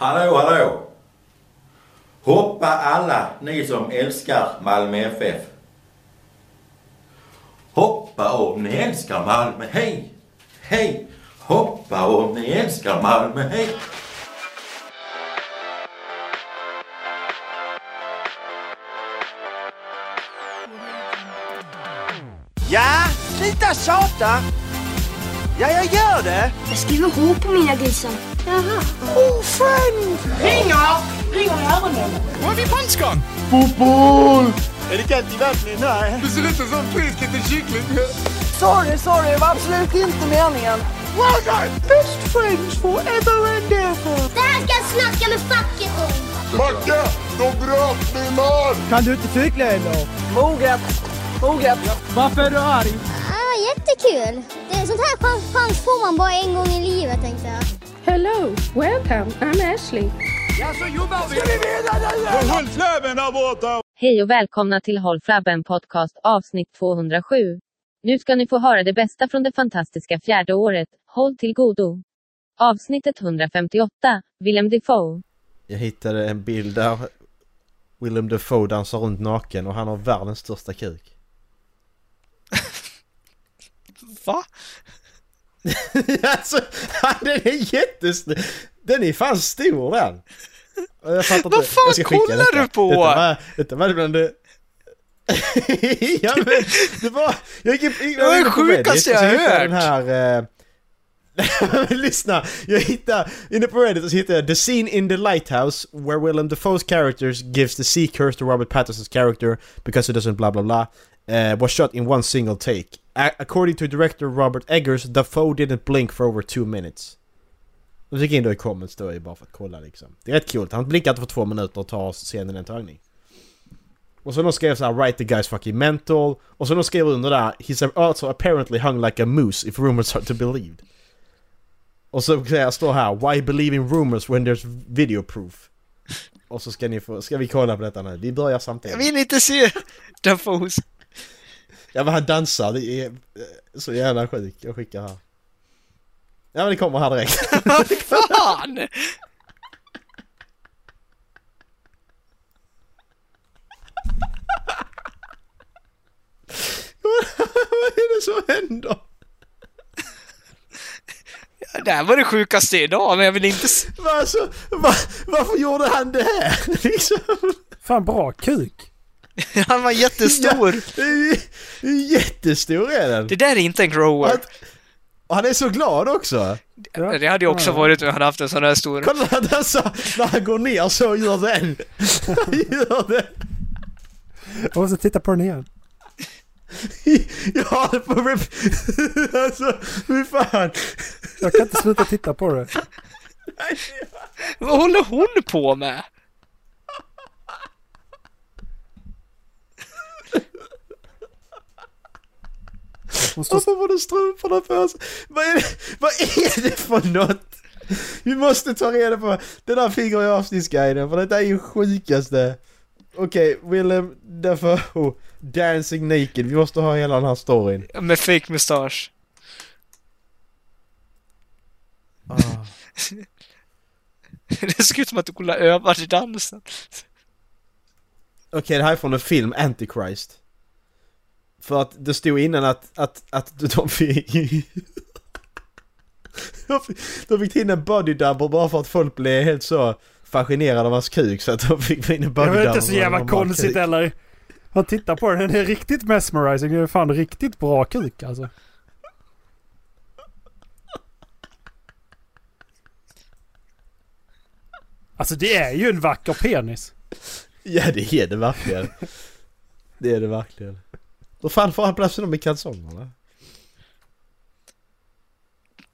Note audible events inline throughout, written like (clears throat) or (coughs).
Hallå, hallå! Hoppa alla ni som älskar Malmö FF. Hoppa om ni älskar Malmö, hej! Hej! Hoppa om ni älskar Malmö, hej! Ja, sluta tjata! Ja, jag gör det! Jag skriver H på mina grisar. Jaha. Oh, friend! Ringer! Ringer i öronen. Var är vi punchgång? Fotboll! Är det kallt i vattnet? Nej. Du ser ut som en frisk liten kyckling. Sorry, sorry. Det var absolut inte meningen. Well done! Best friends forever and ever. Det här ska jag snacka med facket om. Macke, de bröt min arm! Kan du inte cykla eller? Moget. Moget. Varför är du arg? Ah, jättekul. Det är sånt här chans, chans får man bara en gång i livet tänkte jag. Hello, welcome, I'm Ashley. Ja, så jobbar vi! Ska vi vinna nu? Håll fläven där borta! Hej och välkomna till Håll Flabben Podcast avsnitt 207. Nu ska ni få höra det bästa från det fantastiska fjärde året. Håll till godo. Avsnittet 158. Willem Dafoe. Jag hittade en bild där Willem Dafoe dansar runt naken och han har världens största kuk. Va? (laughs) alltså, den är jättestor! Den är fan stor den! Jag fattar Vad inte. fan Jag ska skicka kollar du på? Detta var, detta var bland det... (laughs) ja men det var... Jag gick, jag, Det var det sjukaste jag hört. Den här... Eh, (laughs) lyssna! Jag hittade, inne på Reddit så hittade jag The scene in the lighthouse where Willem Dafoe's characters gives the sea curse to Robert Pattinson's character because he doesn't blah blah blah uh, was shot in one single take. According to director Robert Eggers, Dafoe didn't blink for over two minutes. De gick in då i comments då bara för att kolla liksom. Det är rätt coolt. Han blinkar inte för två minuter och tar scenen en tagning. Och så de skrev så här “Write the guy's fucking mental” och så de skrev under där “He's also apparently hung like a moose if rumors are to believed”. Och så står här “Why believe in rumors when there's video proof?” Och så ska ni få, ska vi kolla på detta nu. Vi börjar samtidigt. Jag vill inte se Dafoes. Ja men han dansar, det är eh, så jävla sjukt. Jag skickar här. Ja men det kommer här direkt. (laughs) Vad fan? Vad är det som händer? Det här var det sjukaste idag, men jag vill inte. Va, alltså, va, varför gjorde han det här? (laughs) Liksom. Fan bra kuk. (laughs) Han var jättestor. Det det ju jättestor är den. Det där är inte en grower. han, och han är så glad också. Ja. Det hade ju också varit om jag hade haft en sån här stor. Kolla så, när han går ner så gör den. Han gör det. Jag måste titta på den igen. (laughs) Jag har det på rep... (laughs) Alltså, hur fan. Jag kan inte sluta titta på det. Vad håller hon på med? Hon står Varför var det strumporna på sig? Vad är det, vad är det för något? Vi måste ta reda på den där fingrar i avsnittsguiden för det där är ju sjukaste. Okej, Willem Dafoe, Dancing Naked. Vi måste ha hela den här storyn. Med fake mustasch. Ah. (laughs) Det ser ut som att du kollar öva till dansen. Okej, det här är från en film, Antichrist. För att det stod innan att, att, att (laughs) de fick... de fick- till en body double bara för att folk blev helt så fascinerade av hans kuk så att de fick in en body Jag double. vet inte så jävla konstigt kuk. eller. Man tittar på den, den är riktigt mesmerizing. Det är fan riktigt bra kuk alltså. Alltså det är ju en vacker penis. Ja det är det verkligen. Det är det verkligen. Då fan får han med dem i kalsongerna?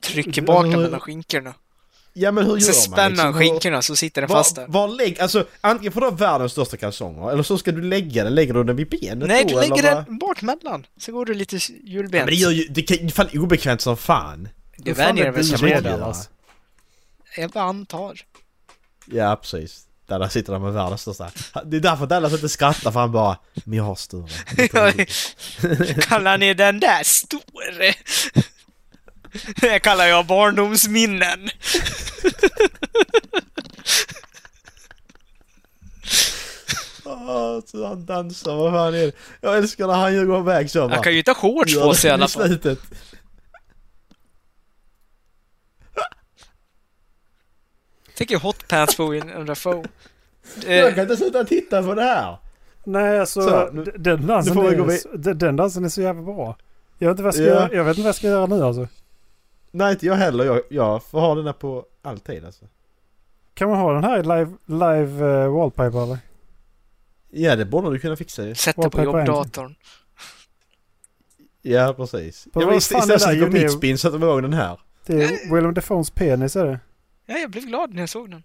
Trycker bak Alltså, mellan skinkorna. Ja men hur gör Så man spänner liksom? skinkorna så sitter den fast där. var lägg, alltså antingen får du ha världens största kalsonger eller så ska du lägga den, lägger du den vid benet Nej, då, du lägger den bort mellan. Så går du lite Ja, hjulbent. men det gör ju, det kan ju fan obekvämt som fan. Fan vänjer är väl du inte redan alltså? Jag bara antar. Ja precis. Dallas sitter där med världens största... Det är därför Dallas inte skrattar för han bara Men jag har större. (laughs) Kallar ni den där stor? (laughs) Det kallar jag barndomsminnen. (laughs) Oh, så han dansar, vad fan är det? Jag älskar när han går iväg så bara. Han kan ju inte ha shorts på sig i alla fall. Slutet. Tänk hotpants på Willem (laughs) Dafoe. Jag Eh, kan inte sluta titta på det här. Nej, alltså Så, nu- den, dansen är, den, den dansen är så jävla bra. Jag vet inte vad jag ska, Ja. göra, jag vet inte vad jag ska göra nu alltså. Nej inte jag heller, jag, jag får ha den där på alltid alltså. Kan man ha den här i live, live uh, wallpaper eller? Ja det borde du kunna fixa ju. Sätt det på jobbdatorn. Ja precis. Vad Jag är istället sätta på spin så att de ihåg den här. Det är Willem Dafoes penis är det. Ja, jag blev glad när jag såg den.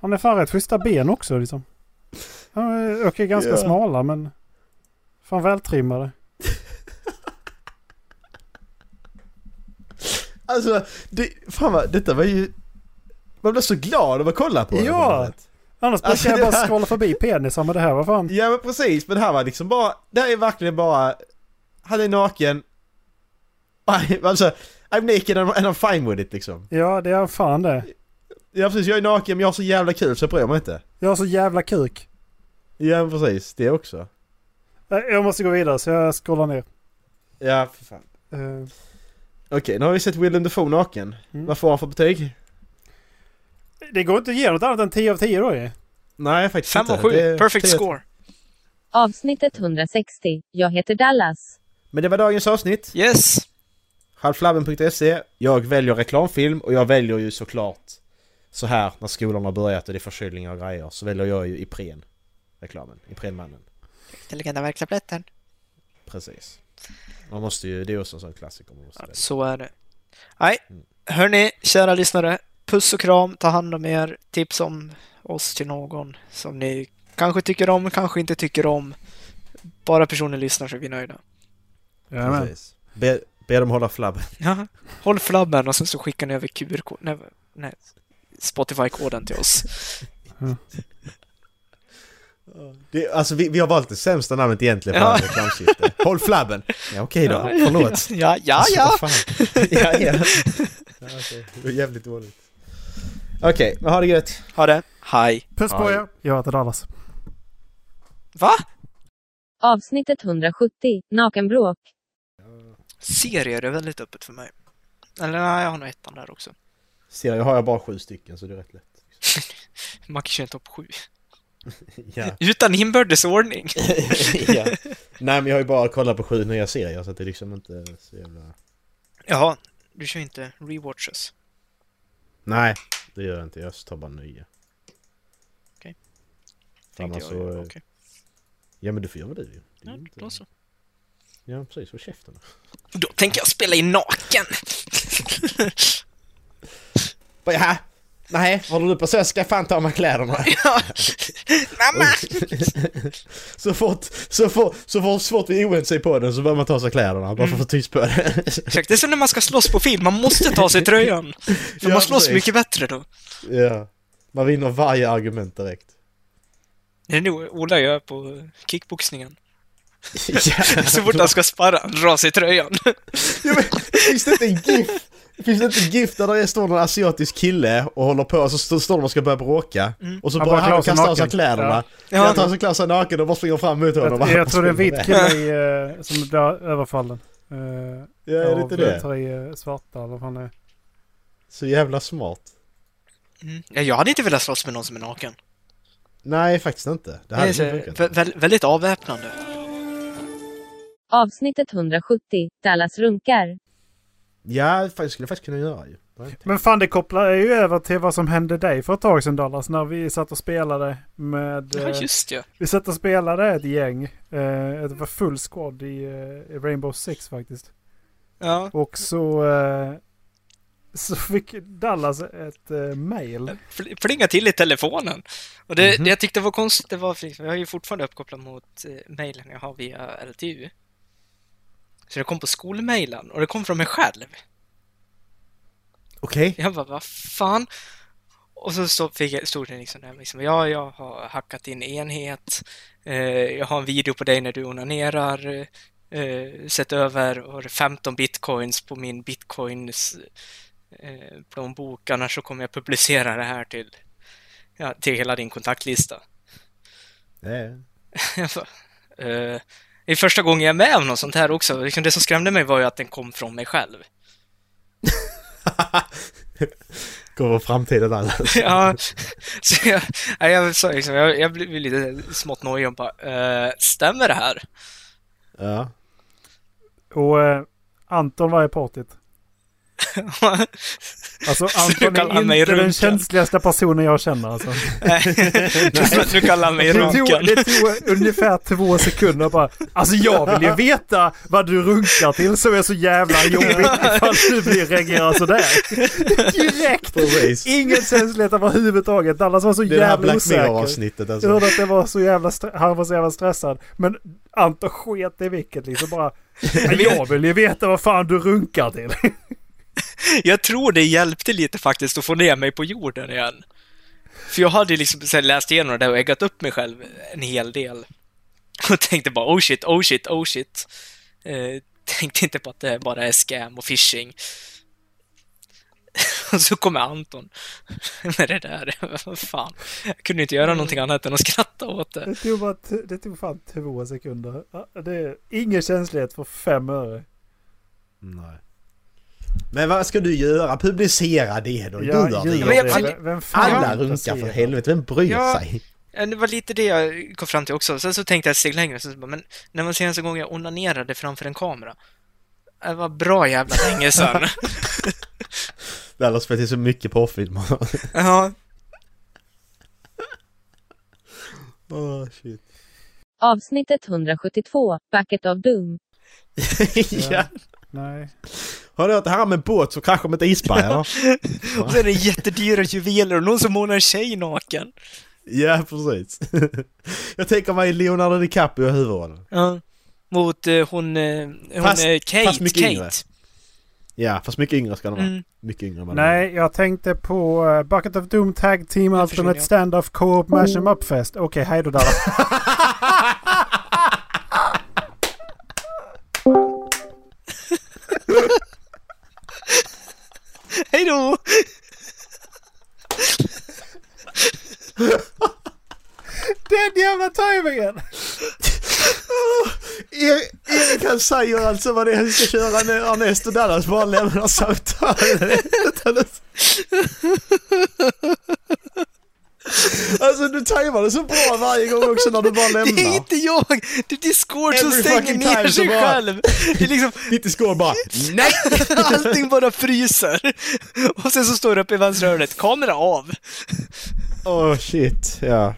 Han är fan rätt schyssta ben också liksom. Han är ganska Ja. smala men... Fan vältrimmade. Alltså, det, fan vad, detta var ju... Man blev så glad av att kolla på det. Ja. sätt. Annars brukar Alltså, jag det bara här- scrolla förbi penisar men det här var fan... Ja men precis, men det här var liksom bara, det här är verkligen bara, han är naken, alltså, I'm naked and, I'm fine with it liksom. Ja, det är fan det. Ja precis, jag är naken men jag har så jävla kul så jag bryr mig inte. Jag har så jävla kuk. Ja men precis, det också. Eh, Jag måste gå vidare så jag scrollar ner. Ja, för fan. Eh, Okej, nu har vi sett Willem Dafoe naken. Mm. Vad får han för betyg? det går inte att ge något annat än 10 av 10 då ju. Nej faktiskt 5 inte. av 7. Det är Perfect 10. score. Avsnittet 160. Jag heter Dallas. Men det var dagens avsnitt. Yes. Halvflabben.se. Jag väljer reklamfilm och jag väljer ju såklart så här när skolan har börjat och det är förkylningar och grejer så väljer jag ju Ipren. Reklamen. Iprenmannen. Intelligenta verktabletten. Precis. Man måste ju, det är också en sån klassiker man måste välja. Så är det. Nej, hörni, kära lyssnare. Puss och kram, ta hand om er. Tips om oss till någon som ni kanske tycker om, kanske inte tycker om. Bara personen lyssnar så är vi nöjda. Jajamän. Precis. Be, be dem hålla flabben. Ja, håll flabben och sen så skickar ni över QR-kod, nej, Spotify-koden till oss. Det, alltså vi, vi har valt det sämsta namnet egentligen för Ja. reklamsyfte. Håll flabben! Ja okej då, förlåt. Ja, ja, Alltså, ja. fan. ja, (laughs) ja. ja. Det var jävligt dåligt. Okej, men ha det gött. Ha det. Hej. Puss på er. Jag heter Dallas. Va? Avsnittet 170. Nakenbråk. Serier är väldigt öppet för mig. Eller nej, jag har nog ettan där också. Serier har jag bara sju stycken så det är rätt lätt. (laughs) Man kan köra en topp sju. (laughs) Ja. Utan inbördes ordning. (laughs) ja. Nej men jag har ju bara kollat på sju nya serier så att det är liksom inte så jävla... Jaha, du kör inte rewatches. Nej, det gör jag inte. Jag tar bara nya. Okej. Annars jag. så... Okej. Ja men du får göra ju. Det är Ja, då så. Ja precis, håll käften. Då tänker jag spela in naken. Jaha, nej, håller du på så ska jag fan ta av mig kläderna. (laughs) ja. Mamma! (laughs) så fort, så fort, så fort svårt vi är oense på den så börjar man ta av sig kläderna bara för att få tyst på det. Exakt, det är som när man ska slåss på film, man måste ta sig (laughs) tröjan. För Ja, man slåss precis. mycket bättre då. ja. Man vinner varje argument direkt. Det är nog Ola gör på kickboxningen. Så fort han ska sparra, han drar sig tröjan. Ja, men, finns det inte en GIF? Finns det inte en GIF där det står någon asiatisk kille och håller på och så står de och ska börja bråka och så Han börjar bara han sig kasta av sig kläderna. Ja. Ja. Jag tar av sig kläderna naken och bara springer fram mot honom. Jag, jag tror det är en vit kille i, (laughs) eh, som blir överfallen. Uh, Ja, är det inte det? Tre eh, svarta eller vad det är. Så jävla smart. Mm. Ja, jag hade inte velat slåss med någon som är naken. Nej, faktiskt inte. Det hade så, inte funkat. vä- väldigt avväpnande. Avsnittet 170. Dallas runkar. Ja, det skulle jag faktiskt kunna göra ju. Har. Men fan det kopplar ju över till vad som hände dig för ett tag sedan Dallas. När vi satt och spelade med... Ja, eh, just ja. vi satt och spelade ett gäng. Eh, det var full squad i, eh, i Rainbow Six faktiskt. Ja. Och så... Så fick Dallas ett mail. Fl- Plinga till i telefonen. Och det, Mhm. det jag tyckte var konstigt, det var för jag är ju fortfarande uppkopplad mot mejlen jag har via LTU. Så det kom på skolmejlen och det kom från mig själv. Okej. Jag bara, vad fan? Och så stod, fick jag, stod det liksom där, liksom, ja, jag har hackat din enhet, eh, jag har en video på dig när du onanerar, eh, sett över och det är 15 bitcoins på min bitcoins eh, plånbok, annars så kommer jag publicera det här till, ja, till hela din kontaktlista. Det (laughs) bara, eh, det är första gången jag är med om något sånt här också. Liksom Det som skrämde mig var ju att den kom från mig själv. (laughs) Går vår framtiden Dallas. (laughs) ja, så jag, nej, jag, så liksom, jag, jag blev lite smått nojig och bara, eh, stämmer det här? Ja. Och eh, Anton var i partyt. (laughs) Alltså (laughs) Anton är mig inte den runken? känsligaste personen jag känner alltså. Nej, (laughs) du kallar mig Det tog, runken. det tog ungefär två sekunder bara. Alltså jag vill ju veta vad du runkar till som är så jävla jobbigt ifall du blir reagerar sådär. Direkt! Ingen känslighet överhuvudtaget. Dallas var så Det är det här jävla Black osäker. Mirror-avsnittet Jag alltså. hörde att det var så jävla han var så jävla stressad. Men Anton sket i vilket liksom bara. Jag vill ju veta vad fan du runkar till. Jag tror det hjälpte lite faktiskt att få ner mig på jorden igen. För jag hade liksom här läst igenom det där och äggat upp mig själv en hel del. Och tänkte bara oh shit, oh shit, oh shit. Eh, tänkte inte på att det bara är scam och phishing. (laughs) Och så kommer Anton med det där. (laughs) Vad fan. Jag kunde inte göra någonting annat än att skratta åt det. Det tog, bara det tog fan två sekunder. Det är ingen känslighet för fem öre. Nej. Men vad ska du göra? Publicera det då. Ja, gud, det men jag- är. vem- fan Alla runkar för helvete, vem bryr Ja. sig? Det var lite det jag kom fram till också. Sen så tänkte jag ett steg längre. Så bara, men när man senaste gången jag onanerade framför en kamera. Det var bra jävla länge sedan. Dallas spelar till så mycket porrfilmer. ja, (laughs) Åh shit. Avsnittet 172, Bucket of Doom. ja. Nej. Har du hört det här med båt som kraschar med ett isberg eller? (laughs) och så är det jättedyra juveler och någon som målar en tjej naken. Ja, precis. (laughs) Jag tänker mig Leonardo DiCaprio i huvudrollen. Ja. Mot eh, hon, eh, hon Fast- eh, Kate. fast mycket Kate. yngre. Ja, fast mycket yngre ska de vara. Mm. Mycket yngre vad Nej, jag tänkte på uh, Bucket of Doom Tag Team förstår, Stand-Off Co-op Mash 'em Up Fest. Okej, hej då Dallas. (laughs) (laughs) Hej då! Den jävla tajmingen! (laughs) Erik, Erik han säger alltså vad det är han ska köra när Ernest och Dallas bara lämnar samtalet. (laughs) Alltså du tajmar det så bra varje gång också när du bara Det är lämnar. inte jag! Det är Discord som Every stänger ner sig bara- själv. Det är liksom, Ditt skål bara nej! (laughs) allting bara fryser. Och sen så står det uppe i vänstra hörnet, kamera av. Åh shit, ja.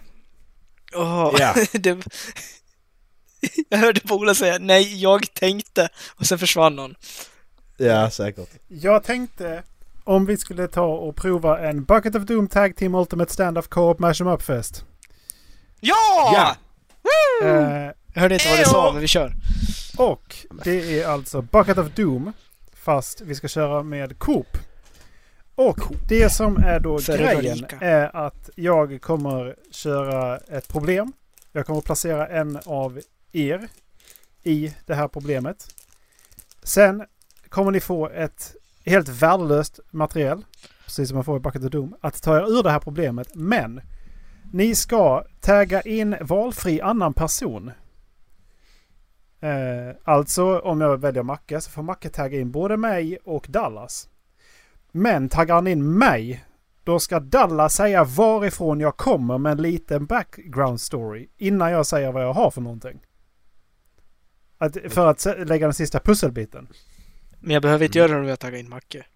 Åh, Ja. (laughs) det... Jag hörde Pola säga nej, jag tänkte. Och sen försvann hon. Ja, säkert. Jag tänkte om vi skulle ta och prova en Bucket of Doom Tag Team Ultimate Stand-Off Co-op Mash Up Fest. Ja! Ja. Eh, Jag hörde inte vad du sa, men vi kör. och det är alltså Bucket of Doom fast vi ska köra med Coop. Och det som är då För grejen är att jag kommer köra ett problem. Jag kommer placera en av er i det här problemet. Sen kommer ni få ett helt värdelöst material, precis som man får i Bucket of Doom, att ta er ur det här problemet. Men ni ska tagga in valfri annan person. Eh, alltså om jag väljer Macke så får Macke tagga in både mig och Dallas. Men taggar han in mig då ska Dallas säga varifrån jag kommer med en liten background story innan jag säger vad jag har för någonting. Att, för att lägga den sista pusselbiten. Men jag behöver inte göra det om jag taggar in Macke.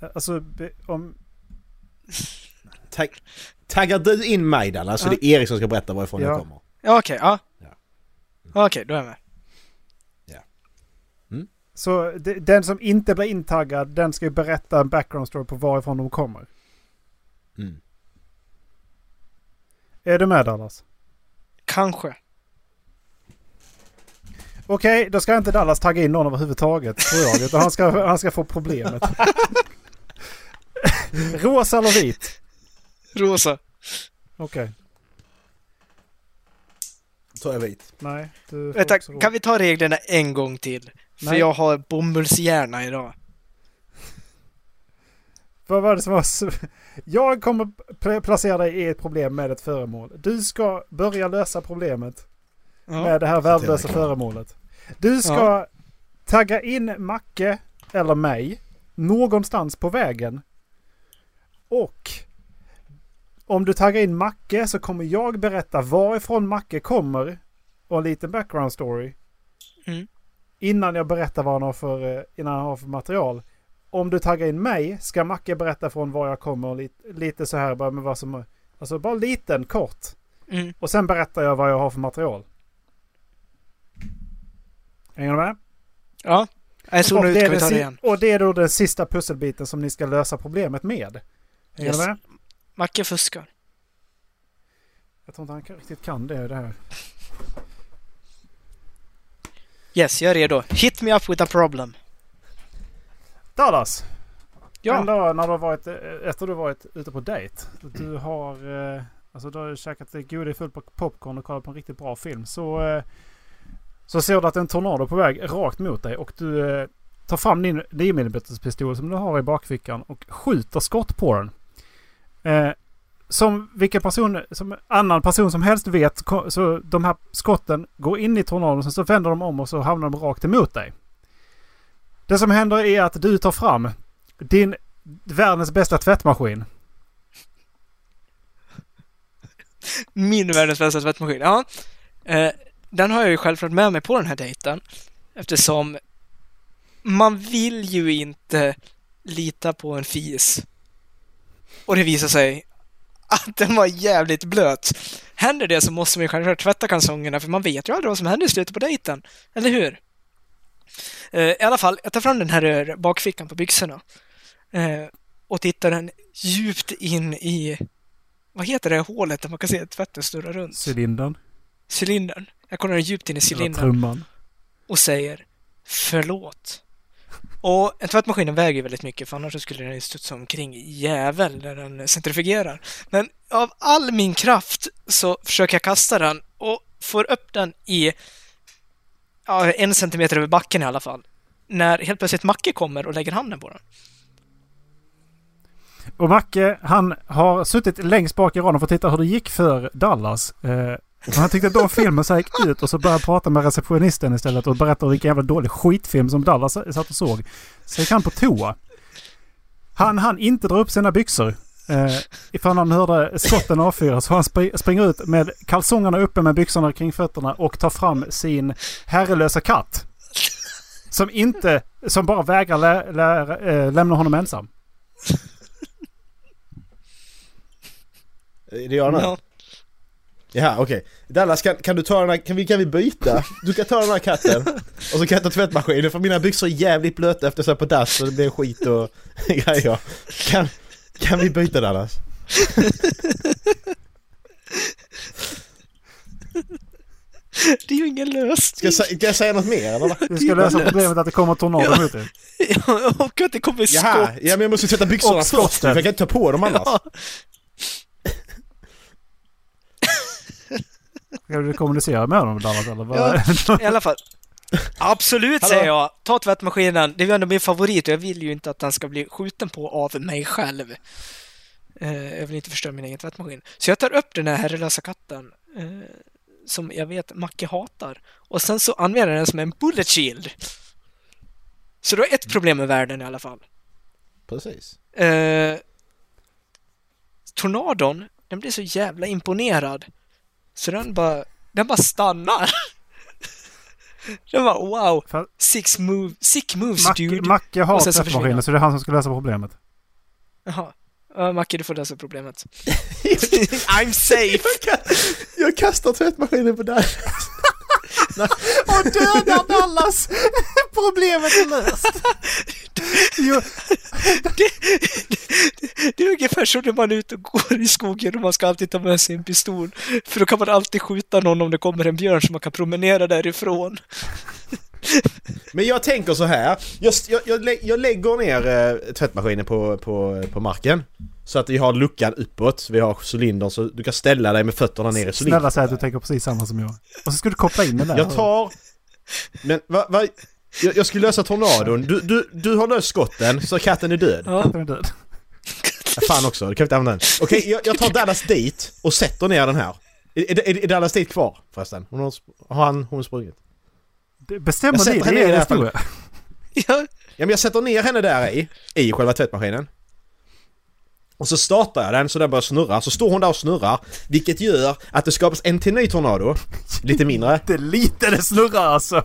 Eh, Alltså om... (laughs) Tag, taggar du in mig Dallas så det är Erik som ska berätta varifrån Ja. jag kommer. Ja, okej, ja. Ja. Okej, då är jag med. Så de, den som inte blir intaggad den ska ju berätta en background story på varifrån de kommer. Mm. Är du med Dallas? Kanske. Okej, då ska inte Dallas tagga in någon överhuvudtaget tror jag. Utan han ska, han ska få problemet. (laughs) Rosa eller vit? Rosa. Okej. Så är vit. Nej, du får Vänta, kan vi ta reglerna en gång till? För Nej. jag har bomullshjärna idag. Vad var det som var. Jag kommer pl- placera dig i ett problem med ett föremål. Du ska börja lösa problemet Ja. med det här värdelösa föremålet. Du ska Ja. tagga in Macke eller mig någonstans på vägen. Och om du taggar in Macke så kommer jag berätta varifrån Macke kommer och en liten background story. Mm. Innan jag berättar vad han har för, eh, innan han har för material. Om du taggar in mig ska Macke berätta från var jag kommer och lite, lite så här bara med vad som... Alltså bara liten kort. Mm. Och sen berättar jag vad jag har för material. Hänger du med? Ja. Nu det ska är vi ta det igen. och det är då den sista pusselbiten som ni ska lösa problemet med. Hänger Yes. du med? Macke fuskar. Jag tror inte han kan- riktigt kan det, det här. Yes, jag är redo. Hit me up with a problem. Dallas! Ja. En dag när du har varit, eh, efter du varit ute på dejt. Du har, eh, alltså du har käkat godis fullt på popcorn och kollat på en riktigt bra film. Så, eh, så ser du att en tornado är på väg rakt mot dig och du eh, tar fram din 9 mm pistol som du har i bakfickan och skjuter skott på den. Eh, som vilken person, som annan person som helst vet, så de här skotten går in i tornadon, sen så vänder de om och så hamnar de rakt emot dig. Det som händer är att du tar fram din världens bästa tvättmaskin. Min världens bästa tvättmaskin. Ja. Eh, den har jag ju självklart med mig på den här dejten. Eftersom man vill ju inte lita på en fis. Och det visar sig att den var jävligt blöt. Händer det så måste man ju självklart tvätta kalsongerna för man vet ju aldrig vad som händer i slutet på dejten. Eller hur? Eh, I alla fall, jag tar fram den här bakfickan på byxorna. Eh, och tittar den djupt in i vad heter det hålet där man kan se tvätten snurra runt? Cylindern. Cylindern. Jag kollar djupt in i cylindern och säger förlåt. Och en tvättmaskin väger väldigt mycket för annars skulle den studsa omkring jävel när den centrifugerar. Men av all min kraft så försöker jag kasta den och får upp den i ja, en centimeter över backen i alla fall. När helt plötsligt Macke kommer och lägger handen på den. Och Macke, han har suttit längst bak i raden för att titta hur det gick för Dallas. Eh, och han tyckte att då filmen så gick ut och så började han prata med receptionisten istället och berätta vilken jävla dålig skitfilm som Dallas satt och såg. Så gick han på toa. Han hann inte dra upp sina byxor. Eh, ifall han hörde skotten avfyras. Så han spr- springer ut med kalsongerna uppe med byxorna kring fötterna och tar fram sin herrelösa katt. Som inte, som bara vägrar lä, lä, eh, lämna honom ensam. Är det jag nu? Ja. Okej. Dallas, kan, kan du ta den här, kan vi, kan vi byta? Du kan ta den här katten (laughs) och så kan jag ta tvättmaskinen för mina byxor är jävligt blöta efter att jag på dass och det blir skit och (laughs) grejer. Kan, kan vi byta Dallas? Det är ju ingen Ska lösning. jag, sä- ska jag säga något mer eller? Vi ska lösa problemet att det kommer tornado mot dig. (laughs) och att det kommer skott. Jaha, ja men jag måste tvätta byxorna först jag kan inte ta på dem annars. Ja. Ska du kommunicera med honom Dallas eller? Vad? (laughs) I alla fall. Absolut Hallå? säger jag. Ta tvättmaskinen. Det är ju ändå min favorit och jag vill ju inte att den ska bli skjuten på av mig själv. Eh, jag vill inte förstöra min egen tvättmaskin. Så jag tar upp den här herrelösa katten eh, som jag vet Macke hatar och sen så använder jag den som en bullet shield. Så då är ett problem med världen i alla fall. Precis. Eh, tornadon, den blir så jävla imponerad. Så den bara, den bara stannar. den bara wow, six move, sick moves Macke, dude. Macke har tvättmaskinen så det är han som ska lösa problemet. Jaha. Ja, Macke, du får lösa problemet. (laughs) I'm safe! Jag kastar tvättmaskinen på Dallas. Och dödar Dallas! Problemet är löst! Jo, det, det, det är ungefär som när man är ute och går i skogen och man ska alltid ta med sig en pistol. För då kan man alltid skjuta någon om det kommer en björn så man kan promenera därifrån. Men jag tänker så här. Jag, jag, jag, lä- jag lägger ner eh, tvättmaskinen på, på, på marken. Så att vi har luckan uppåt, vi har cylindern så du kan ställa dig med fötterna ner i cylindern. snälla säg att du tänker precis samma som jag. Och så ska du koppla in den där. Jag tar... Men vad... Va, jag, jag skulle lösa tornadon. Du, du, du har löst skotten så katten är död. Ja. Den är död. Fan också, du kan inte använda den. Okej, jag, jag tar Dallas dit och sätter ner den här. Är, är, är Dallas dit kvar förresten? Hon har, har han, hon sprungit? Bestämmer ni, det i är er historia. Ja, Ja men jag sätter ner henne där i, i själva tvättmaskinen. Och så startar jag den så den börjar snurra, så står hon där och snurrar. Vilket gör att det skapas en till ny tornado. Lite mindre. (laughs) Det är lite det snurrar alltså.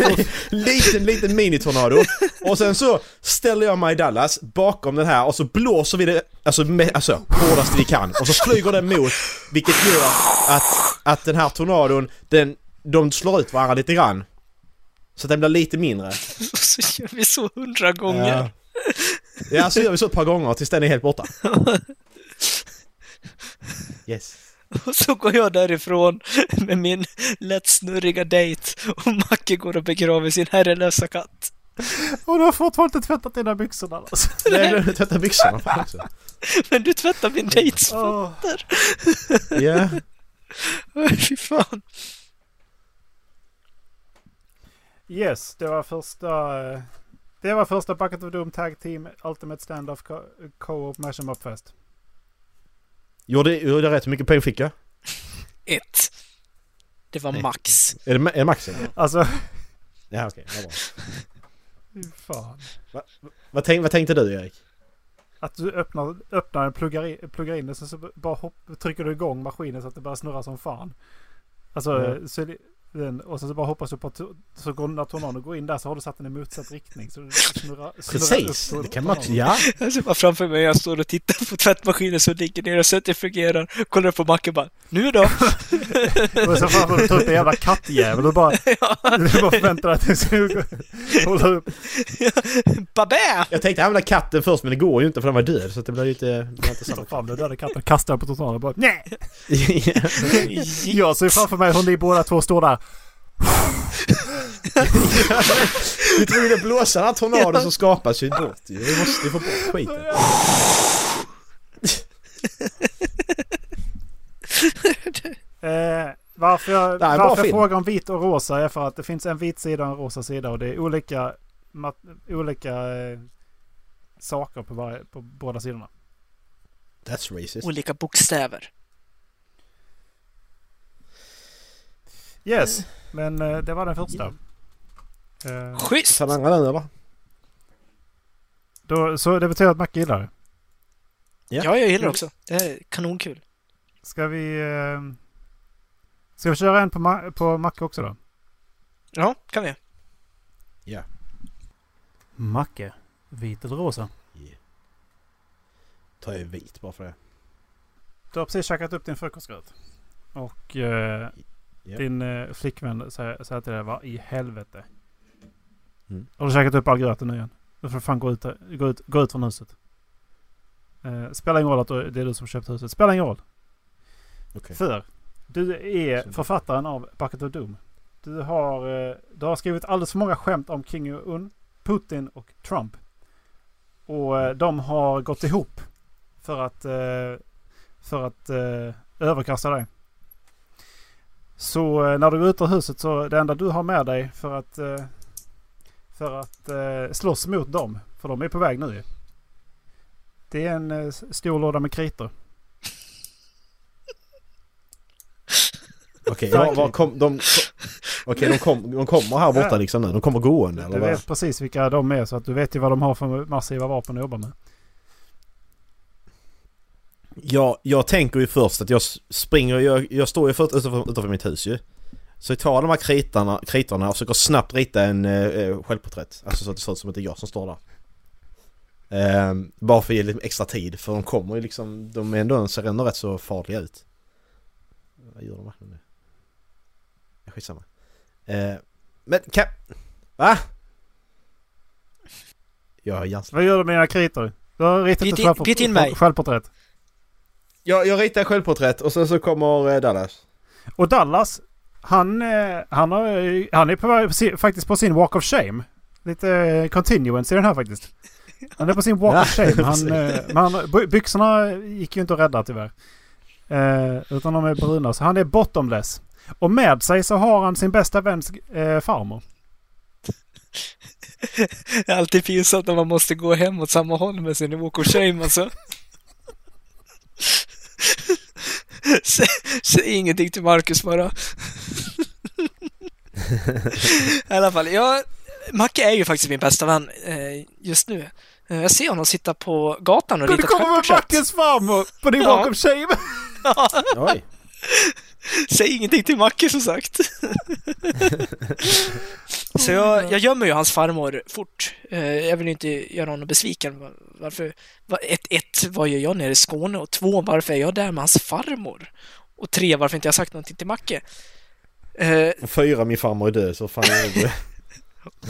(laughs) liten, liten minitornado. Och sen så ställer jag mig i Dallas bakom den här och så blåser vi det alltså, med, alltså hårdast vi kan. Och så flyger den mot, vilket gör att, att den här tornadon, den, de slår ut varandra lite grann. Så att den blir lite mindre. och (laughs) så gör vi så hundra gånger. Ja. Ja, så gör vi så ett par gånger tills den är helt borta. Yes. Och så går jag därifrån med min lätt snurriga dejt och Macke går och begraver sin herrelösa katt. Och du har fortfarande inte tvättat dina byxor alltså. Nej, du tvättar byxorna också. Men du tvättar min dejts fötter. Ja. Fy fan. Yes, det var första... eh, Det var första Bucket of Doom Tag Team Ultimate Standoff Co- Co-op Mashem Up Fest. Gjorde, gjorde jag rätt? Hur mycket poäng fick jag? Ett. Det var max. Är det, är det maxen? Alltså, Ja okej, vad bra. (laughs) fan. Vad, tänk, vad tänkte du Erik? Att du öppnar, öppnar den, pluggar in, pluggar in den, sen så bara hopp, trycker du igång maskinen så att det börjar snurra som fan. Alltså, Ja. Så den, och sen så bara hoppas du på att så går, när tornadon går in där så har du satt den i motsatt riktning. Så snurrar Precis, upp det kan man också, ja. Jag ser bara framför mig, jag står och tittar på tvättmaskinen som ligger ner och så att det fungerar. Kollar upp på Macke och bara, nu då? (laughs) (laughs) Och sen framför du tar upp en jävla kattjävel och bara, (laughs) du bara förväntar dig att den ska gå- hålla upp. Babä! Jag tänkte använda katten först men det går ju inte för den var död så det blir ju inte, det blir inte Ta samma fram den döda katten, kastar den på tornaden och bara nej! Ja. Jag ser framför mig hur ni båda två står där. (laughs) Vi tvungna att blåsa den här tornadon som skapas ju bort ju. Vi måste ju få bort skiten. (laughs) Eh, varför jag, Det varför jag frågar om vit och rosa är för att det finns en vit sida och en rosa sida och det är olika, mat- olika eh, saker på, varje, på båda sidorna. That's racist. Olika bokstäver. Yes, men eh, det var den första. Eh, Schysst! Tar den andra nu eller? då, så det betyder att Macke gillar det. Ja. Ja, jag gillar det också. Det är kanonkul. Ska vi... Eh, ska vi köra en på, Ma- på Macke också då? Ja, kan vi. Macke, vit eller rosa? Tar jag vit bara för det. Du har precis käkat upp din frukostgröt. Och eh, Ja. din eh, flickvän säger, säger till dig vad i helvete. Mm. Har du käkat upp all gröten nu igen? Du får fan gå ut, gå ut, gå ut från huset. Eh, spelar ingen roll att det är du som köpt huset. Spelar ingen roll. Okej. För du är Så- författaren av Bucket of Doom. Du har, eh, du har skrivit alldeles för många skämt om Kim Jong-Un, Putin och Trump. Och eh, de har gått ihop för att, eh, för att överkasta dig. Så eh, när du går ut ur huset så det enda du har med dig för att, eh, för att eh, slåss mot dem, för de är på väg nu. Det är en stor låda med kritor. Okej, var, var kom, de, okej, de, kom, de kommer här borta liksom nu? De kommer gående eller Du vad? vet precis vilka de är så att du vet ju vad de har för massiva vapen att jobba med. Jag, jag tänker ju först att jag springer, jag, jag står ju först utanför, utanför mitt hus ju. Så jag tar de här kritarna, kritorna och försöker snabbt rita en eh, självporträtt. Alltså så att det ser ut som att det är jag som står där. Ehm, bara för att ge lite extra tid för de kommer ju liksom, de är ändå, ser ändå rätt så farliga ut. Vad gör de verkligen nu? Skitsamma. Uh, men kan... Va? Jag har hjärnsläpp. Vad gör du med dina kritor? Du har ritat ett självporträtt. Jag, jag ritar självporträtt och sen så kommer eh, Dallas. Och Dallas, han, eh, han, har, han är på, faktiskt på sin walk of shame. Lite eh, continuance i den här faktiskt. Han är på sin walk Ja, of (laughs) shame. Han, men han, by- byxorna gick ju inte att rädda tyvärr. Eh, utan de är bruna. Så han är bottomless. Och med sig så har han sin bästa väns eh, farmor. (laughs) Det är alltid pinsamt när man måste gå hem åt samma håll med sin walk of shame alltså. (laughs) Säg, säg ingenting till Marcus bara. I alla fall, jag, Macke är ju faktiskt min bästa vän eh, just nu. Eh, Jag ser honom sitta på gatan och rita det ett kommer med självporträtt. Mackes farmor på din Ja. of shame! Oj. Säg ingenting till Macke som sagt. Så jag, jag gömmer ju hans farmor fort. Eh, Jag vill ju inte göra honom besviken. Va- Varför? va- Ett, ett, vad gör jag nere i Skåne? Och två, varför är jag där med hans farmor? Och tre, varför inte jag sagt någonting till Macke? Eh, Och Fyra, min farmor är död så fan är det.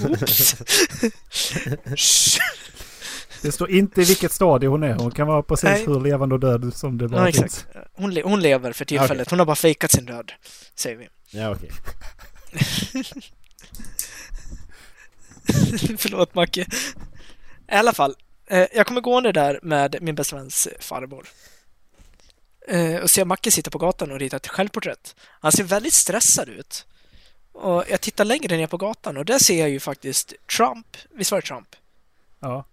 (laughs) oops. Det står inte i vilket stadie hon är. Hon kan vara precis Nej. hur levande och död som det bara ja, finns. Hon, le- hon lever för tillfället. Hon har bara fejkat sin död, säger vi. Ja okej. (laughs) Förlåt Macke. I alla fall, eh, jag kommer gående där med min bästa väns farmor. Eh, och ser Macke sitta på gatan och rita ett självporträtt. Han ser väldigt stressad ut. Och jag tittar längre ner på gatan och där ser jag ju faktiskt Trump. Visst var det Trump? Ja.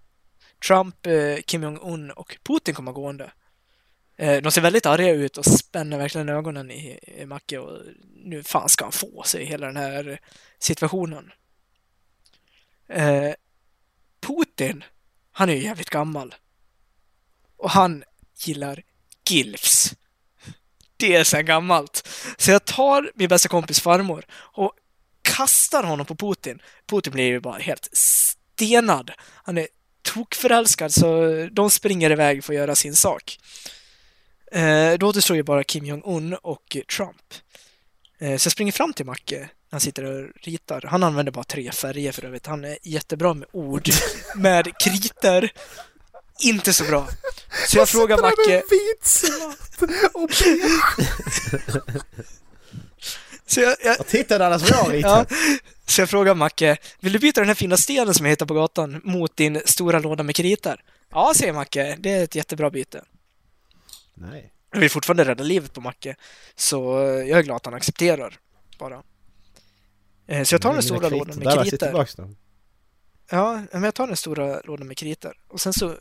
Trump, eh, Kim Jong-Un och Putin kommer gående. Eh, de ser väldigt arga ut och spänner verkligen ögonen i, i Macke och nu fan ska han få sig hela den här situationen. Eh, Putin, han är ju jävligt gammal. Och han gillar gilfs. Det är så gammalt. Så jag tar min bästa kompis farmor och kastar honom på Putin. Putin blir ju bara helt stenad. Han är tokförälskad så de springer iväg för att göra sin sak. Eh, då återstår ju bara Kim Jong-Un och Trump. Eh, så jag springer fram till Macke. Han sitter och ritar. Han använder bara tre färger för övrigt. Han är jättebra med ord. (laughs) med kriter. Inte så bra. Så jag frågar Sitter där Macke. med vit, och. (laughs) Så jag, jag, Jag tittade alla som jag har ja. Så jag frågar Macke. Vill du byta den här fina stenen som jag hittar på gatan mot din stora låda med kritor? Ja, säger Macke. Det är ett jättebra byte. Nej. Jag vill fortfarande rädda livet på Macke. Så jag är glad att han accepterar. Bara. Eh, Så jag tar den stora lådan med då. Ja, men jag tar den stora lådan med kritor. Och sen så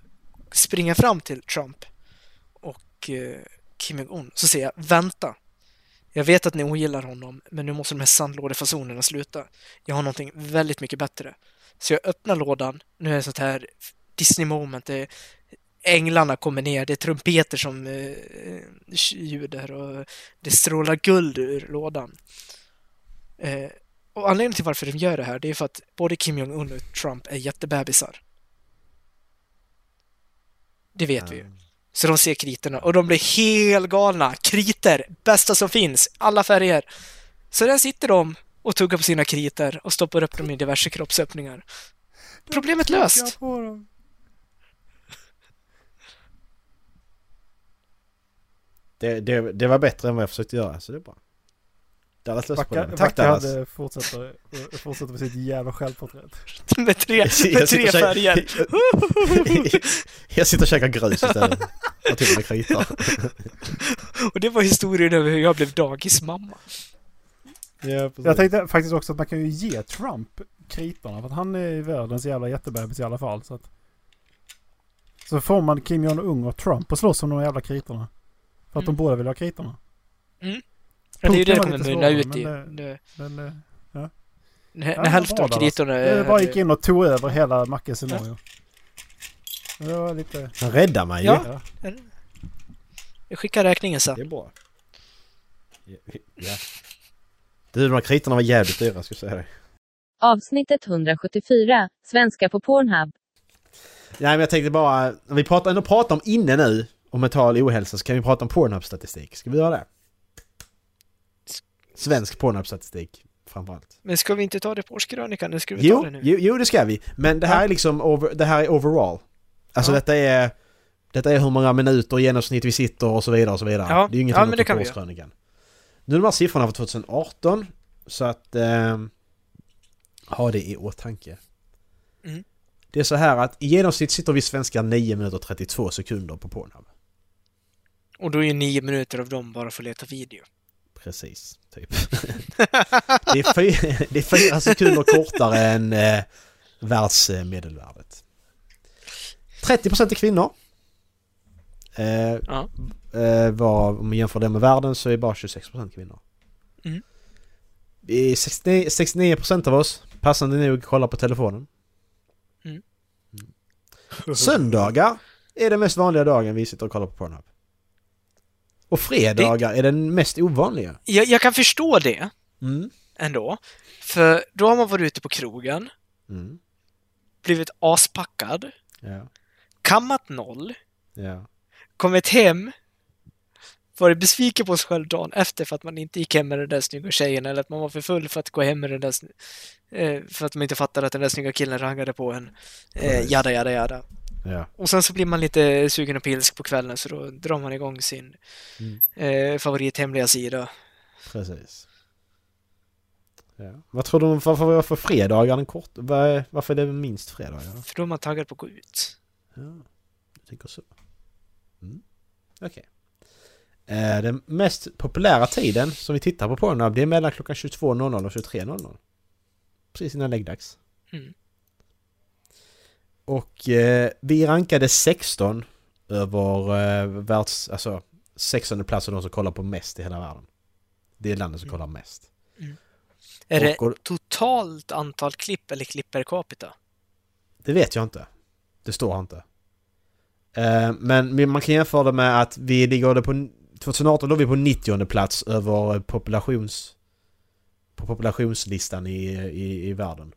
springer jag fram till Trump och eh, Kim Jong-Un. Så säger jag, vänta. Jag vet att ni ogillar honom, men nu måste de här sandlådefasonerna sluta. Jag har någonting väldigt mycket bättre. Så jag öppnar lådan. Nu är det sånt här Disney moment. Det är, änglarna kommer ner, det är trumpeter som eh, eh, ljuder och det strålar guld ur lådan. Eh, och anledningen till varför de gör det här, det är för att både Kim Jong-Un och Trump är jättebebisar. Det vet vi ju. Mm. Så de ser kriterna och de blir helt galna. Kriter, bästa som finns, alla färger. Så där sitter de och tuggar på sina kriter och stoppar upp dem i diverse kroppsöppningar. Problemet löst. Det, det, det var bättre än vad jag försökte göra, så det är bra. Dallas Backa. Tack Backa Dallas. hade fortsätter, fortsätter med sitt jävla självporträtt. (laughs) Med tre, med tre färger. (laughs) Jag sitter och käkar grus istället. Och till och med kritor. (laughs) Och det var historien över hur jag blev dagismamma. Ja, precis. Jag tänkte faktiskt också att man kan ju ge Trump kritorna. För att han är världens jävla jättebebis i alla fall. Så, att, så får man Kim Jong-Un och Trump och slåss om de jävla kritorna. För att de Mm. båda vill ha kritorna. Ja, det är ju det det kommer mynna ut i. men Det, Men eh, när, Ja, när hälften bra av där, kritorna jag bara gick in och tog över hela Mackes scenario. Det var lite... Han räddar mig ju. Ja. Jag skickar räkningen sen. Det är bra. Ja. Du, de här kritorna var jävligt dyra, ska jag säga det. Avsnittet 174, Svenska på Pornhub. Nej, men jag tänkte bara, när vi pratar, ändå pratar om inne nu, om mental ohälsa, så kan vi prata om Pornhub-statistik. Ska vi göra det? Svensk Pornhub-statistik, framförallt. Men ska vi inte ta det på årskrönikan? Ska vi ta Jo, det nu. jo, jo, det ska vi. Men det här är liksom, over, det här är overall. Alltså Ja. detta är... Detta är hur många minuter i genomsnitt vi sitter och så vidare och så vidare. Ja. Det är ju ingenting Ja, men ta det kan årskrönikan. Nu är de här siffrorna för 2018, så att... Eh, ha det i åtanke. Mm. Det är så här att i genomsnitt sitter vi svenskar 9 minuter och 32 sekunder på Pornhub. Och då är ju nio minuter av dem bara för att leta video. Precis, typ. (laughs) det, är fyra, (laughs) det är fyra sekunder kortare än, eh, världsmedelvärdet. 30% är kvinnor. Eh, Ja. eh, var, om man jämför det med världen så är bara 26% kvinnor. Mm. Vi är 69, 69% av oss, passande nog, kollar på telefonen. Mm. Mm. Söndagar är den mest vanliga dagen vi sitter och kollar på Pornhub. Och fredagar är den mest ovanliga. Jag, jag kan förstå det Mm. ändå. För då har man varit ute på krogen, Mm. blivit aspackad, Ja. kammat noll, Ja. kommit hem, varit besviken på sig själv dagen efter för att man inte gick hem med den där snygga tjejen eller att man var för full för att gå hem med den där eh, för att man inte fattade att den där snygga killen raggade på en. Eh, jada, jada, jada. Ja. Och sen så blir man lite sugen och pilsk på kvällen så då drar man igång sin Mm. eh, favorithemliga sida. Precis. Ja. Vad tror du varför, varför fredagar är den kort? Vad är- Varför är det minst fredagar? För då är man taggad på att gå ut. Ja, jag tänker så. Mm. Okej. Eh, den mest populära tiden som vi tittar på Pornhub det är mellan klockan 22.00 och 23.00. Precis innan läggdags. Mm. Och eh, vi rankade 16 över eh, världs... Alltså 16 plats av de som kollar på mest i hela världen. Det är landet som kollar mest. Är det Och- och- totalt antal klipp eller klipp per capita? Det vet jag inte. Det står inte. Eh, men men man kan jämföra det med att vi ligger på... 2018 låg vi på 90 plats över populations... På populationslistan i, i, i världen.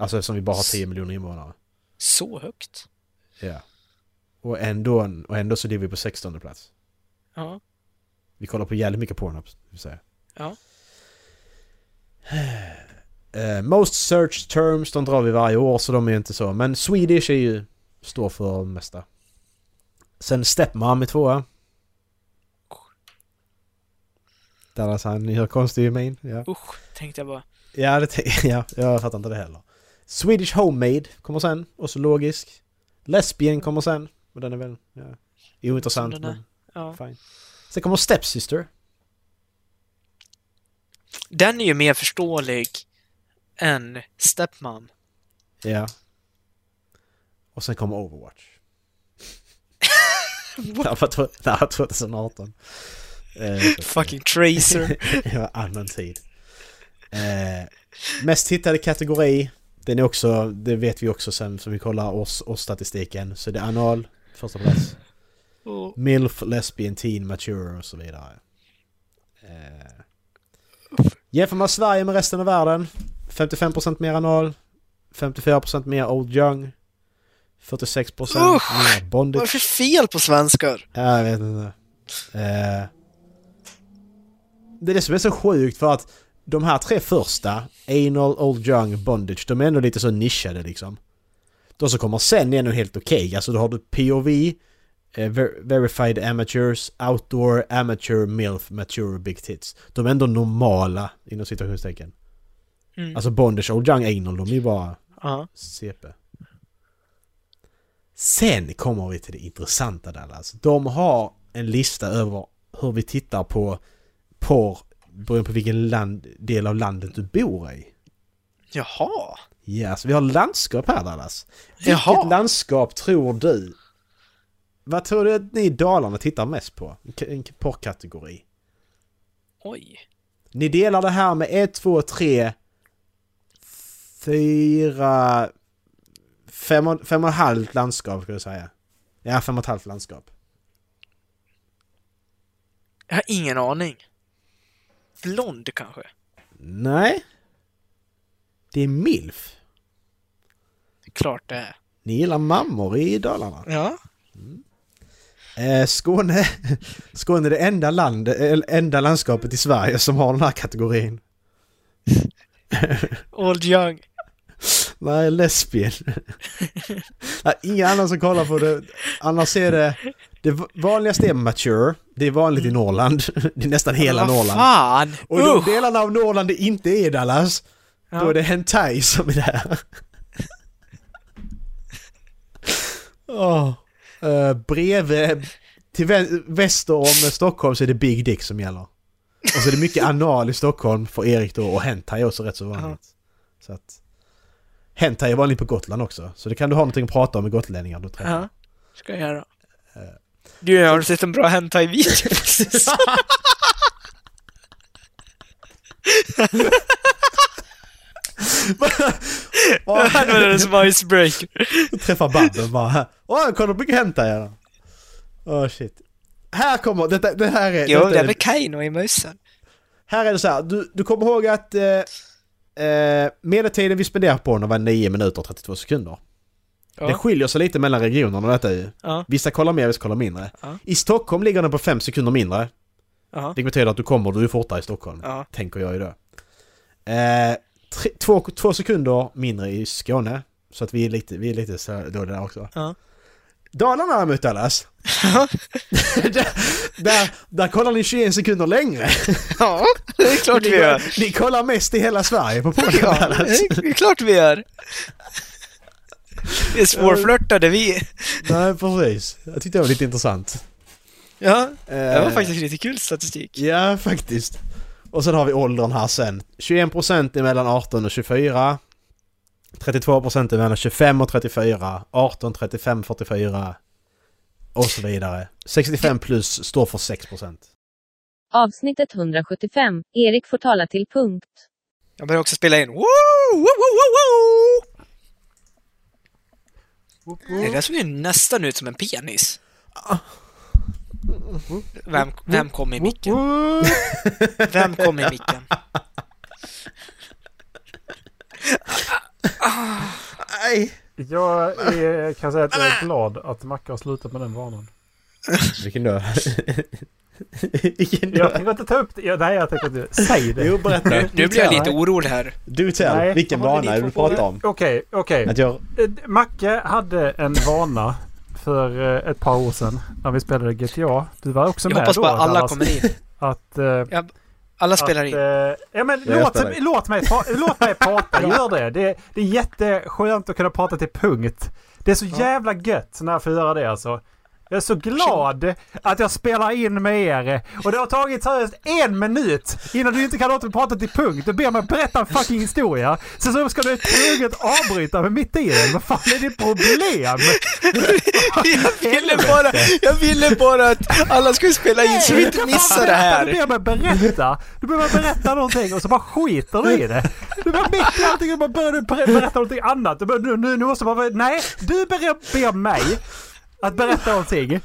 Alltså eftersom vi bara har 10 miljoner invånare. Så högt? Ja. Och ändå, och ändå så ligger vi på 16 plats. Ja. Vi kollar på jävligt mycket porn, vill säga. Ja. Eh, most search terms, de drar vi varje år så de är inte så. Men Swedish är ju... Står för det mesta. Sen Stepmom är tvåa. Dallas han gör konstig min. Ja, Usch, tänkte jag bara. ja, det (laughs) ja, jag fattar inte det heller. Swedish Homemade kommer sen, och så logisk. Lesbian kommer sen, och den är väl... Ja, ointressant är. men Ja. fine. Sen kommer Stepsister. Den är ju mer förståelig än Stepmom. Ja. Och sen kommer Overwatch. (laughs) det här var tw- det här var 2018. Eh, så att- Fucking Tracer. (laughs) var annan tid. Eh, mest hittade kategori. Den är också, det vet vi också sen som vi kollar års, årsstatistiken. Så det är anal, första plats. Och Milf, lesbian, teen, mature och så vidare. Eh, jämför man Sverige med resten av världen. 55% mer anal. 54% mer old young. 46% Usch! mer vad bondage. är det för fel på svenskar? Ja, jag vet inte. Eh, det är det som är så sjukt för att de här tre första, Anal, Old Young, Bondage, de är ändå lite så nischade liksom. De som kommer sen är ändå helt okej. Alltså då har du POV, eh, ver- Verified Amateurs, Outdoor, Amateur, MILF, Mature, Big Tits. De är ändå normala inom citationstecken. Mm. Alltså Bondage, Old Young, Anal, de är ju bara Ja. CP. Sen kommer vi till det intressanta Dallas. De har en lista över hur vi tittar på porr beroende på vilken land, del av landet du bor i. Jaha. Ja, så vi har landskap här Dallas. Vilket Jaha. landskap tror du? Vad tror du att ni i Dalarna tittar mest på? En porrkategori. Oj. Ni delar det här med 1, 2, 3, 4, 5 och fem och halvt landskap skulle jag säga. Ja, fem och ett halvt landskap. Jag har ingen aning. Blond kanske? Nej. Det är MILF. Klart det är. Ni gillar mammor i Dalarna. Ja. Eh, Skåne, (laughs) Skåne är det enda, land, enda landskapet i Sverige som har den här kategorin. (laughs) Old Young. Nej, lesbien. (laughs) Nej, Inga andra som kollar på det. Annars är det... Det vanligaste är mature. Det är vanligt i Norrland. (laughs) Det är nästan hela Vad Norrland. fan! Och de delarna av Norrland det inte är Dallas. Då Ja. är det hentai som är där. (laughs) Åh. Eh, bredvid... Till vä- väster om Stockholm så är det Big Dick som gäller. Och så är det mycket anal i Stockholm för Erik då och hentai är också rätt så vanligt. Så att... Hentai är vanligt på Gotland också. Så det kan du ha någonting att prata om med gotlänningar du träffar. Ja, ska jag göra. Du, har du sett en bra hentai-video? Åh, Han var den som icebreaker. Träffa Babben bara. Åh, kolla mycket Hentai här. Åh shit. Här kommer, detta, det här är... Jo, det är väl Kaino i mössan. Här är det så här, du, du kommer ihåg att eh, eh, medeltiden vi spenderar på den var 9 minuter och 32 sekunder. Det Ja. skiljer sig lite mellan regionerna detta ju. Ja. Vissa kollar mer, vissa kollar mindre. Ja. I Stockholm ligger den på 5 sekunder mindre. Ja. Det betyder att du kommer, du är fortare i Stockholm. Tänker jag ju då. Eh, tre, två, två sekunder mindre i Skåne. Så att vi är lite, vi är lite så dåliga där också. Ja. Dalarna däremot Dallas. (laughs) där, där, där kollar ni 21 sekunder längre. Ja, det är klart ni, vi gör. ni kollar mest i hela Sverige på podden Ja, Dallas. det är klart vi gör. Är svårflörtade vi. Nej precis. Jag tyckte det var lite intressant. Ja, det var Eh, faktiskt lite kul statistik. Ja, faktiskt. Och sen har vi åldern här sen. 21% är mellan 18 och 24. 32% är mellan 25 och 34. 18, 35, 44. Och så vidare. 65 plus står för 6%. Avsnittet 175. Erik får tala till punkt. Jag börjar också spela in. Woo! Woo, woo, woo, woo! Det där såg ju nästan ut som en penis. Vem, vem kom i micken? Vem kom i micken? Nej! Jag är, kan säga att jag är glad att Macke har slutat med den vanan. Vilken då? (laughs) Vilken då? Jag tänker inte ta upp det. Ja, Nej, jag tänker inte. Säg det. Jo, berätta. Nu, nu blir jag lite orolig här. Du tell. Vilken vana det du pratar om? Okej, okej. Att jag... Eh, Macke hade en vana för eh, ett par år sedan när vi spelade GTA. Du var också Jag med hoppas då. bara alla Dallas, kommer in. Att, eh, Alla spelar att, in. eh, ja, men Ja, jag låt, låt, mig, låt mig prata. (laughs) Gör det. det. Det är jätteskönt att kunna prata till punkt. Det är så jävla gött när jag får göra det alltså. Jag är så glad att jag spelar in med er. Och det har tagit seriöst en minut innan du inte kan låta mig prata till punkt. Du ber mig berätta en fucking historia. Sen så ska du tvunget avbryta mig mitt i den. Vad fan är ditt problem? Jag ville bara, jag ville bara att alla skulle spela in så vi inte Du missar det Du här. ber mig berätta. Du ber mig berätta någonting och så bara skiter du i det. Du bara mitt i allting och bara börjar du ber- berätta någonting annat. Du bara, nu, nu, nu måste man nej, du ber mig att berätta någonting.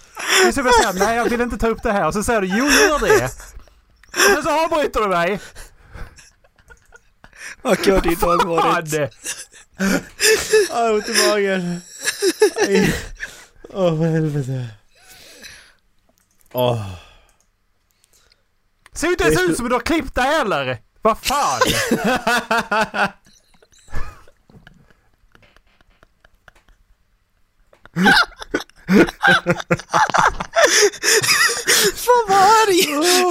Och så vill jag säga, nej jag vill inte ta upp det här. Och så säger du, jo gör det. Och sen så avbryter du mig. Vad har din dag Fan! varit? Jag har ont i magen. Åh, för helvete. Åh. Ser ju inte ens ut som du har klippt det heller. Vad fan? (laughs) Fan vad arg!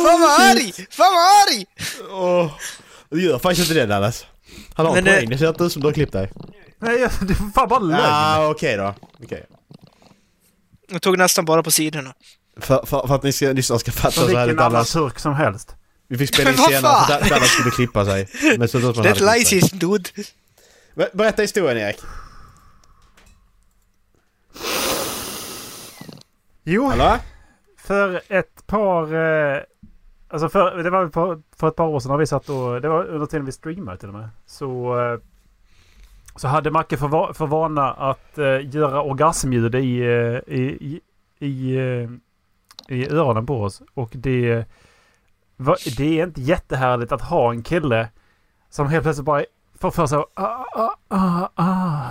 Fan vad arg! Fan vad arg! Åh. Du gör faktiskt inte det Dallas. Han har en Men, eh, poäng, det ser inte ut som du har klippt dig. Nej, jag- det är fan bara lögn. Ja, okej då. Okej. Jag tog nästan bara på sidorna. För, för, för att ni ska, lyssnarna ska fatta Som så här vilken lite annan Dallas. turk som helst. Vi fick spela in senare för Dallas skulle klippa sig. Men så att man That lies is dude. Ber- Berätta historien Erik. Jo, Hallå? för ett par... Eh, alltså för, det var för ett par år sedan när vi satt och... Det var under tiden vi streamade till och med. Så... Eh, så hade Macke för, va- för vana att eh, göra orgasmljud i, i, i, i, i öronen på oss. Och det... Va, det är inte jättehärligt att ha en kille som helt plötsligt bara får för sig att, ah, ah, ah, ah.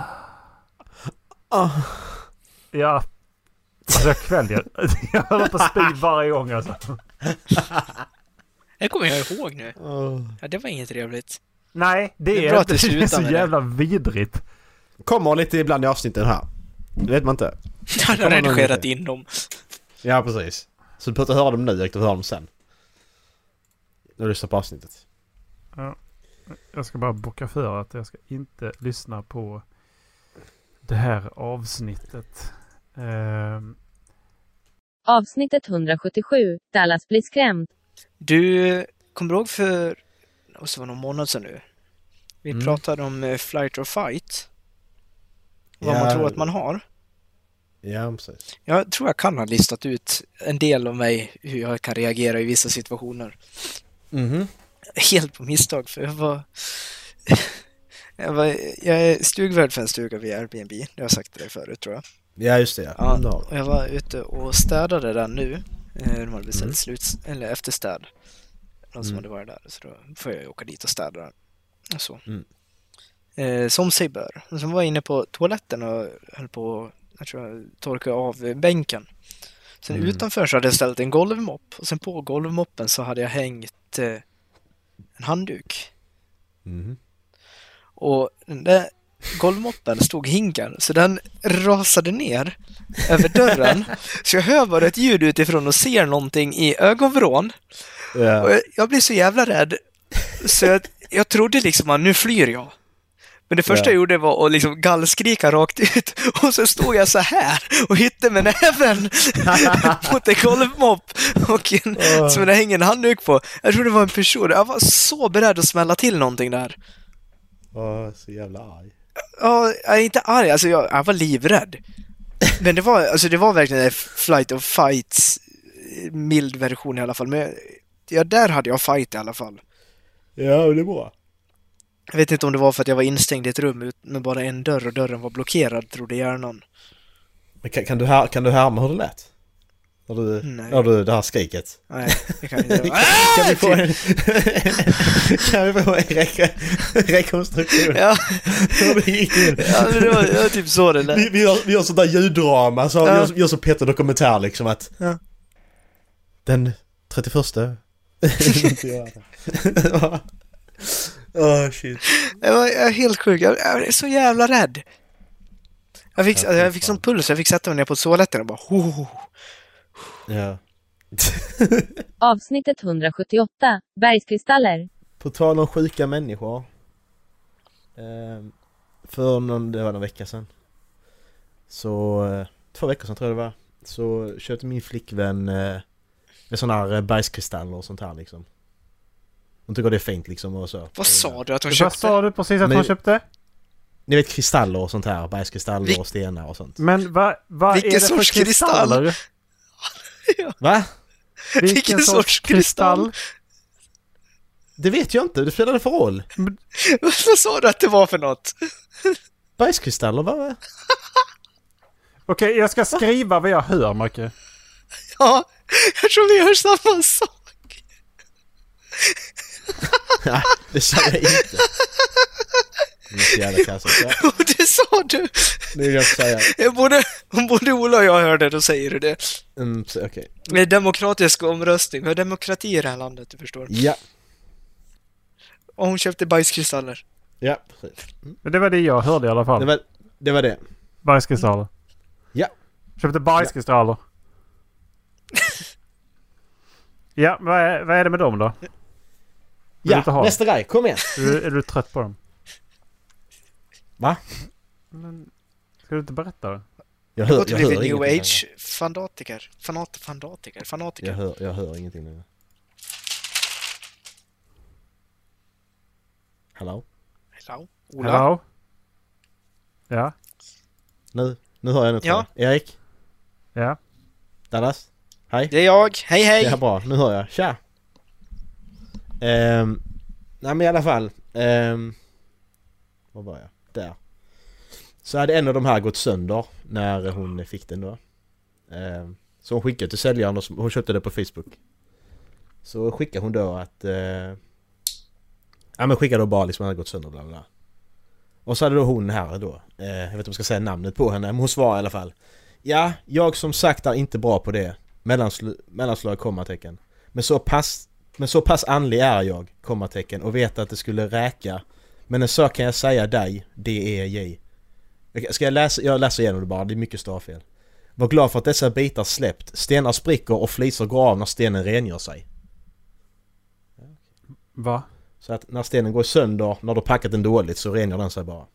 Ah. Ja. Alltså jag kväljer. (laughs) Jag håller på att spy varje gång alltså. Det kommer jag ihåg nu. Ja, det var inget trevligt. Nej, det, Det är är, bra Det är så med det. jävla vidrigt. Kommer lite ibland i avsnitten här. Det vet man inte. (laughs) Jag har redigerat in dem. Ja, precis. Så du behöver inte höra dem nu. Du höra dem sen. När du lyssnar på avsnittet. Jag ska bara bocka för att jag ska inte lyssna på det här avsnittet. Ehm, Avsnittet 177. Dallas blir skrämd. Du, kommer ihåg för... Det måste vara någon månad sedan nu. Vi Mm. pratade om eh, Flight or Fight. vad man tror att man har. Ja, precis. Jag tror jag kan ha listat ut en del av mig, hur jag kan reagera i vissa situationer. Mhm. Helt på misstag, för jag var... (laughs) jag, var, jag är stugvärd för en stuga via Airbnb, det har jag sagt till dig förut tror jag. Ja, just det. Ja. Ja, Mm, och jag var ute och städade den nu. Eh, De hade beställt Mm. sluts, eller efterstäd. Någon som Mm. hade varit där, så då får jag ju åka dit och städa den. Och så. Mm. Eh, som sig bör. Och sen var jag inne på toaletten och höll på jag tror jag torka av bänken. Sen Mm. utanför så hade jag ställt en golvmopp och sen på golvmoppen så hade jag hängt eh, en handduk. Mhm. Och den där golvmoppen stod hinkar, så den rasade ner över dörren. (laughs) så jag hör bara ett ljud utifrån och ser någonting i ögonvrån. Och Ja. jag, jag blir så jävla rädd. Så jag, jag trodde liksom att nu flyr jag. Men det första Ja. jag gjorde var att liksom gallskrika rakt ut och så stod jag så här och hittade med näven (laughs) mot en golvmopp och en, Åh. som det hänger en handduk på. Jag trodde det var en person. Jag var så beredd att smälla till någonting där. Åh, så jävla arg. Ja, jag är inte arg, alltså jag, jag var livrädd. Men det var, alltså det var verkligen en flight of fights mild version i alla fall. Men ja, där hade jag fight i alla fall. Ja, det är bra. Jag vet inte om det var för att jag var instängd i ett rum med bara en dörr och dörren var blockerad, trodde hjärnan. Men kan, kan, du här, kan du härma hur det lät? Har du, Nej. har du det här skriket? Nej, det kan jag inte (laughs) göra. (laughs) kan, vi få en, kan vi få en re rekonstruktion? Ja, Hur gick ja men det, var, det var (laughs) typ så det Vi, lät. vi, gör, vi gör sånt där ljuddrama, så Ja. vi gör, gör som Peter Dokumentär liksom att... Ja. Den 31... Inte göra det. Åh shit. Jag var, jag är helt sjuk, jag, jag är så jävla rädd. Jag fick, Ja, jag fick sån puls, jag fick sätta mig ner på toaletten och bara ho, Ja. (laughs) Avsnittet 178. Bergskristaller. På tal om sjuka människor. Eh, för någon, det var någon vecka sedan. Så, eh, två veckor sedan tror jag det var. Så köpte min flickvän eh, med sådana här eh, bergskristaller och sånt här liksom. Hon tycker det är fint liksom och så. Vad sa du att hon Vad köpte? sa du precis att Men- hon köpte? Ni vet kristaller och sånt här, bergskristaller Vil- och stenar och sånt. Men vad vad är det för sorts kristall? kristaller? (laughs) Va? Vilken sorts kristall? Det vet jag inte, det spelar för roll. (laughs) Vad sa du att det var för något? (laughs) Bergskristaller, va? Okej, jag ska skriva vad jag hör, Macke. Ja, jag tror vi gör samma sak. Ja, det sa jag inte. (laughs) Det jävla. Ja, sa du! det vill jag inte säga. Både, om både Ola och jag hörde det, då säger du det. Mm, Okej. Det är demokratisk omröstning. Vi har demokrati i det här landet, du förstår. Ja, Och hon köpte bajskristaller. ja, precis. Men det var det jag hörde i alla fall. Det var det. Var det. Bajskristaller. Ja. Köpte bajskristaller. (laughs) Ja, vad är, vad är det med dem då? Vill Ja, nästa grej. Kom igen. Är du, är du trött på dem? Va? Men, ska du inte berätta det? Jag Jag har hör, jag blivit hör new age fanatiker. Fanat, fanatiker. Fanatiker. Jag hör, jag hör ingenting längre. Hallå? Hello? Ola? Hello? Ja? Nu, nu hör jag något. Ja. Erik? Ja? Dallas? Hej? Det är jag. Hej hej! Ja, bra. Nu hör jag. Tja! Ehm, nej men i alla fall. Um, var var jag? Där. Så hade en av de här gått sönder när hon fick den då. Ehm, så hon skickade till säljaren och hon köpte det på Facebook. Så skickade hon då att... Eh, ja men skickade då bara liksom att den hade gått sönder bla bla. Och så hade då hon här då, eh, jag vet inte om jag ska säga namnet på henne, men hon svarade i alla fall. Ja, jag som sagt är inte bra på det. Mellansl- mellanslag kommatecken. Men så pass, men så pass andlig är jag, kommatecken, och vet att det skulle räka. Men en sak kan jag säga dig, D-E-J. Ska jag läsa? Jag läser igenom det bara, det är mycket stavfel. Var glad för att dessa bitar släppt. Stenar spricker och flisor går av när stenen rengör sig. Va? Så att när stenen går sönder, när du packat den dåligt, så rengör den sig bara.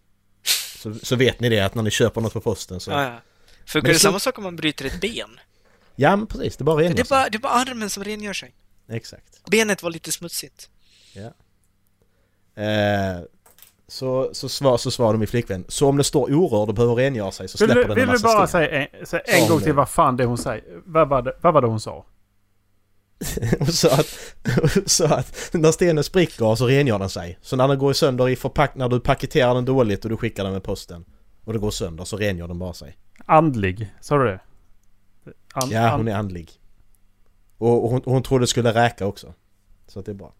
Så, så vet ni det, att när ni köper något på posten så... Ja, ja. Funkar det så- samma sak om man bryter ett ben? Ja men precis, det bara rengör Det är sig. bara, det är bara armen som rengör sig. Exakt. Benet var lite smutsigt. Eh, Så, så, svar, så svarade min flickvän. Så om det står orörd och behöver rengöra sig så Vill släpper du, den vill du bara säga en, säga en gång till vad fan det hon säger? Vad var det, vad var det hon sa? (laughs) Hon sa att, sa att när stenen spricker så rengör den sig. Så när den går sönder i förpack... När du paketerar den dåligt och du skickar den med posten och det går sönder så rengör den bara sig. Andlig, sa du det? An, Ja, hon är andlig. Och, och hon, hon trodde det skulle räka också. Så att det är bra.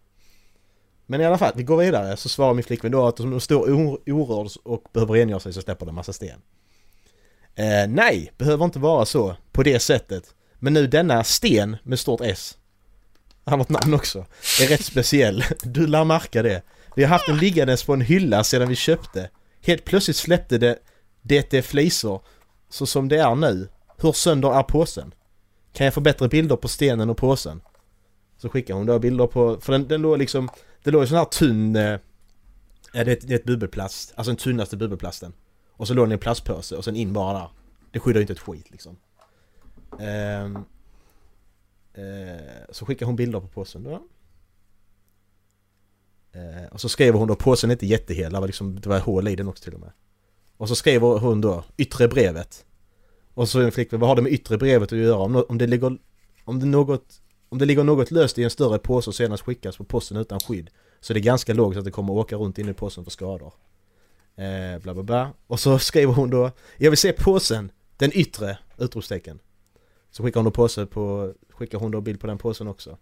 Men i alla fall, vi går vidare. Så svarar min flickvän då att om den står orörd och behöver rengöra sig så släpper den massa sten. Eh, nej, behöver inte vara så på det sättet. Men nu denna sten med stort S. Han har ett namn också. Är rätt speciell. (laughs) Du lär märka det. Vi har haft den liggandes på en hylla sedan vi köpte. Helt plötsligt släppte det det är flisor. Så som det är nu. Hur sönder är påsen? Kan jag få bättre bilder på stenen och påsen? Så skickar hon då bilder på, för den, den låg liksom, det låg en sån här tunn, eh, ja, det, är ett, det är ett bubbelplast, alltså den tunnaste bubbelplasten. Och så låg den i en plastpåse och sen in bara där. Det skyddar ju inte ett skit liksom. Ehm, eh, så skickar hon bilder på påsen då. Eh, och så skrev hon då, påsen är inte jättehel, det var, liksom, det var hål i den också till och med. Och så skrev hon då, yttre brevet. Och så är en flickvän, vad har det med yttre brevet att göra? Om, om det ligger, om det något, om det ligger något löst i en större påse och senast skickas på posten utan skydd. Så är det ganska lågt att det kommer åka runt inne i påsen för skador. Eh, bla bla bla. Och så (laughs) skriver hon då, jag vill se påsen, den yttre! Utropstecken. Så skickar hon då påse på, skickar hon då bild på den påsen också.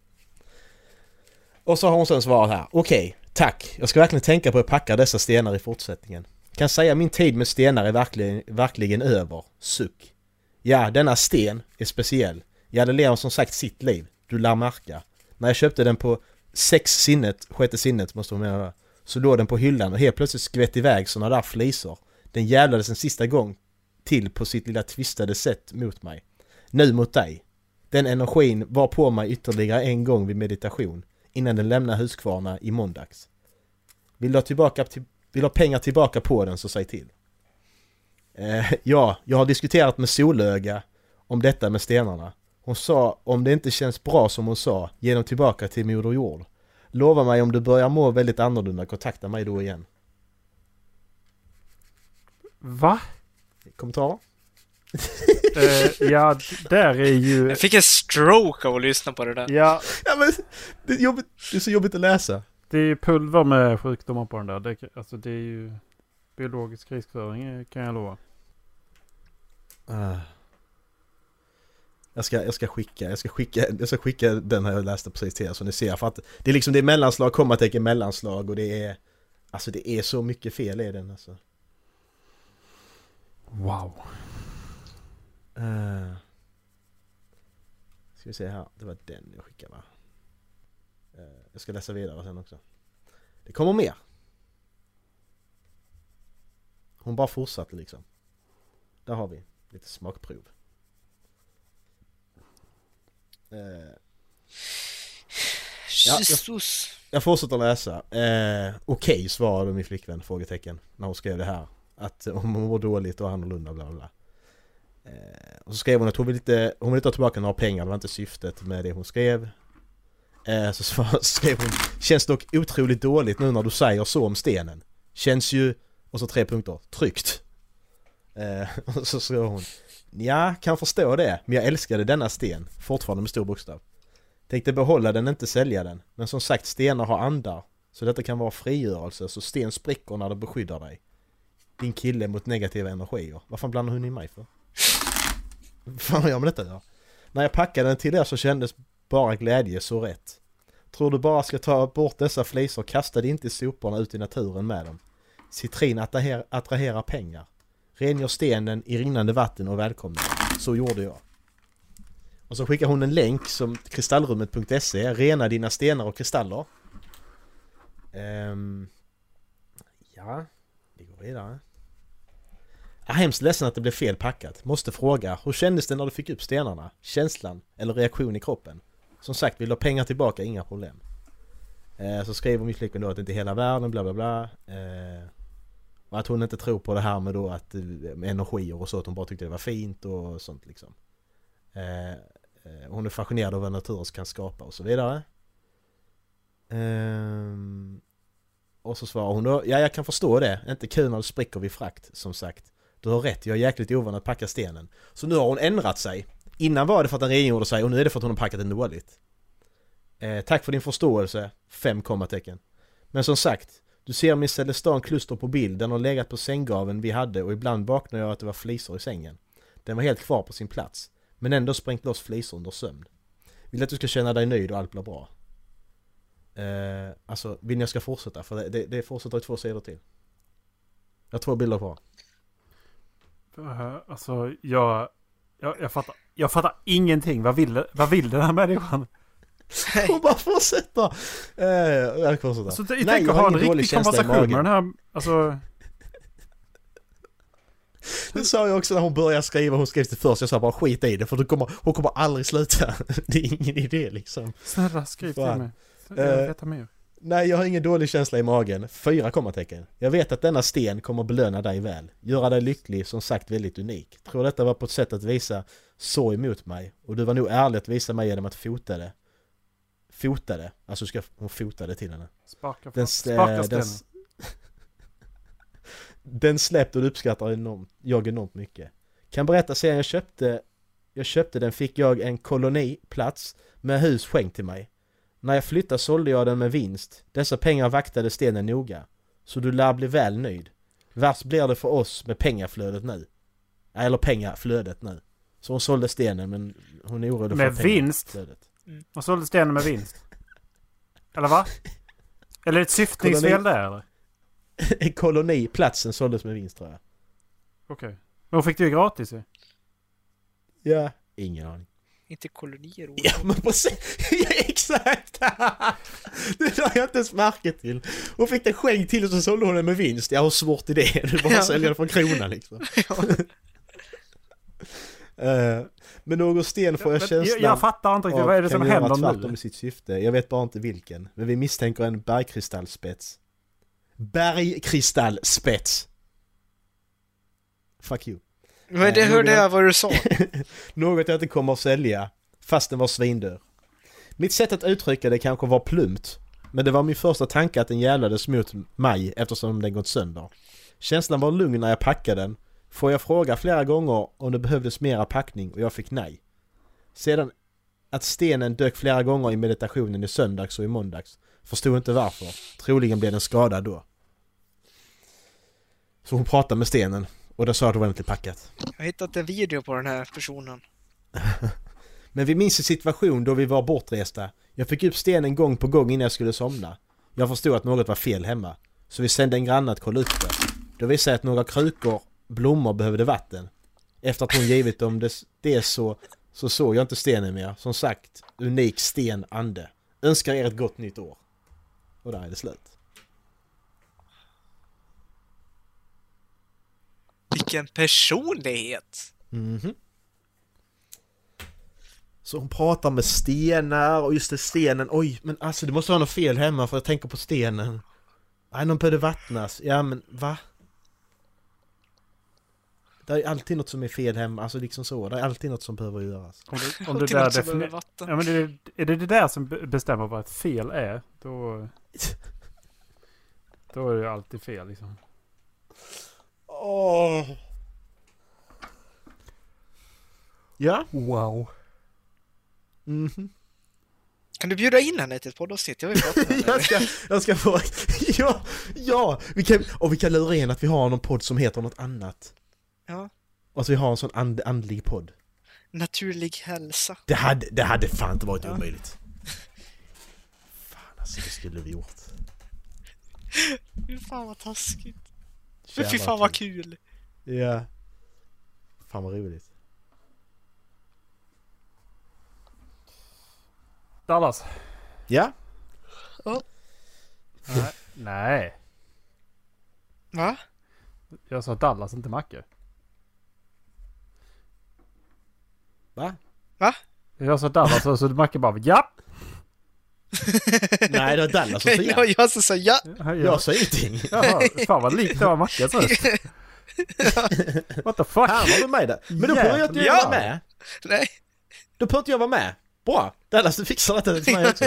Och så har hon sen svarat här, okej, tack, jag ska verkligen tänka på att packa dessa stenar i fortsättningen. Kan säga min tid med stenar är verkligen, verkligen över. Suck. Ja, denna sten är speciell. Ja, det lever som sagt sitt liv. Du lär märka. När jag köpte den på sex sinnet, sjätte sinnet måste man mena det, så låg den på hyllan och helt plötsligt skvätt iväg sådana där flisor. Den jävlades en sista gång till på sitt lilla twistade sätt mot mig. Nu mot dig. Den energin var på mig ytterligare en gång vid meditation innan den lämnar Huskvarna i måndags. Vill du ha, tillbaka till, vill ha pengar tillbaka på den så säg till. Eh, ja, jag har diskuterat med Solöga om detta med stenarna. Hon sa om det inte känns bra som hon sa, ge dem tillbaka till Moder Jord. Lova mig om du börjar må väldigt annorlunda, kontakta mig då igen. Va? Kommentarer? Eh, ja, där är ju... Jag fick en stroke av att lyssna på det där. Ja, Ja men, det är, jobbigt, det är så jobbigt att läsa. det är ju pulver med sjukdomar på den där. Det, alltså det är ju biologisk riskföring eh, kan jag lova. Ah. Jag ska, jag ska skicka, jag ska skicka, jag ska skicka den här jag läste precis till er så ni ser för att det är liksom det är mellanslag, kommatecken, mellanslag och det är Alltså det är så mycket fel i den alltså. Wow. Uh. Ska vi se här, det var den jag skickade va? Eh, jag ska läsa vidare sen också. Det kommer mer. Hon bara fortsatte liksom. Där har vi lite smakprov. Eh, Ja, jag-. Jag fortsätter läsa. Eh, Okej, svarade min flickvän, frågetecken, när hon skrev det här. Att om hon mår dåligt och annorlunda, bla bla bla. Eh, och så skrev hon att hon vill inte, hon vill inte ha tillbaka några pengar, det var inte syftet med det hon skrev. Eh, så svar- (laughs) skrev hon, känns dock otroligt dåligt nu när du säger så om stenen. Känns ju, och så tre punkter, tryggt. Eh, (laughs) och så skrev hon, ja, kan förstå det, men jag älskade denna sten, fortfarande med stor bokstav. Tänkte behålla den, inte sälja den. Men som sagt, stenar har andar. Så detta kan vara frigörelse, så sten spricker när det beskyddar dig. Din kille mot negativa energier. Vad fan blandar hon in mig för? Vad fan har jag med detta att göra? När jag packade den till er så kändes bara glädje så rätt. Tror du bara ska ta bort dessa flisor, kasta det inte i soporna ut i naturen med dem. Citrin attraher- attraherar pengar. Rengör stenen i rinnande vatten och välkomna. Så gjorde jag. Och så skickar hon en länk som kristallrummet.se, rena dina stenar och kristaller. Um, ja, vi går vidare. Jag är hemskt ledsen att det blev fel packat. Måste fråga, hur kändes det när du fick upp stenarna? Känslan eller reaktion i kroppen? Som sagt, vill du ha pengar tillbaka? Inga problem. Eh, så skriver min flickvän då att det inte är hela världen, bla bla bla. Eh, och att hon inte tror på det här med då att med energier och så, att hon bara tyckte det var fint och sånt liksom. Eh, eh hon är fascinerad av vad naturen kan skapa och så vidare. Eh, Och så svarar hon då, ja jag kan förstå det, inte kul när det spricker vid frakt, som sagt. Du har rätt, jag är jäkligt ovan att packa stenen. Så nu har hon ändrat sig. Innan var det för att den rengjorde sig och nu är det för att hon har packat den dåligt. Eh, tack för din förståelse, fem kommatecken. Men som sagt, du ser min Celestan kluster på bild, den har legat på sänggaven vi hade och ibland vaknar jag att det var flisor i sängen. Den var helt kvar på sin plats, men ändå sprängt loss flisor under sömn. Vill att du ska känna dig nöjd och allt blir bra. Eh, alltså, vill ni jag ska fortsätta? För det, det, det fortsätter i två sidor till. Jag har två bilder kvar. Eh, alltså, jag, jag, jag, fattar, jag fattar ingenting. Vad vill, vad vill den här människan? Hon bara fortsätter! Eh, jag fortsätter. Alltså, jag Nej, tänker jag har ha en riktig konversation magen. med den här. Alltså, Det sa jag också när hon började skriva, hon skrev det först, jag sa bara skit i det för du kommer, hon kommer aldrig sluta. (laughs) Det är ingen idé liksom. snälla skriv till mig. Jag Eh, vill veta mer. Nej, jag har ingen dålig känsla i magen. Fyra kommatecken. Jag vet att denna sten kommer belöna dig väl. Göra dig lycklig, som sagt väldigt unik. Tror detta var på ett sätt att visa sorg mot mig. Och du var nog ärlig att visa mig genom att fota det. Fota det. Alltså ska hon fota det till henne. Sparka, Den, sparka den, (laughs) den släppte och uppskattar enormt, jag enormt mycket. Kan berätta sen jag köpte, jag köpte den fick jag en koloniplats med hus skänkt till mig. När jag flyttade sålde jag den med vinst. Dessa pengar vaktade stenen noga. Så du lär bli väl nöjd. Värst blir det för oss med pengaflödet nu. Eller pengaflödet nu. Så hon sålde stenen men hon är orolig Med för vinst? Pengaflödet. Och sålde stenen med vinst. Eller va? Eller ett syftningsfel Koloni- där eller? En (laughs) koloniplatsen såldes med vinst tror jag. Okej. Men hon fick det ju gratis ju. Ja, ingen aning. Inte kolonier. Ja men precis, (laughs) ja, exakt! (laughs) det la jag inte ens märke till. Hon fick den skänkt till och så sålde hon den med vinst. Ja hur svårt är det? Det är bara sälja den för en krona liksom. Eh, men någon sten får jag känslan jag, jag fattar inte riktigt. av Vad är det som händer tvärtom nu? i sitt syfte. Jag vet bara inte vilken. Men vi misstänker en bergkristallspets. Bergkristallspets! Fuck you. Men det Nej, hörde jag vad du sa. (laughs) Något jag inte kommer att sälja, fast den var svindör. Mitt sätt att uttrycka det kanske var plumpt, men det var min första tanke att den jävlades mot mig eftersom den gått sönder. Känslan var lugn när jag packade den. Får jag fråga flera gånger om det behövdes mera packning och jag fick nej. Sedan att stenen dök flera gånger i meditationen i söndags och i måndags. Förstod inte varför. Troligen blev den skadad då. Så hon pratade med stenen och det sa att det var ordentligt packat. Jag har hittat en video på den här personen. (laughs) Men vi minns en situation då vi var bortresta. Jag fick upp stenen gång på gång innan jag skulle somna. Jag förstod att något var fel hemma. Så vi sände en granne att kolla upp det. Då visade jag att några krukor blommor behövde vatten. Efter att hon givit dem det, det så, så såg jag inte stenen mer. Som sagt, unik sten ande. Önskar er ett gott nytt år. Och där är det slut. Vilken personlighet! Mhm. Så hon pratar med stenar och just det stenen, oj men alltså det måste vara något fel hemma för jag tänker på stenen. Nej, de behövde vattnas. Ja men va? Det är alltid något som är fel hemma, alltså liksom så. Det är alltid något som behöver göras. Om det, om det där något som behöver defini- vatten. ja, men det, är det det där som be- bestämmer vad ett fel är? Då... Då är det alltid fel liksom. Åh! Ja? Wow. Mhm. Kan du bjuda in henne till ett poddavsnitt? Jag vill prata med henne. jag ska, jag ska få... (laughs) Ja! Ja! Vi kan, och vi kan lura in att vi har någon podd som heter något annat. Ja. Och att vi har en sån and, andlig podd. Naturlig hälsa. Det hade, det hade fan inte varit Ja. omöjligt. Fan alltså, det skulle vi gjort. Fy fan vad taskigt. Jävlar Fy fan vad kul. Ja. Fan vad roligt. Dallas. Ja? Nej. Nej. Va? Jag sa Dallas, inte Macke. Va? Va? Jag sa Dallas och så Macke bara ja. (laughs) Nej, det var Dallas som sa ja. (laughs) jag, jag som sa ja. Jag sa ingenting. Jaha, fan vad likt det var Mackes röst. (laughs) What the fuck? Fan var du med där? Men då behöver jag inte Ja. vara med. Nej. Då behöver inte jag vara med. Bra! Dallas, du fixar detta till mig också.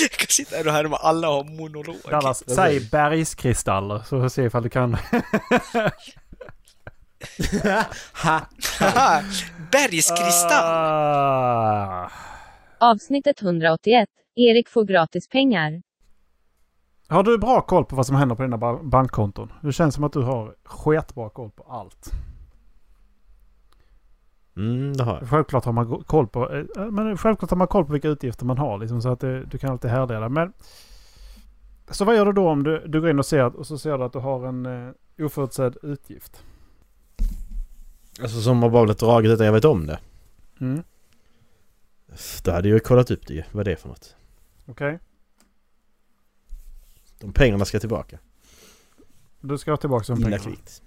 Jag kan sitta här och härma alla har monolog. Dallas, säg bergskristaller så se ifall du kan. Bergskristall! Ah. Avsnittet 181. Erik får gratis pengar. Har du bra koll på vad som händer på dina ba- bankkonton? Det känns som att du har sketbra koll på allt. Mm, det har jag. Självklart har man koll på, eh, men självklart har man koll på vilka utgifter man har liksom, så att det, du kan alltid härleda. Men så vad gör du då om du, du går in och ser, och så ser du att du har en uh, oförutsedd utgift? Alltså som har bara blivit draget utan jag vet om det. Mm. Då hade jag ju kollat upp det ju, vad det är för något. Okej. De pengarna ska tillbaka. Du ska ha tillbaka de pengarna. kvickt.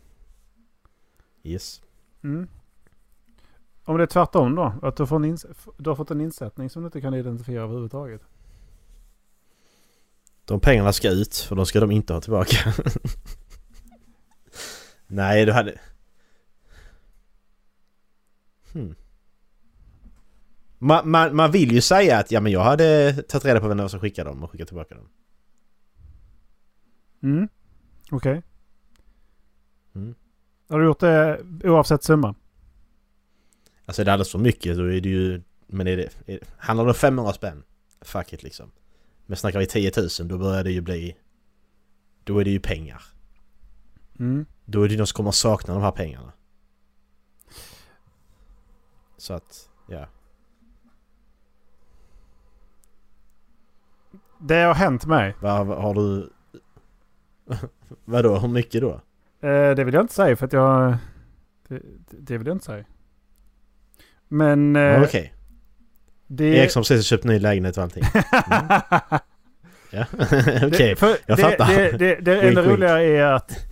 Yes. Mm. Om det är tvärtom då? Att du, får en du har fått en insättning som du inte kan identifiera överhuvudtaget. De pengarna ska ut och de ska de inte ha tillbaka. (laughs) Nej, du hade... Hmm. Man, man, man vill ju säga att ja men jag hade tagit reda på vem det var som skickade dem och skickat tillbaka dem. Mm. Okej. Mm. Har du gjort det oavsett summa? Alltså är det alldeles för mycket då är det ju... Men är det... Är, handlar det om 500 spänn? Fuck it liksom. Men snackar vi 10 000 då börjar det ju bli... Då är det ju pengar. Mm. Då är det någon som kommer sakna de här pengarna. Så att, ja. Det har hänt mig. Vad har du... (laughs) Vadå? Hur mycket då? Eh, det vill jag inte säga för att jag... Det, det vill jag inte säga. Men... Eh, Okej. Det... Erik som precis har köpt ny lägenhet och allting. (laughs) Mm. Ja, (laughs) okej. Det- för Jag det, fattar. Det, det, det Wink, enda roliga är att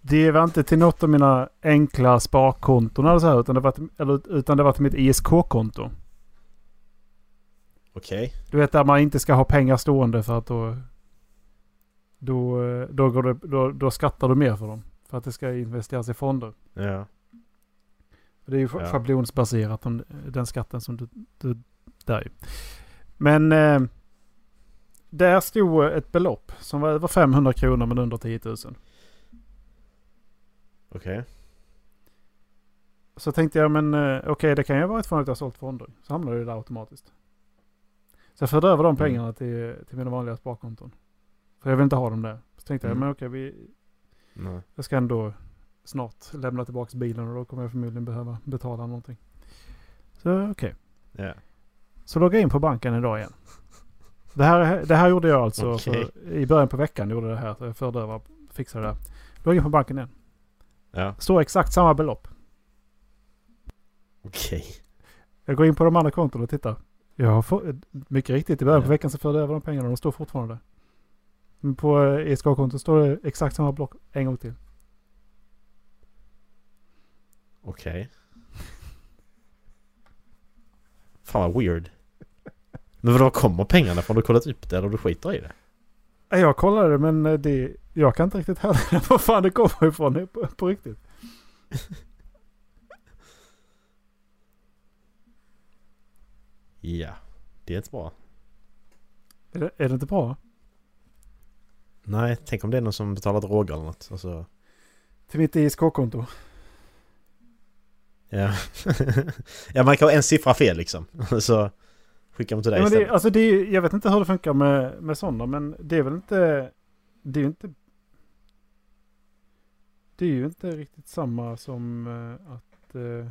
det var inte till något av mina enkla sparkonton eller så här, utan det var till, eller, utan det var till mitt ISK-konto. Okej. Du vet där man inte ska ha pengar stående för att då... Då, då, går det, då, då skattar du mer för dem. För att det ska investeras i fonder. Ja. Det är ju Ja. schablonsbaserat om den skatten som du... du där ju. Men... Eh, där stod ett belopp som var över 500 kronor men under 10 000. Okej. Så tänkte jag men eh, okej det kan ju vara ett från att jag har sålt fonder. Så hamnar det där automatiskt. Så jag förde över de Mm. pengarna till, till mina vanliga sparkonton. För jag vill inte ha dem där. Så tänkte jag Mm. men okej vi, Nej. jag ska ändå snart lämna tillbaka bilen och då kommer jag förmodligen behöva betala någonting. Så okej. Ja. Så loggade jag in på banken idag igen. Det här, det här gjorde jag alltså för, i början på veckan. Gjorde jag det här. Så jag förde över, fixade det. Loggade in på banken igen. Ja. Står exakt samma belopp. Okej. Jag går in på de andra kontona och tittar. Jag har fått, mycket riktigt i början på Ja. veckan så förde jag över de pengarna. De står fortfarande. Men på eh, ESK-kontot står det exakt samma block en gång till. Okej. Fan vad weird. Men var kommer pengarna från? Har du kollat upp det eller du skiter i det? Ja, Jag kollade men eh, det, jag kan inte riktigt höra (laughs) var fan det kommer ifrån på, på riktigt. Ja. Det är inte bra. Är det, är det inte bra? Nej, tänk om det är någon som betalar droger eller något. Alltså, Till mitt ISK-konto. ja. (laughs) ja, man kan ha en siffra fel liksom. Så skickar man till dig Ja, men det, istället. alltså det, är- jag vet inte hur det funkar med, med sådana men det är väl inte... Det är ju inte... Det är ju inte riktigt samma som eh, att... eh,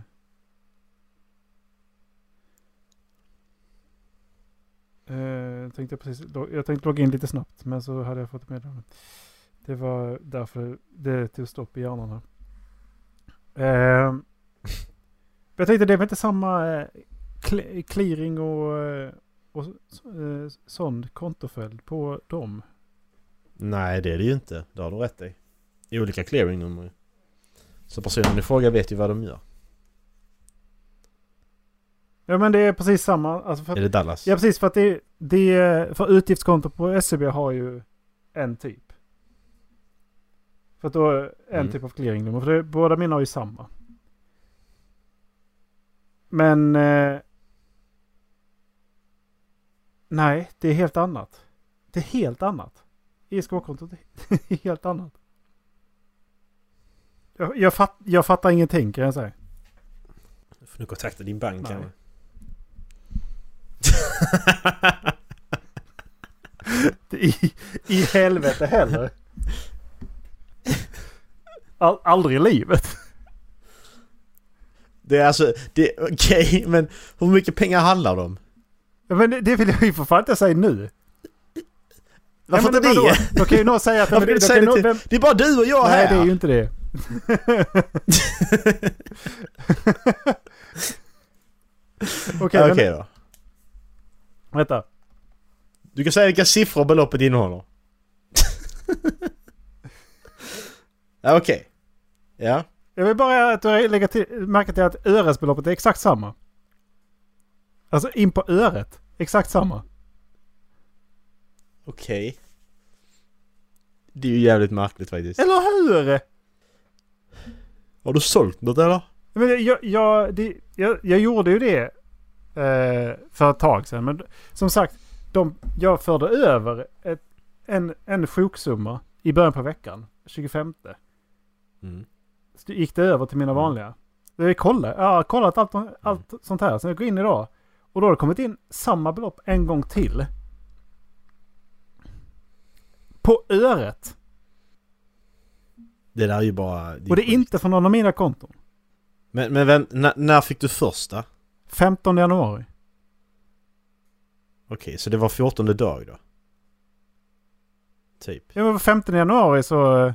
tänkte jag, precis, jag tänkte logga in lite snabbt men så hade jag fått ett meddelande. Det var därför det tog stopp i hjärnan här. Eh, (laughs) jag tänkte det är väl inte samma clearing och, eh, och eh, sån kontoföljd på dem. Nej, det är det ju inte. Det har du rätt i. I olika clearingnummer. Så personen i fråga vet ju vad de gör. Ja men det är precis samma. Alltså för, Är det Dallas? Ja precis för att det, det för utgiftskonto på SEB har ju en typ. För att då en Mm. typ av clearingnummer. För det, båda mina har ju samma. Men... Eh, Nej, det är helt annat. Det är helt annat. ISK-kontot (laughs) är helt annat. Jag, jag, fatt, jag fattar ingenting kan jag säga. Du får nu kontakta din bank Nej. (laughs) kanske. I, I helvete heller. All, aldrig i livet. Det är alltså, det okej men hur mycket pengar handlar det om? Men det, vill jag ju för fan inte säga nu. Varför inte det? Då kan ju någon säga att... Varför du då säga det till, vem- Det är bara du och jag Nej, här! det är ju inte det. (laughs) Okej, Okej men då. vänta. Du kan säga vilka siffror beloppet innehåller. (laughs) ja, okej. Ja. Jag vill bara att du lägger till, märka till att öresbeloppet är exakt samma. Alltså in på öret. Exakt samma. Okej. Det är ju jävligt märkligt faktiskt. Eller hur? Har du sålt något eller? Men jag, jag, det, jag, jag gjorde ju det eh, för ett tag sedan. Men som sagt, de, jag förde över ett, en, en sjuksumma i början på veckan. 25. Mm. Så gick det över till mina vanliga. Jag kollade, jag har kollat allt, allt sånt här. Så jag går in idag. Och då har det kommit in samma belopp en gång till. På öret. Det där är ju bara... Och det är inte från någon av mina konton. Men, men vem, när, när fick du första? 15 januari. Okej, så det var 14 dag då? Typ. Ja men på 15 januari så... eh,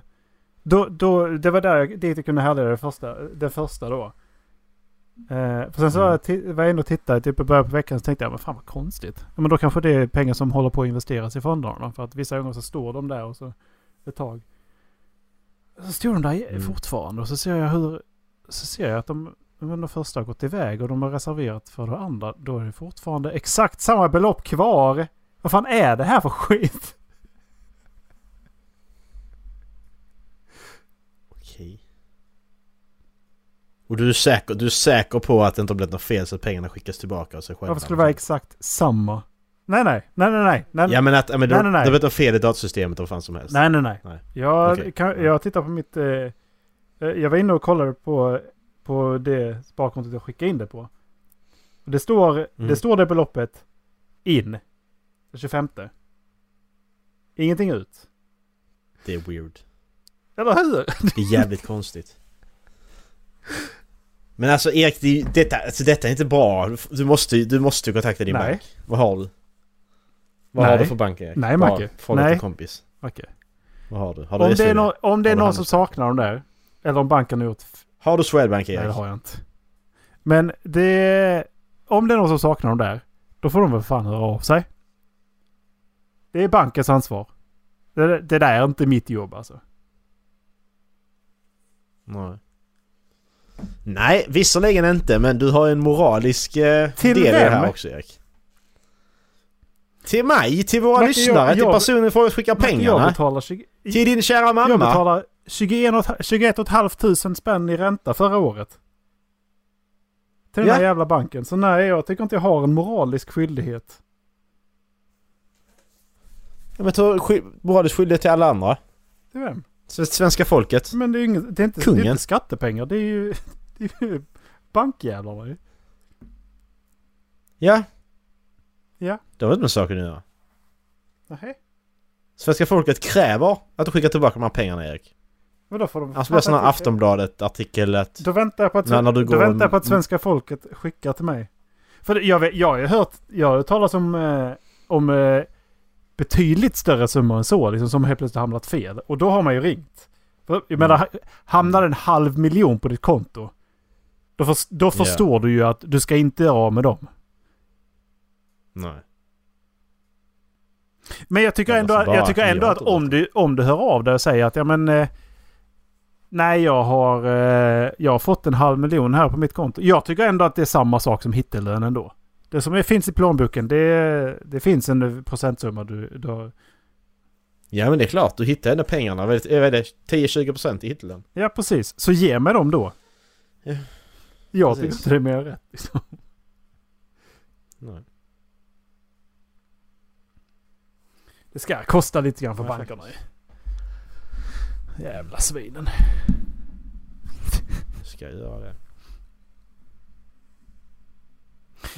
Då, då, det var där jag, dit jag kunde härleda det första, det första då. Eh, för sen så ti- var jag inne och tittade typ i början på veckan så tänkte jag men fan vad konstigt. Ja, men då kanske det är pengar som håller på att investeras i fonderna. För att vissa gånger så står de där och så ett tag. Så står de där Mm. fortfarande och så ser jag hur... Så ser jag att de, men de första har gått iväg och de har reserverat för det andra. Då är det fortfarande exakt samma belopp kvar. Vad fan är det här för skit? Okej. Och du är, säker, du är säker på att det inte har blivit något fel så att pengarna skickas tillbaka av sig själva? Varför skulle det vara exakt samma? Nej, nej, nej, nej, nej. nej. Ja men att, men Nej, nej, nej. det har blivit något fel i datasystemet vad fan som helst? Nej, nej, nej. Nej. Jag, Okej. kan, jag tittar på mitt... Eh, eh, jag var inne och kollade på, på det sparkontot jag skickade in det på. Och Det står, Mm. det står det beloppet in. Den 25. Ingenting ut. Det är weird. Eller hur? Det är jävligt konstigt. (laughs) Men alltså Erik, det, är detta, alltså, detta är inte bra. Du, måste du måste kontakta din Nej. bank. Vad har du? Vad Nej. har du för bank Erik? Nej, Macke. Fråga Nej. till kompis. Okej. Vad har du? Har du Om det, är no, om det är någon som saknar dem där. Eller om banken har gjort... Har du Swedbank Erik? Nej, det har jag inte. Men det... Om det är någon som saknar dem där. Då får de väl fan höra av sig. Det är bankens ansvar. Det, det där är inte mitt jobb alltså. Nej. Nej, visserligen inte men du har en moralisk eh, Till del i det här också Erik. Till mig, till våra Macke, lyssnare, jag- till jag- personen får skicka Jag pengarna. betalar, 20, Till din kära mamma. jag betalar 21 och, 21 och ett halvt tusen spänn i ränta förra året. Till den Ja. där jävla banken. Så nej, jag tycker inte jag har en moralisk skyldighet. Ja, men ta moralisk skyldighet till alla andra. Till vem? Svenska folket. Men det är, inget, det är, inte, det är Kungen. inte skattepengar. Det är ju, (laughs) det är ju bankjävlarna ju. Ja. Ja. Det har inte med saken att göra. Nej. Svenska folket kräver att du skickar tillbaka de här pengarna Erik. Men då får de... Blir det sån här Aftonbladet-artikel att... Då väntar jag på att, När- när du går- väntar på att svenska folket skickar till mig. För jag, vet, jag har ju hört, jag har hört talas om, eh, om eh, betydligt större summor än så, liksom, som helt plötsligt hamnat fel. Och då har man ju ringt. För, jag menar, ha- hamnar en halv miljon på ditt konto, då, förs- då förstår du ju att du ska inte göra av med dem. Nej. Men jag tycker ändå, bara jag tycker att ändå att om du, om du hör av dig och säger att ja men... Eh, nej jag har, eh, jag har fått en halv miljon här på mitt konto. Jag tycker ändå att det är samma sak som hittellönen då. Det som är, finns i plånboken det, det finns en procentsumma du, du har. Ja men det är klart, du hittar ändå pengarna. Vad är det? 10-20% i hitlön. Ja precis, så ge mig dem då. Ja, jag tycker inte det är mer rätt. Liksom. Nej. Det ska kosta lite grann för bankerna ju. Jävla svinen. Ska jag göra det?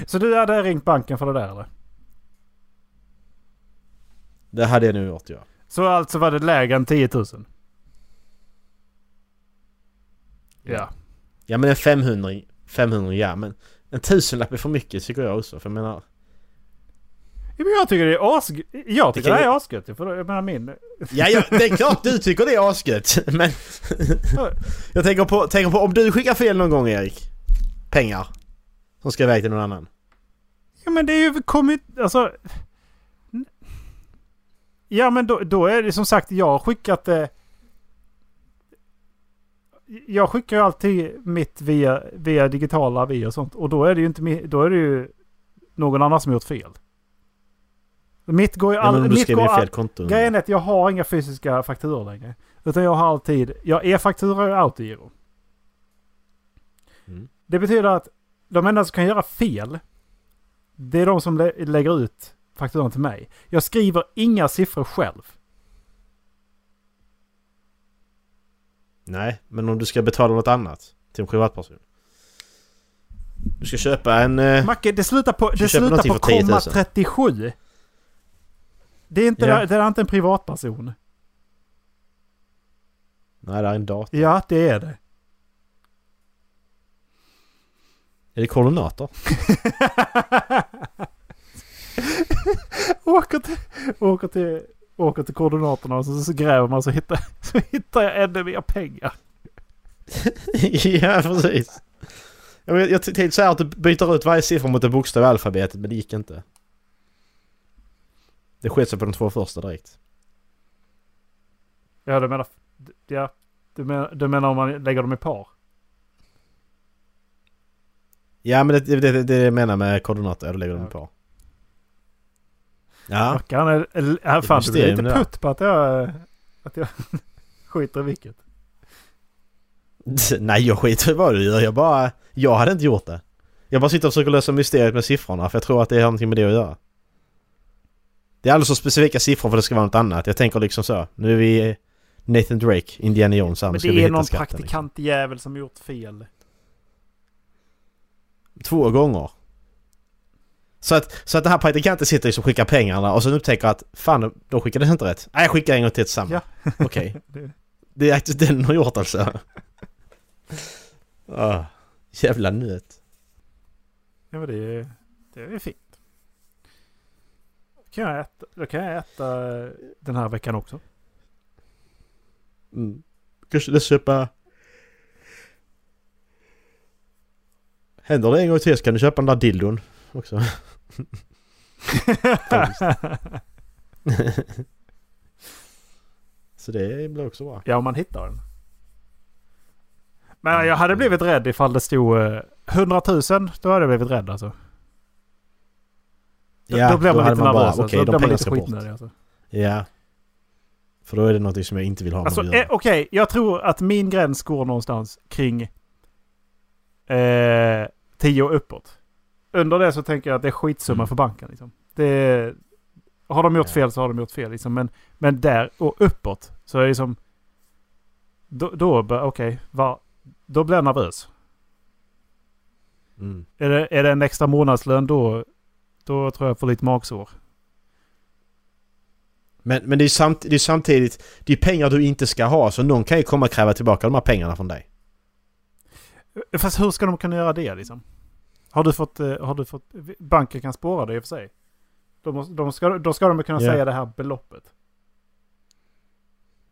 Så du hade ringt banken för det där eller? Det hade jag nu gjort ja. Så alltså var det lägre än 10 000? Ja. Ja men en 500, 500 ja men en tusenlapp är för mycket tycker jag också för jag menar... Ja, men jag tycker det är as... Jag tycker det vi- är asgött. För jag menar min... Ja, ja det är klart du tycker det är asgött men... jag tänker på, tänker på om du skickar fel någon gång Erik. Pengar. Som ska iväg till någon annan. Ja men det är ju kommit... Alltså... Ja men då, då är det som sagt jag har skickat det... Jag skickar ju alltid mitt via, via digitala avier och sånt. Och då är det ju inte Då är det ju någon annan som gjort fel. Mitt går ju Ja, men aldrig... mitt går fel konto. Grejen är att jag har inga fysiska fakturor längre. Utan jag har alltid... Jag e-faktura och autogiro. Mm. Det betyder att de enda som kan göra fel. Det är de som lä- lägger ut fakturan till mig. Jag skriver inga siffror själv. Nej, men om du ska betala något annat till en privatperson. Du ska köpa en... Eh, Macke, det slutar på, det slutar på för 10 000. komma 37. Det är, inte, Ja. det är inte en privatperson. nej, det är en dator. Ja, det är det. Är det koordinator? åker, till, åker, till, åker till koordinaterna och så, så gräver man så hittar, så hittar jag ännu mer pengar. (laughs) ja, precis. Jag, vet- jag tänkte säga att du byter ut varje siffra mot en bokstav i alfabetet, men det gick inte. Det sket sig på de två första direkt. Ja, du menar... Ja, du menar, du menar om man lägger dem i par? Ja, men det är det, det, det jag menar med koordinator. Jag lägger Ja. på. Ja. Mackan är... är- fan, du blir lite det putt på att jag... Att jag (laughs) skiter i vilket. Nej, jag skiter i vad du gör. Jag bara... Jag hade inte gjort det. Jag bara sitter och försöker lösa mysteriet med siffrorna, för jag tror att det har någonting med det att göra. Det är alldeles så specifika siffror för det ska vara något annat. Jag tänker liksom så. Nu är vi Nathan Drake, Indiana Jones här. Men det är någon liksom. praktikant jävel som gjort fel. Två gånger. Så att, så att den här praktikanten sitter liksom och skickar pengarna och sen upptäcker att fan, de skickade inte rätt. Nej, jag skickar en gång till tillsammans. Ja. Okej. (laughs) Det- Det är faktiskt den har gjort alltså. (laughs) Ah, jävla nöt. Ja, men det är, det är fint. Då kan, jag äta, då kan jag äta den här veckan också. Mm. Kanske köpa... Händer det en gång till så kan du köpa den där dildon också. (laughs) så det blir också bra. ja, om man hittar den. Men jag hade blivit rädd ifall det stod eh, 100 000. Då hade jag blivit rädd alltså. Då, Ja, då blir då man hade lite man bara, nervös. okej, alltså. de då pengarna ska bort. alltså. Ja. För då är det något som jag inte vill ha med Alltså att eh, okej, jag tror att min gräns går någonstans kring eh, 10 och uppåt. Under det så tänker jag att det är skitsumma Mm. för banken. Liksom. Det, har de gjort fel så har de gjort fel. Liksom. Men, men där och uppåt så är det liksom... Då, då bör- okej, va- då blir jag nervös. Mm. Är det, är det en extra månadslön då, då tror jag får lite magsår. Men, men det är, samt, det är samtidigt, det är pengar du inte ska ha så någon kan ju komma och kräva tillbaka de här pengarna från dig. Fast hur ska de kunna göra det liksom? Har du fått... eh, Har du fått banken kan spåra det i och för sig. De, måste, de ska, då ska de kunna Ja. säga det här beloppet.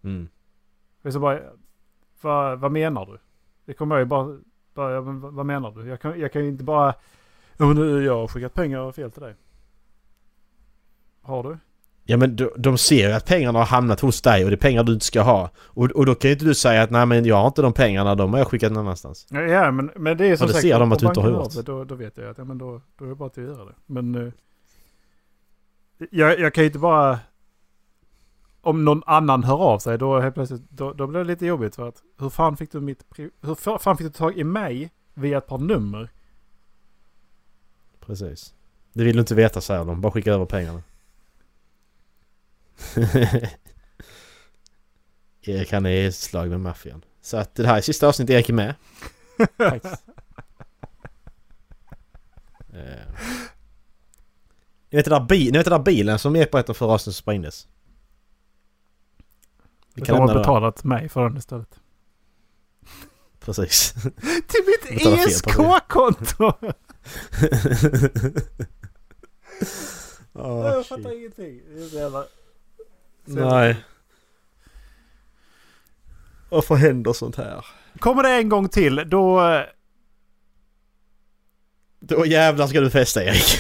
Mm. Så bara, vad, vad menar du? Det kommer jag ju bara... bara vad, menar du? Jag kan, jag kan ju inte bara... Nu, jag har skickat pengar fel till dig. Har du? Ja men de, de ser ju att pengarna har hamnat hos dig och det är pengar du inte ska ha. Och, och då kan ju inte du säga att nej men jag har inte de pengarna, de har jag skickat någon annanstans. Ja, men, men det är som det sagt... ser de att du inte har gjort. sig, Då, då vet jag att ja, men då, då är det bara att jag gör det. Men... eh, jag, jag kan ju inte bara... Om någon annan hör av sig då helt plötsligt... Då, då blir det lite jobbigt för att... Hur fan fick du mitt... Hur fa- fan fick du tag i mig via ett par nummer? Precis. Det vill du inte veta säger de, bara skicka över pengarna. (laughs) Erik han är i ett slag med maffian. Så att det här är sista avsnittet Erik är med. Faktiskt. Eh. Ni vet, den där bi- ni vet den där bilen som är på ett av förra avsnitten som sprängdes? Vi De kan har betalat mig för den istället. Precis. (laughs) Till mitt ESK-konto! Åh, jag (laughs) shit. fattar ingenting. Det är så jävla... Nej. Varför händer sånt här? Kommer det en gång till, då... eh, Då jävlar ska du festa Erik.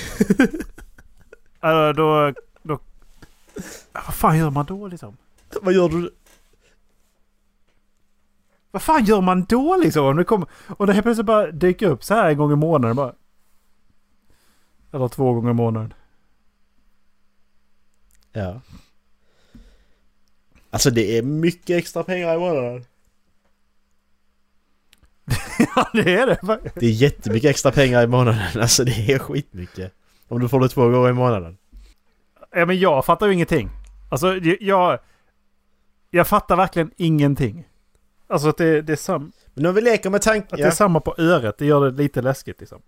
äh, (laughs) då, då... Vad fan gör man då liksom? Vad gör du? Vad fan gör man då liksom? Om det, kommer, om det helt plötsligt bara dyker upp så här en gång i månaden bara. Eller två gånger i månaden. Ja. Alltså det är mycket extra pengar i månaden. (laughs) ja det är det. Det är jättemycket extra pengar i månaden. Alltså det är skitmycket. Om du får det två gånger i månaden. Ja men jag fattar ju ingenting. Alltså jag... Jag fattar verkligen ingenting. Alltså att det, det är sam, Men om vi leker med tanken... Att det är samma på öret, det gör det lite läskigt liksom.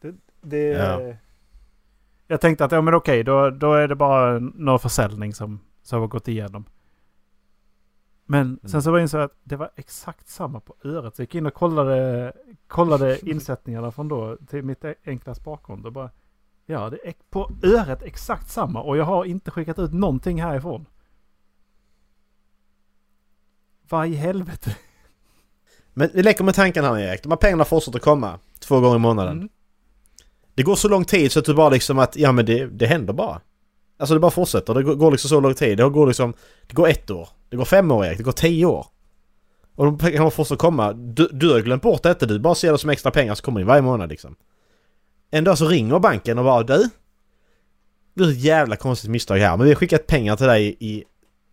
Det... det Ja. Jag tänkte att ja men okej, då, då är det bara någon försäljning som, som har gått igenom. Men sen så var jag insåg att det var exakt samma på öret. Så jag gick in och kollade, kollade (laughs) insättningarna från då till mitt enkla sparkonto. Bara, ja, det är på öret exakt samma och jag har inte skickat ut någonting härifrån. Vad i helvete? Men vi leker med tanken här Erik. De här pengarna fortsätter komma två gånger i månaden. Mm. Det går så lång tid så att du bara liksom att, ja men det, det händer bara. Alltså det bara fortsätter. Det går, liksom så lång tid. Det går liksom, det går ett år. Det går fem år Erik. Det går tio år. Och de pengarna fortsätter komma. Du, du har glömt bort detta. Du bara ser det som extra pengar som kommer in varje månad liksom. En dag så ringer banken och bara du. Det är ett jävla konstigt misstag här men vi har skickat pengar till dig i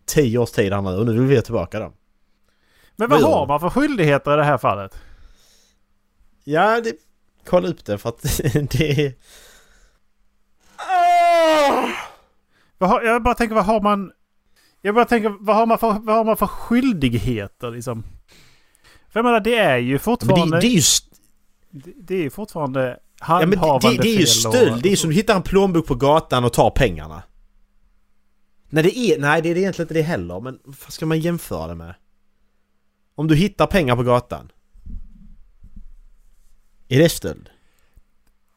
tio års tid här nu och nu vill vi ha tillbaka dem. Men vad Vad har man för skyldigheter i det här fallet? Ja, det, kolla upp det för att (laughs) det är... Har, jag bara tänker, vad har man... Jag bara tänker, vad har man för, vad har man för skyldigheter liksom? För jag menar, det är ju fortfarande... det, det är ju... det, det är ju fortfarande Ja, men det, handhavande det, det är ju och- stöld. Det är som du hittar en plånbok på gatan och tar pengarna. Nej, det är, nej, det är egentligen inte det heller. Men vad ska man jämföra det med? Om du hittar pengar på gatan. Är det stöld?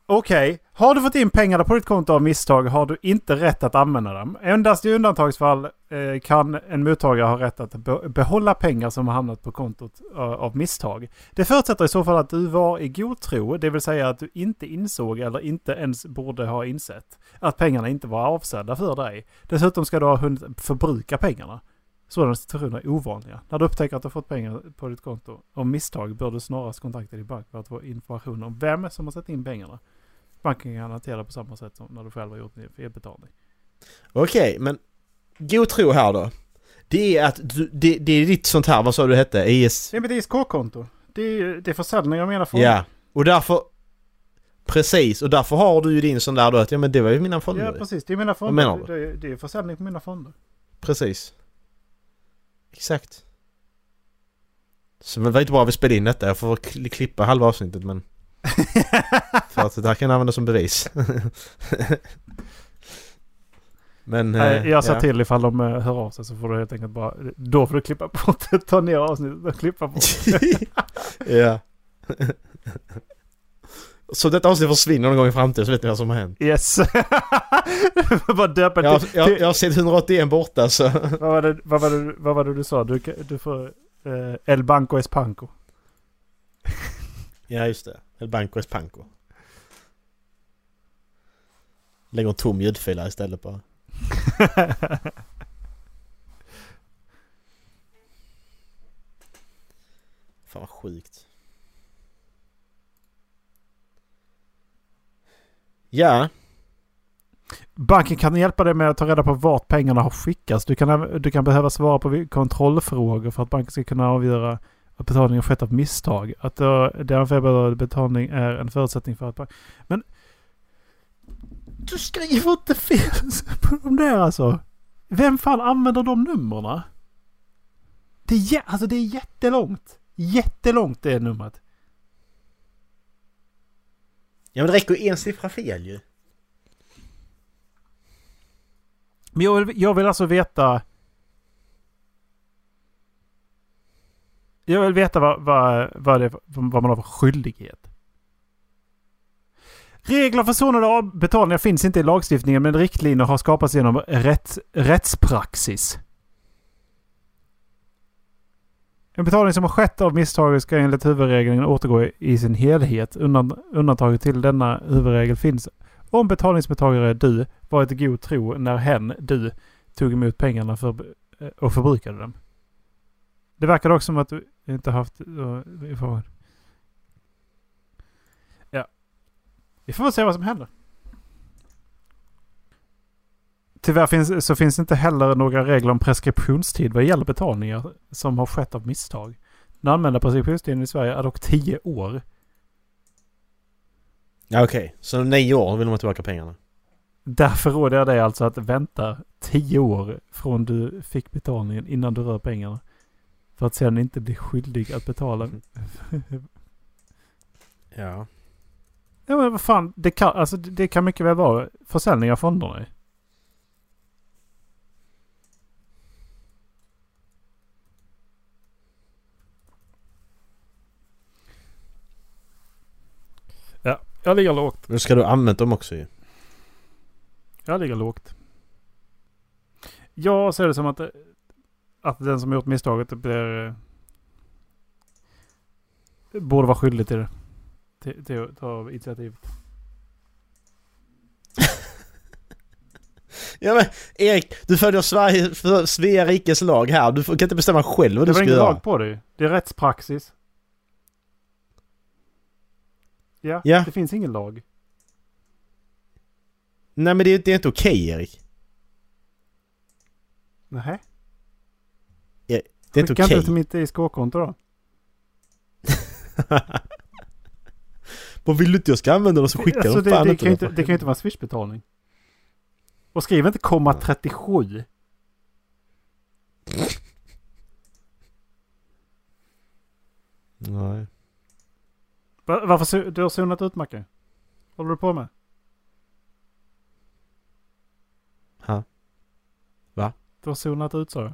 Okej, har du fått in pengarna på ditt konto av misstag har du inte rätt att använda dem. Endast i undantagsfall eh, kan en mottagare ha rätt att behålla pengar som har hamnat på kontot eh, av misstag. Det förutsätter i så fall att du var i god tro, det vill säga att du inte insåg eller inte ens borde ha insett att pengarna inte var avsedda för dig. Dessutom ska du ha hunnit förbruka pengarna. Sådana situationer är ovanliga. När du upptäcker att du har fått pengar på ditt konto av misstag bör du snarast kontakta din bank för att få information om vem som har satt in pengarna. Banken kan hantera på samma sätt som när du själv har gjort en felbetalning. Okej, men... God tro här då. Det är att du, det, det är ditt sånt här, vad sa du hette? ES... Det är mitt ISK-konto. Det är, det är försäljning av mina fonder. Ja, och därför... Precis, och därför har du ju din sån där då att ja men det var ju mina fonder. Ja, precis. Det är mina Vad menar fonder. Det är, det är försäljning på mina fonder. Precis. Exakt. Så det var inte bra att vi spelade in detta. Jag får kli- klippa halva avsnittet men... (laughs) För att det här kan användas som bevis. (laughs) men... Nej, eh, jag sa ja. till ifall de eh, hör av sig så får du helt enkelt bara... Då får du klippa bort det. Ta ner avsnittet och klippa bort det. (laughs) ja. Så detta avsnitt försvinner någon gång i framtiden så vet ni vad som har hänt. Yes! bara döpa Jag, till... jag, jag har sett 181 borta så... vad, var det, vad, var det, vad var det du sa? Du, du får... Eh, El Banco Espanco. Ja just det. El Banco Espanco. Lägger en tom ljudfil istället bara. (laughs) Fan vad sjukt. Ja, Banken kan hjälpa dig med att ta reda på vart pengarna har skickats. Du kan, du kan behöva svara på kontrollfrågor för att banken ska kunna avgöra att betalningen skett av misstag. Att den felbetalade betalning är en förutsättning för att... Men... Du skriver inte fel (laughs) på de där alltså! Vem fan använder de numren? Det är, alltså det är jättelångt. Jättelångt det numret. Ja men det räcker en siffra fel ju. Men jag vill, jag vill alltså veta... Jag vill veta vad, vad, vad, det, vad man har för skyldighet. Regler för sådana avbetalningar finns inte i lagstiftningen men riktlinjer har skapats genom rätt, rättspraxis. En betalning som har skett av misstag ska enligt huvudregeln återgå i sin helhet. Undantaget till denna huvudregel finns om betalningsmottagare du varit i god tro när hen du tog emot pengarna för, eh, och förbrukade dem. Det verkar också som att du inte haft uh, information. Ja. Vi får väl se vad som händer. Tyvärr finns, så finns inte heller några regler om preskriptionstid vad gäller betalningar som har skett av misstag. Den använda preskriptionstiden i Sverige är dock 10 år. Ja okej, så nio år vill de ha tillbaka pengarna. Därför råder jag dig alltså att vänta 10 år från du fick betalningen innan du rör pengarna. För att sedan inte bli skyldig att betala. (laughs) Ja. Ja men vad fan, det kan, alltså, det kan mycket väl vara försäljning av fonderna. Ja, jag ligger lågt. Nu ska du ha använt dem också ju. Jag ligger lågt. Jag ser det som att, att den som gjort misstaget blir... eh, Borde vara skyldig till det. Till, till att ta initiativet. (laughs) Ja men Erik, du följer Sverige, för Svea rikes lag här. Du kan inte bestämma själv vad Det du var ska ingen göra. lag på det ju. Det är rättspraxis. Ja, Ja. det finns ingen lag. Nej men det, det är inte okej Erik. Nej. Det är inte okej. inte till mitt ISK-konto då. (laughs) Vad vill du inte jag ska använda dem så skicka Alltså, det, fan det, inte. kan inte, det kan ju inte vara en swishbetalning. Och skriv inte komma 37. Nej. Va- Varför du har zonat ut Macke? Håller du på med? Ha? Va? Du har zonat ut sa jag.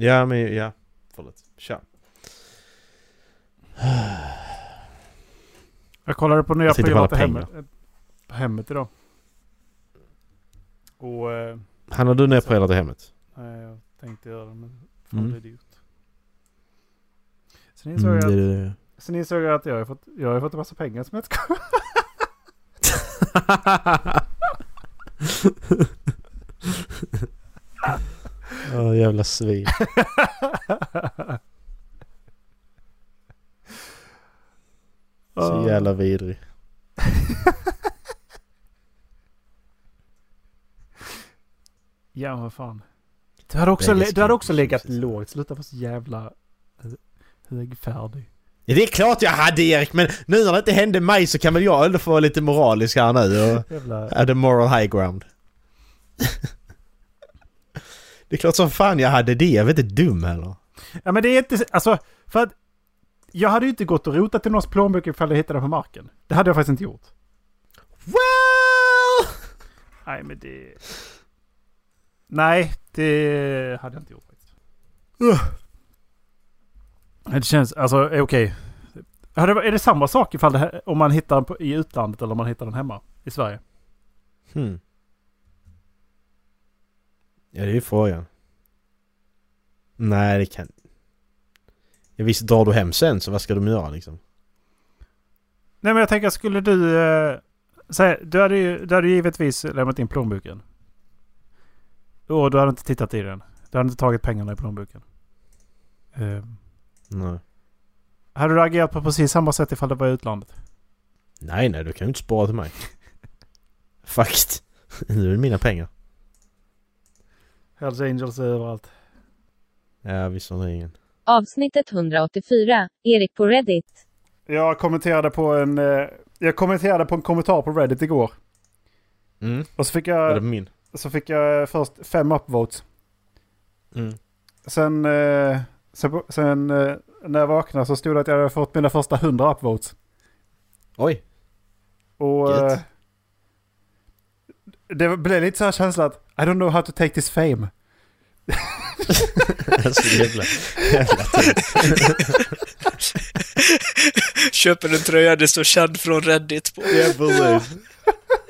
Ja men ja. Förlåt. Kör. Jag kollade på nya privata hemmet, eh, hemmet idag. Och... Eh, Han har du ner på hela det hemmet? nej, jag tänkte göra det men fan Mm. dyrt. Sen insåg, Mm, jag det, att, det, det. sen insåg jag att jag har fått, jag har fått en massa pengar som jag inte (laughs) (laughs) Åh jävla svin. (laughs) Så jävla vidrig. (laughs) Ja, vad fan. Du hade också, du hade också legat lågt. Sluta vara så jävla eh, högfärdig. Ja, det är klart jag hade Erik men nu när det inte hände mig så kan väl jag ändå få vara lite moralisk här nu och (laughs) Jävla... the moral high ground. Det är klart som fan jag hade det, jag är inte dum heller. Ja men det är inte... Alltså, för att... Jag hade ju inte gått och rotat i någons plånbok ifall jag hittade den på marken. Det hade jag faktiskt inte gjort. Well! Nej men det... Nej, det hade jag inte gjort faktiskt. Men Det känns, alltså eh, okej. Det- Är det samma sak ifall det här, om man hittar den i utlandet eller om man hittar den hemma i Sverige? Hmm. Ja det är ju frågan. Nej det kan... Ja, visst drar du hem sen så vad ska de göra liksom? Nej men jag tänker, skulle du... Eh, säga, du, hade ju, du hade ju givetvis lämnat in plånboken. Och du hade inte tittat i den. Du hade inte tagit pengarna i plånboken. Eh, Nej. hade du agerat på precis samma sätt ifall det var i utlandet? Nej nej du kan ju inte spara till mig. (laughs) Faktiskt. Nu är det mina pengar. Hells Angels är överallt. Ja visserligen. Avsnittet 184. Erik på Reddit. Jag kommenterade på en... Eh, jag kommenterade på en kommentar på Reddit igår. Mm. Och så fick Var det jag... min? så fick jag först fem upvotes. Mm. Sen, eh, sen, sen eh, när jag vaknade så stod det att jag hade fått mina första 100 upvotes. Oj. Och Gött. Det blev lite så här känsla att I don't know how to take this fame. (laughs) så jävla, jävla Köper en tröja det står känd från Reddit på. Ja, precis.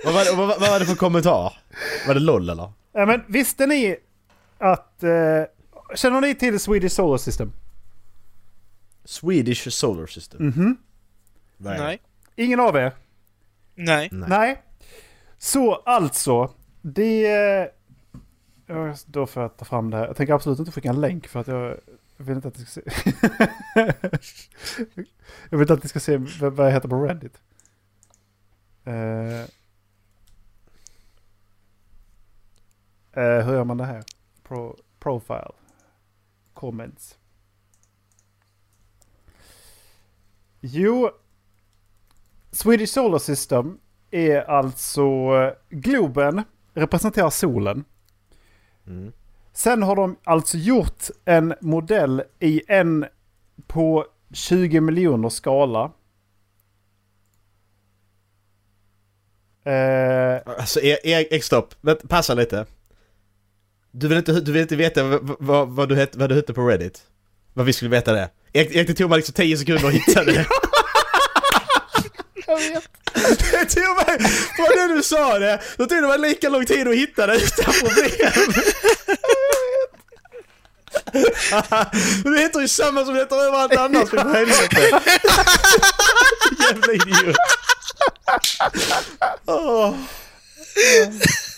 vad, var det, vad, vad var det för kommentar? Var det LOL eller? Ja, men visste ni att... Eh, känner ni till Swedish Solar System? Swedish Solar System. Mhm. Det? Nej. Ingen av er? Nej. Nej. Nej. Så alltså, det... Eh, då får jag ta fram det här. Jag tänker absolut inte skicka en länk för att jag vill inte att ni ska se... (laughs) jag vill inte att ni ska se vad jag heter på Reddit. Uh... Uh, hur gör man det här? Pro, profile. Comments. Jo, Swedish Solar System är alltså eh, globen representerar solen. Mm. Sen har de alltså gjort en modell i en på 20 miljoner skala. Eh, Alltså, Erik, Erik stopp. Vänta, Passa lite. Du vill inte, du vill inte veta vad, vad, vad, du hette, vad du hette på Reddit? Vad vi skulle veta det? Erik, Erik det tog mig liksom 10 sekunder att hitta det. Jag vet. (laughs) Det tog mig, från det du sa det, då tog det mig lika lång tid att hitta det utan problem. (laughs) Du heter ju samma som du heter överallt annars för helvete. (laughs) Jävla idiot. Åh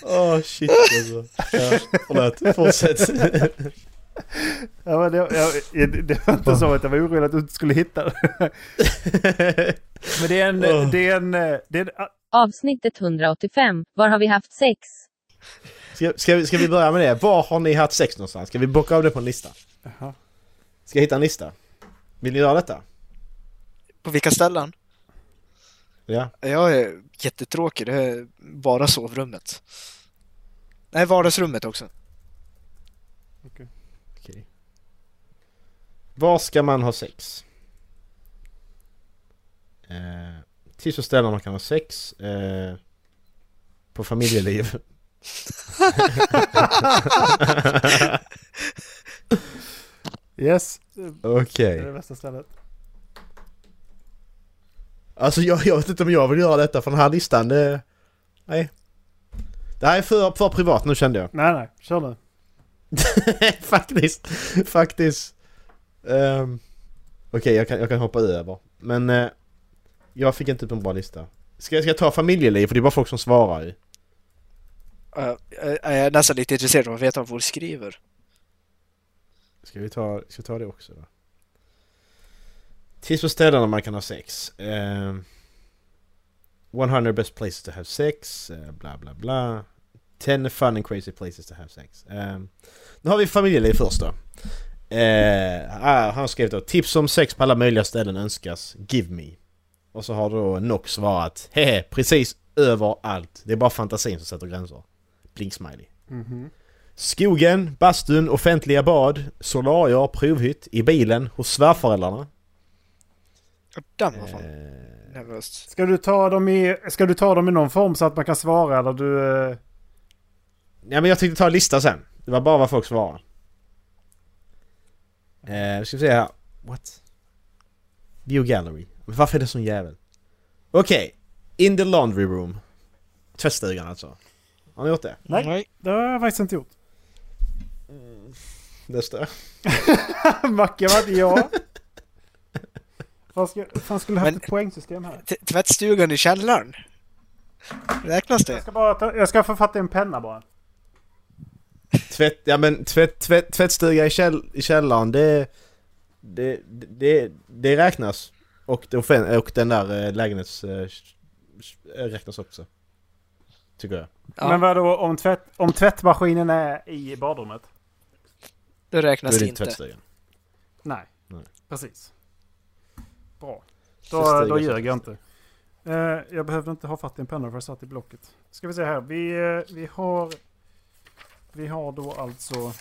Åh shit alltså. Ja, förlåt, fortsätt. Ja, men det, jag, det var inte så att jag var orolig att du inte skulle hitta det. Men det är en... Åh. Det är en, det är en Avsnittet 185. Var har vi haft sex? Ska, ska, vi, ska vi börja med det? Var har ni haft sex någonstans? Ska vi bocka av det på en lista? Jaha. Ska jag hitta en lista? Vill ni göra detta? På vilka ställen? Ja. Jag är jättetråkig. Det är bara sovrummet. Nej, vardagsrummet också. Okej. Var ska man ha sex? Eh, till så ställen man kan ha sex. Eh, på familjeliv. (laughs) Yes. Okej. Det är det bästa stället. Alltså jag, jag vet inte om jag vill göra detta för den här listan. Det, nej. Det här är för, för privat nu kände jag. Nej, nej. Kör nu. (laughs) faktiskt. Faktiskt. Um, Okej, jag, kan, jag kan hoppa över. Men eh, jag fick inte upp en bra lista. Ska, jag- ska jag ta familjeliv? För det är bara folk som svarar. Uh, jag är nästan lite intresserad av att veta vad folk skriver. Ska vi ta, ska vi ta det också då? Tips på ställena man kan ha sex. Um, 100 best places to have sex. eh, bla bla bla. 10 fun and crazy places to have sex. Um, nu har vi familjeliv först då. Ah, han skrivit då tips om sex på alla möjliga ställen önskas. Give me. Och så har då Nox svarat hehe precis överallt. Det är bara fantasin som sätter gränser. Blink smiley. Mhm. Skogen, bastun, offentliga bad, solarier, provhytt, i bilen, hos svärföräldrarna. Och Den var fan Eh, nervöst. Ska du, ta dem i, ska du ta dem i någon form så att man kan svara eller du... eh, ja men jag tänkte ta en lista sen. Det var bara vad folk svarar. Eh, ska vi se här. What? View gallery. Men varför är det sån jävel? Okej. In the laundry room. Tvättstugan alltså. Har ni gjort det? Nej. Det har jag faktiskt inte gjort. Det står. (laughs) Macke var inte jag. Fan skulle haft Men- ett poängsystem här. Tvättstugan i källaren? Räknas Jag det? ska bara ta, jag ska få fatta en penna bara. Tvätt, ja men tvätt, tvätt, tvättstuga i, käll, i källaren det, det, det, det räknas. Och, det, och den där eh, lägenhets... eh, räknas också. Tycker jag. Ja. Men vad då om, tvätt, om tvättmaskinen är i badrummet? Det Då räknas är det inte tvättstugan. Nej. Nej. Precis. Bra. Då, då så- ljög jag inte. Eh, jag behövde inte ha fatt i en penna för jag satt i blocket. Ska vi se här. Vi, eh, vi har... Vi har då alltså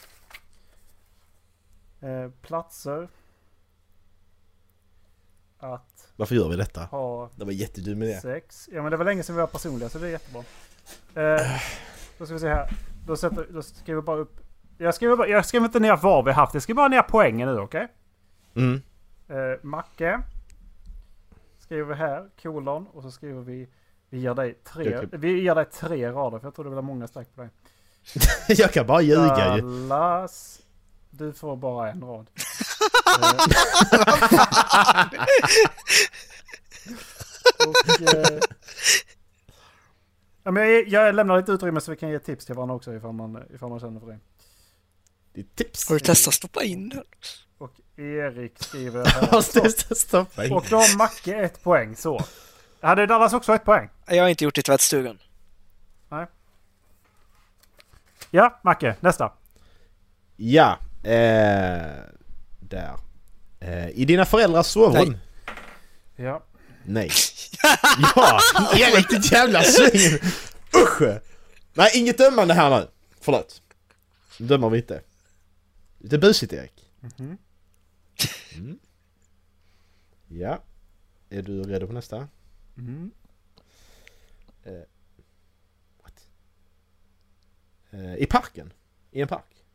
eh, platser att Varför gör vi detta? ha Det var jättedum idé. sex. Ja men det var länge sedan vi var personliga så det är jättebra. Eh, då ska vi se här. Då, sätter, då skriver jag bara upp. Jag skriver, bara, jag skriver inte ner var vi haft. Jag skriver bara ner poängen nu okej? Mm. Eh, Macke. Skriver vi här, kolon. Och så skriver vi vi ger dig tre, Okej. vi ger dig tre rader för jag tror det blir många streck på dig. (laughs) jag kan bara ljuga ju. Dallas. Du får bara en rad. Och, eh, ja, men jag, jag lämnar lite utrymme så vi kan ge tips till varandra också ifall man, ifall man känner för det. Det är tips. Har du testat stoppa in den? Och Erik skriver (laughs) här. stoppa in? Och då har Macke ett poäng. Så. Hade Dallas också ett poäng? Jag har inte gjort det i tvättstugan. Ja, Macke. Nästa. Ja. Eh, där. Eh, I dina föräldrars sovrum? Ja. Nej. (laughs) ja! Erik ditt jävla svin! Usch! Nej, inget dömande här nu. Förlåt. Dömer vi inte. Lite busigt Erik. Mhm. Mm. Ja. Är du redo på nästa? Mm. Eh, what? Eh, I parken? I en park?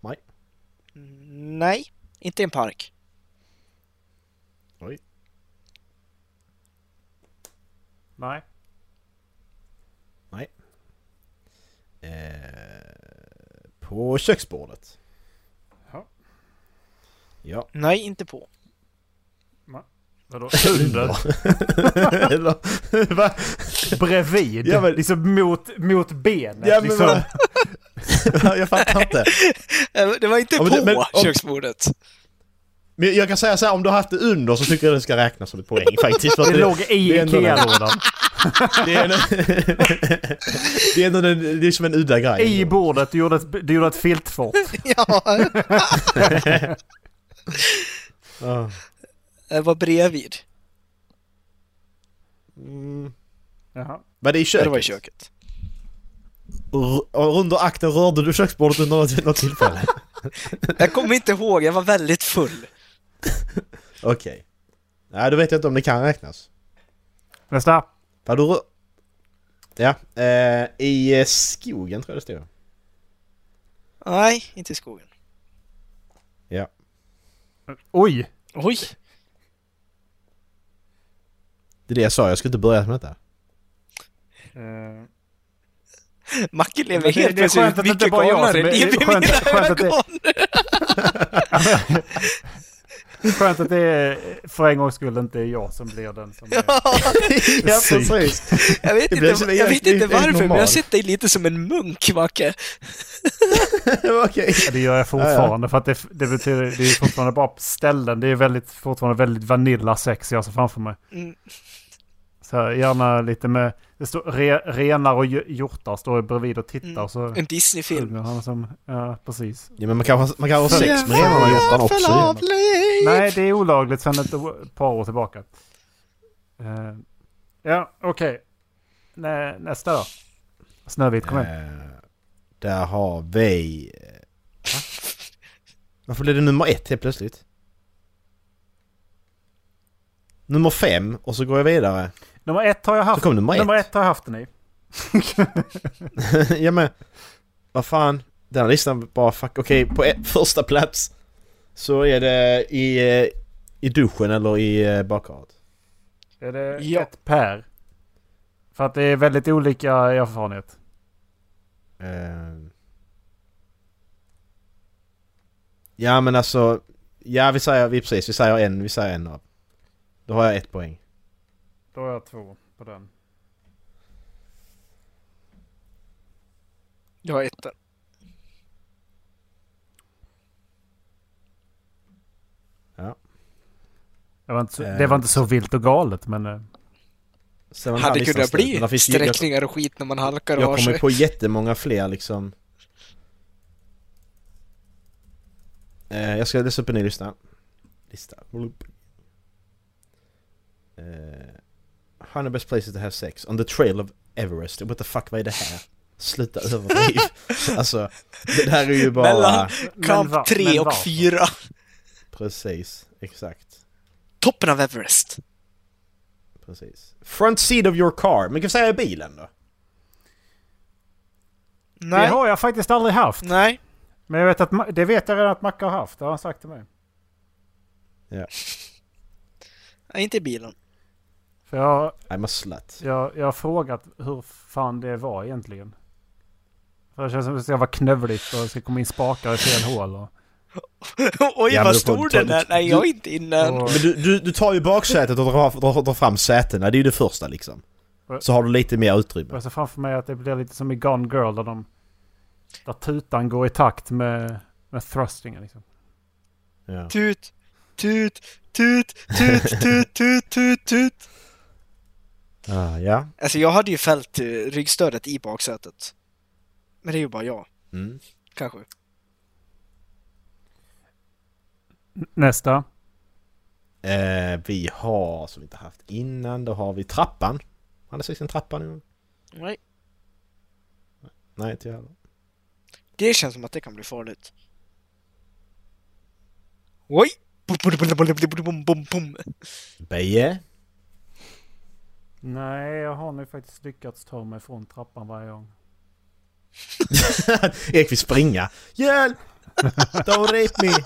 Nej. Mm, Nej, inte i en park. Oj. Nej. Eh, på köksbordet? Ja. Ja. Nej, inte på. Vadå? (laughs) Under? (laughs) Eller, va? Bredvid? Ja, men- Liksom mot, mot benet? Ja, men liksom. (laughs) Jag fattar inte. Det var inte Ja, men på det- men om- köksbordet. Men jag kan säga så här, om du har haft det under så tycker jag det ska räknas som ett poäng faktiskt. För att Det låg i det är Ikea-lådan. (laughs) Det är, ändå, (laughs) det är den- det är som en udda grej. I bordet. Du gjorde ett, du gjorde ett filtfort. Ja, Ja. det var bredvid. Mm. Jaha. Var det i Ja, köket? det var i köket. Under akten rörde du köksbordet under något, något tillfälle? (laughs) Jag kommer inte ihåg, jag var väldigt full. Okej. Nej, då vet jag inte om det kan räknas. Nästa. Var du Ja, eh, i eh, skogen tror jag det stod. Nej, inte i skogen. Ja. Oj! Oj! Det är det jag sa, jag skulle inte börja med detta. Eh, Macke lever det- helt det är skönt plötsligt som är- liv i mina skönt att det- ögon. (laughs) Skönt att det är för en gångs skull inte är jag som blir den som... Är. (laughs) ja, (laughs) Psyk. precis. Jag vet blir inte, som- jag vet inte helt varför, men jag har sett dig lite som en munk, Macke. Okej. Ja, det gör jag fortfarande för att det, det betyder... Det är fortfarande bara ställen. Det är väldigt, fortfarande väldigt vanilla sex jag ser framför mig. Mm. Så här, gärna lite med... Det står re, renar och hj- hjortar står bredvid och tittar Mm. så... En Disney-film. han som... Ja, precis. Ja, men man kan, ha- man kan ha sex med renarna och hjortarna också. Nej, det är olagligt sedan ett par år tillbaka. Eh, ja, okej. Nä, nästa då. Snövit, kom igen. Eh, där har vi... eh, Va? Varför blev det nummer ett helt plötsligt? Nummer fem och så går jag vidare. Nummer ett har jag haft. Så kom nummer ett. Nummer ett har jag haft den i. (laughs) ja men... Vad fan? Den här listan bara fuck. Okej, på ett, första plats så är det i, eh, i duschen eller i eh, badkaret. Är det Ja. ett per? För att det är väldigt olika erfarenhet. Eh. Ja men alltså... Ja vi säger, vi precis, vi säger en, vi säger en av. Då har jag ett poäng. Då har jag två på den. Jag har ett där. Det var inte så, Eh. det var inte så vilt och galet men... eh, Sen här Hade kunnat men bli där finns ju- jag- sträckningar och skit när man halkar och Jag kommer på jättemånga fler liksom. Eh, jag ska läsa upp en ny lista. Lista. Eh, 100 best places to have sex on the trail of Everest. What the fuck, vad är det här? Sluta överdriv. (laughs) alltså, det där är ju bara... Mellan kamp va- 3 men och varför? 4. Precis, exakt. Toppen av Everest. Precis. Front seat of your car. Men kan vi säga bilen då? Det Nej. har jag faktiskt aldrig haft. Nej. Men jag vet att, det vet jag redan att Macke har haft. Det har han sagt till mig. Ja. Nej, inte i bilen. För jag, I'm a slut. jag, jag har frågat hur fan det var egentligen. För det känns som att det ska vara knövligt och det ska komma in spakar i fel hål. Och, (laughs) Oj, Ja, vad stor den är. Nej, jag är inte inne än. och, Men du, du, du tar ju baksätet och drar, drar, drar fram sätena. Det är ju det första liksom. Så har du lite mer utrymme. jag ser framför mig att det blir lite som i Gone Girl där de... Där tutan går i takt med, med thrustingen liksom. Ja. Tut, tut, tut, tut, tut, tut, tut, tut. Ah, ja. Alltså jag hade ju fällt eh, ryggstödet i baksätet. Men det är ju bara jag, Mm. kanske. Nästa. Eh, vi har, som vi inte haft innan, då har vi trappan. Har ni sett en trappa nu? Nej. Nej, inte jag heller. Det känns som att det kan bli farligt. Oj! Bum, Nej, jag har nu faktiskt lyckats ta mig från trappan varje gång. (laughs) Erik vill springa. Hjälp! Don't rape me! (laughs)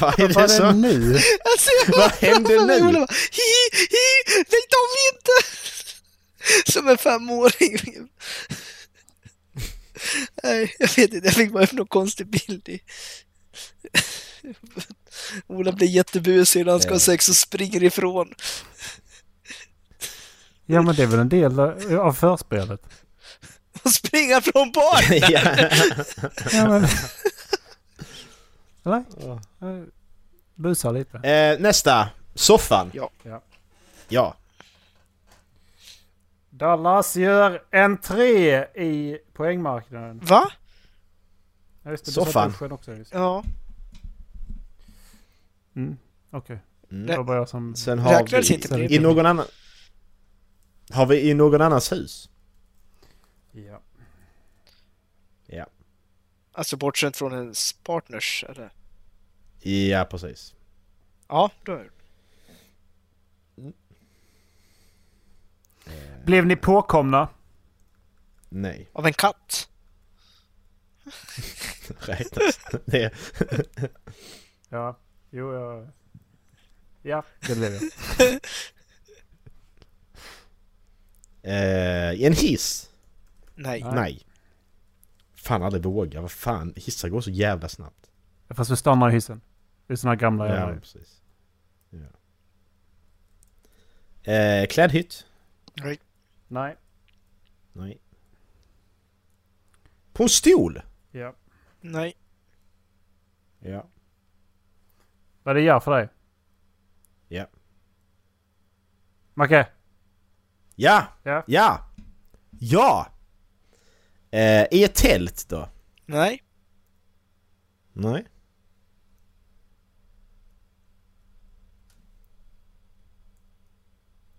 Vad är det Vad som... nu? Alltså, Vad händer nu? Bara, Hi, hi, nej de inte! Som en femåring. Nej, jag vet inte, jag fick bara upp någon konstig bild i... Ola blir jättebusig när han ska ha sex och springer ifrån. Ja men det är väl en del av förspelet. Och springer från barn! (laughs) ja. Men... Eller? Eh, Busa lite. eh, nästa. Soffan. Ja. Ja. Dallas gör entré i poängmarknaden. Va? Ja, just det, Soffan. också. Just. Ja. Mm, Okej. Mm. Det var bara jag som... Sen har Räknades vi... inte Sen- det? I någon annan... Har vi i någon annans hus? Ja. Ja. Alltså bortsett från ens partners, eller? Ja, precis. Ja, då är det. Blev ni påkomna? Nej. Av en katt? (laughs) Räknas. Det (laughs) Ja. Jo, jag... Ja, det blev jag. (laughs) Eh, en hiss? Nej. Nej. Fan aldrig våga. Vad fan, hissar går så jävla snabbt. Fast vi stannar i hissen. Det är såna gamla Ja, precis. Ja. Eh, klädhytt? Nej. Nej. Nej. På en stol? Ja. Nej. Ja. Vad det gör för dig? Ja. Macke? Ja! Ja. Ja! Ja! Eh, I ett tält då? Nej. Nej.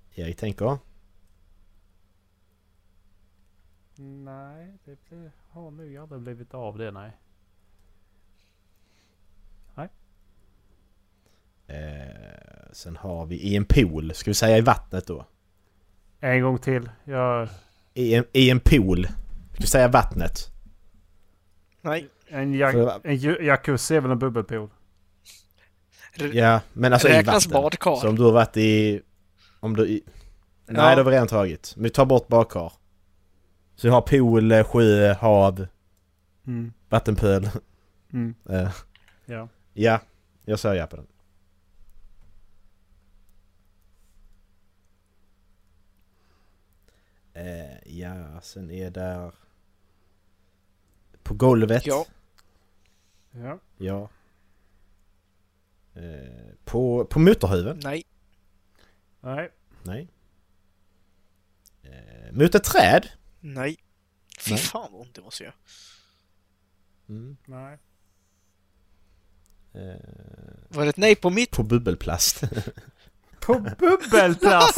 Jag tänker. Nej, det har nog aldrig blivit av det nej. Eh, sen har vi i en pool. Ska vi säga i vattnet då? En gång till. Jag... I en, i en pool. Ska vi säga vattnet? Nej. En, ja, en jacuzzi är väl en bubbelpool? R- Ja, men alltså i Räknas vatten. badkar? Så om du har varit i... Om du... I, Ja. Nej, det har vi redan tagit. Men vi tar bort badkar. Så vi har pool, eh, sjö, hav, Mm. vattenpöl. Mm. (laughs) Eh, Ja. ja, jag säger ja på den. Eh, ja, sen är där... På golvet. Ja. Ja. Ja. På, på motorhuven? Nej. Nej. Nej. Eh, mot ett träd? Nej. Fy Nej. fan vad ont det måste göra. Mm. Nej. Eh, Var det ett nej på mitt? på bubbelplast. (laughs) På bubbelplast!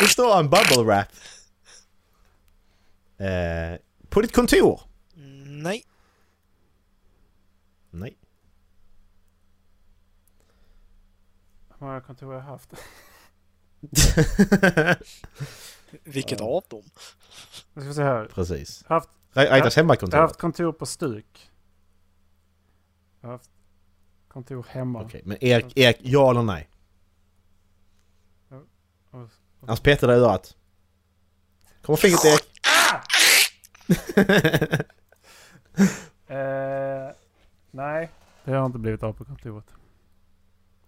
det står en bubble wrap. Eh, på ditt kontor? Mm, Nej. Nej. Hur många kontor har jag haft? (laughs) Vilket Ja. av dem? Nu ska se här. Precis. Jag har haft, Räknas jag har hemmakontor? haft kontor på Stuk. Jag har haft kontor hemma. Okej, men Erik, Erik, ja eller nej? Och- Annars petar det i örat. Kommer fingret Erik. (laughs) Eh, nej, det har inte blivit av på kontoret.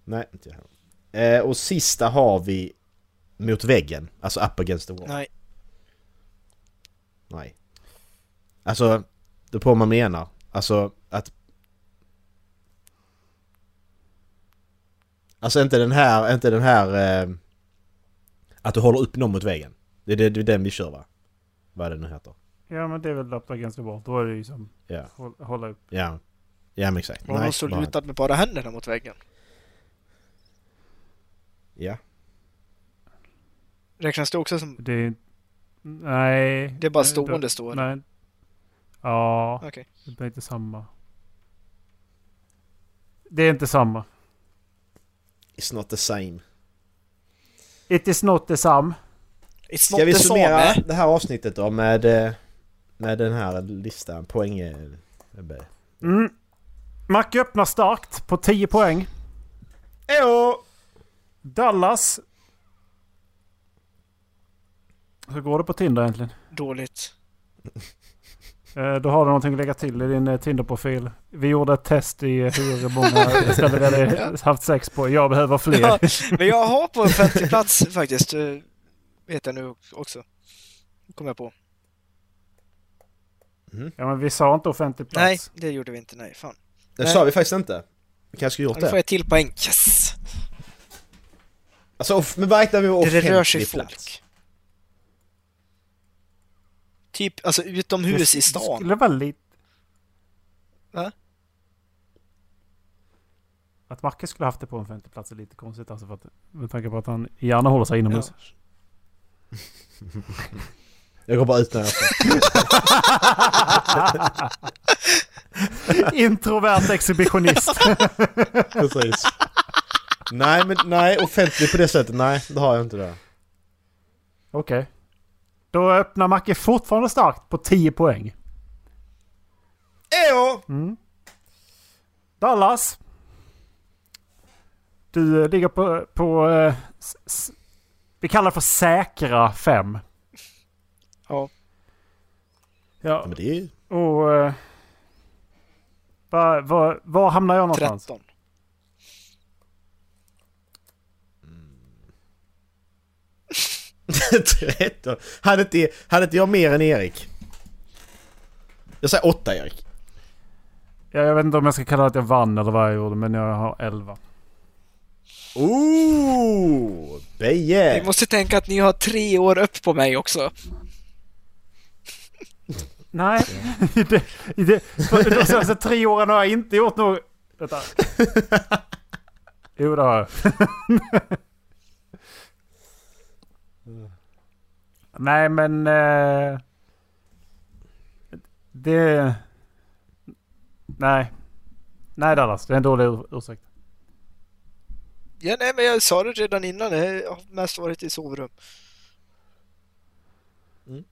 Nej, inte jag heller. Eh, och sista har vi mot väggen. Alltså up against the wall. Nej. Nej. Alltså, det på vad man menar. Alltså att... Alltså inte den här, inte den här... Eh, att du håller upp någon mot väggen. Det är, det, det är den vi kör va? Vad är det nu heter? Ja men det är väl up against the wall. Då är det ju som Ja. håll, hålla upp. Ja. Ja men exakt. Någon så bara- lutad med bara händerna mot väggen? Ja. Räknas det också som... Det är Nej. Det är bara det- stående står det. Nej. Ja, Okej. det blir inte samma. Det är inte samma. It's not the same. It is not the same. It's Ska not vi the summera same. det här avsnittet då med, eh, med den här listan? Poäng... eh, Mm. Macke öppnar starkt på 10 poäng. Ejo! Dallas. Hur går det på Tinder egentligen? Dåligt. Eh, Då har du någonting att lägga till i din eh, Tinder-profil. Vi gjorde ett test i hur många ställen vi (laughs) hade haft sex på. Jag behöver fler. Ja, men jag har på en femte plats faktiskt. eh, Vet jag nu också. Kom jag på. Ja, men vi sa inte offentlig plats. Nej, det gjorde vi inte. Nej, fan. Det Nej. sa vi faktiskt inte. Vi kanske skulle gjort Nu får det. jag till poäng. Yes! Alltså, men vad räknar vi med Där det offentlig rör sig plats? folk. Typ, alltså utomhus i Det stan. skulle vara lite... Va? Att Macke skulle haft det på en femte plats är lite konstigt alltså för att, med tanke på att han gärna håller sig inomhus. (laughs) Jag går bara ut när jag. (laughs) Introvert exhibitionist. (laughs) Precis. Nej, men nej, offentlig på det sättet. Nej, det har jag inte det. Okej. Då öppnar Macke fortfarande starkt på 10 poäng. Ejo! Mm. Dallas. Du eh, ligger på, på eh, vi kallar det för säkra 5. Ja. Ja, Men det är ju... och... eh, Var, var, var hamnar jag någonstans? 13. Tretton. Hade inte, hade inte jag mer än Erik? Jag säger åtta Erik. Ja, jag vet inte om jag ska kalla det att jag vann eller vad jag gjorde, men jag har 11. Ooh! Beje! Ni måste tänka att ni har tre år upp på mig också. Nej, (laughs) det, det, för de senaste tre åren har jag inte gjort något... Vänta. Jo, det har jag. (laughs) Nej, men... Eh, det... Nej. Nej, Dallas. Det är en dålig ur- ursäkt. Ja, nej, men jag sa det redan innan. Jag har mest varit i sovrum. Mm.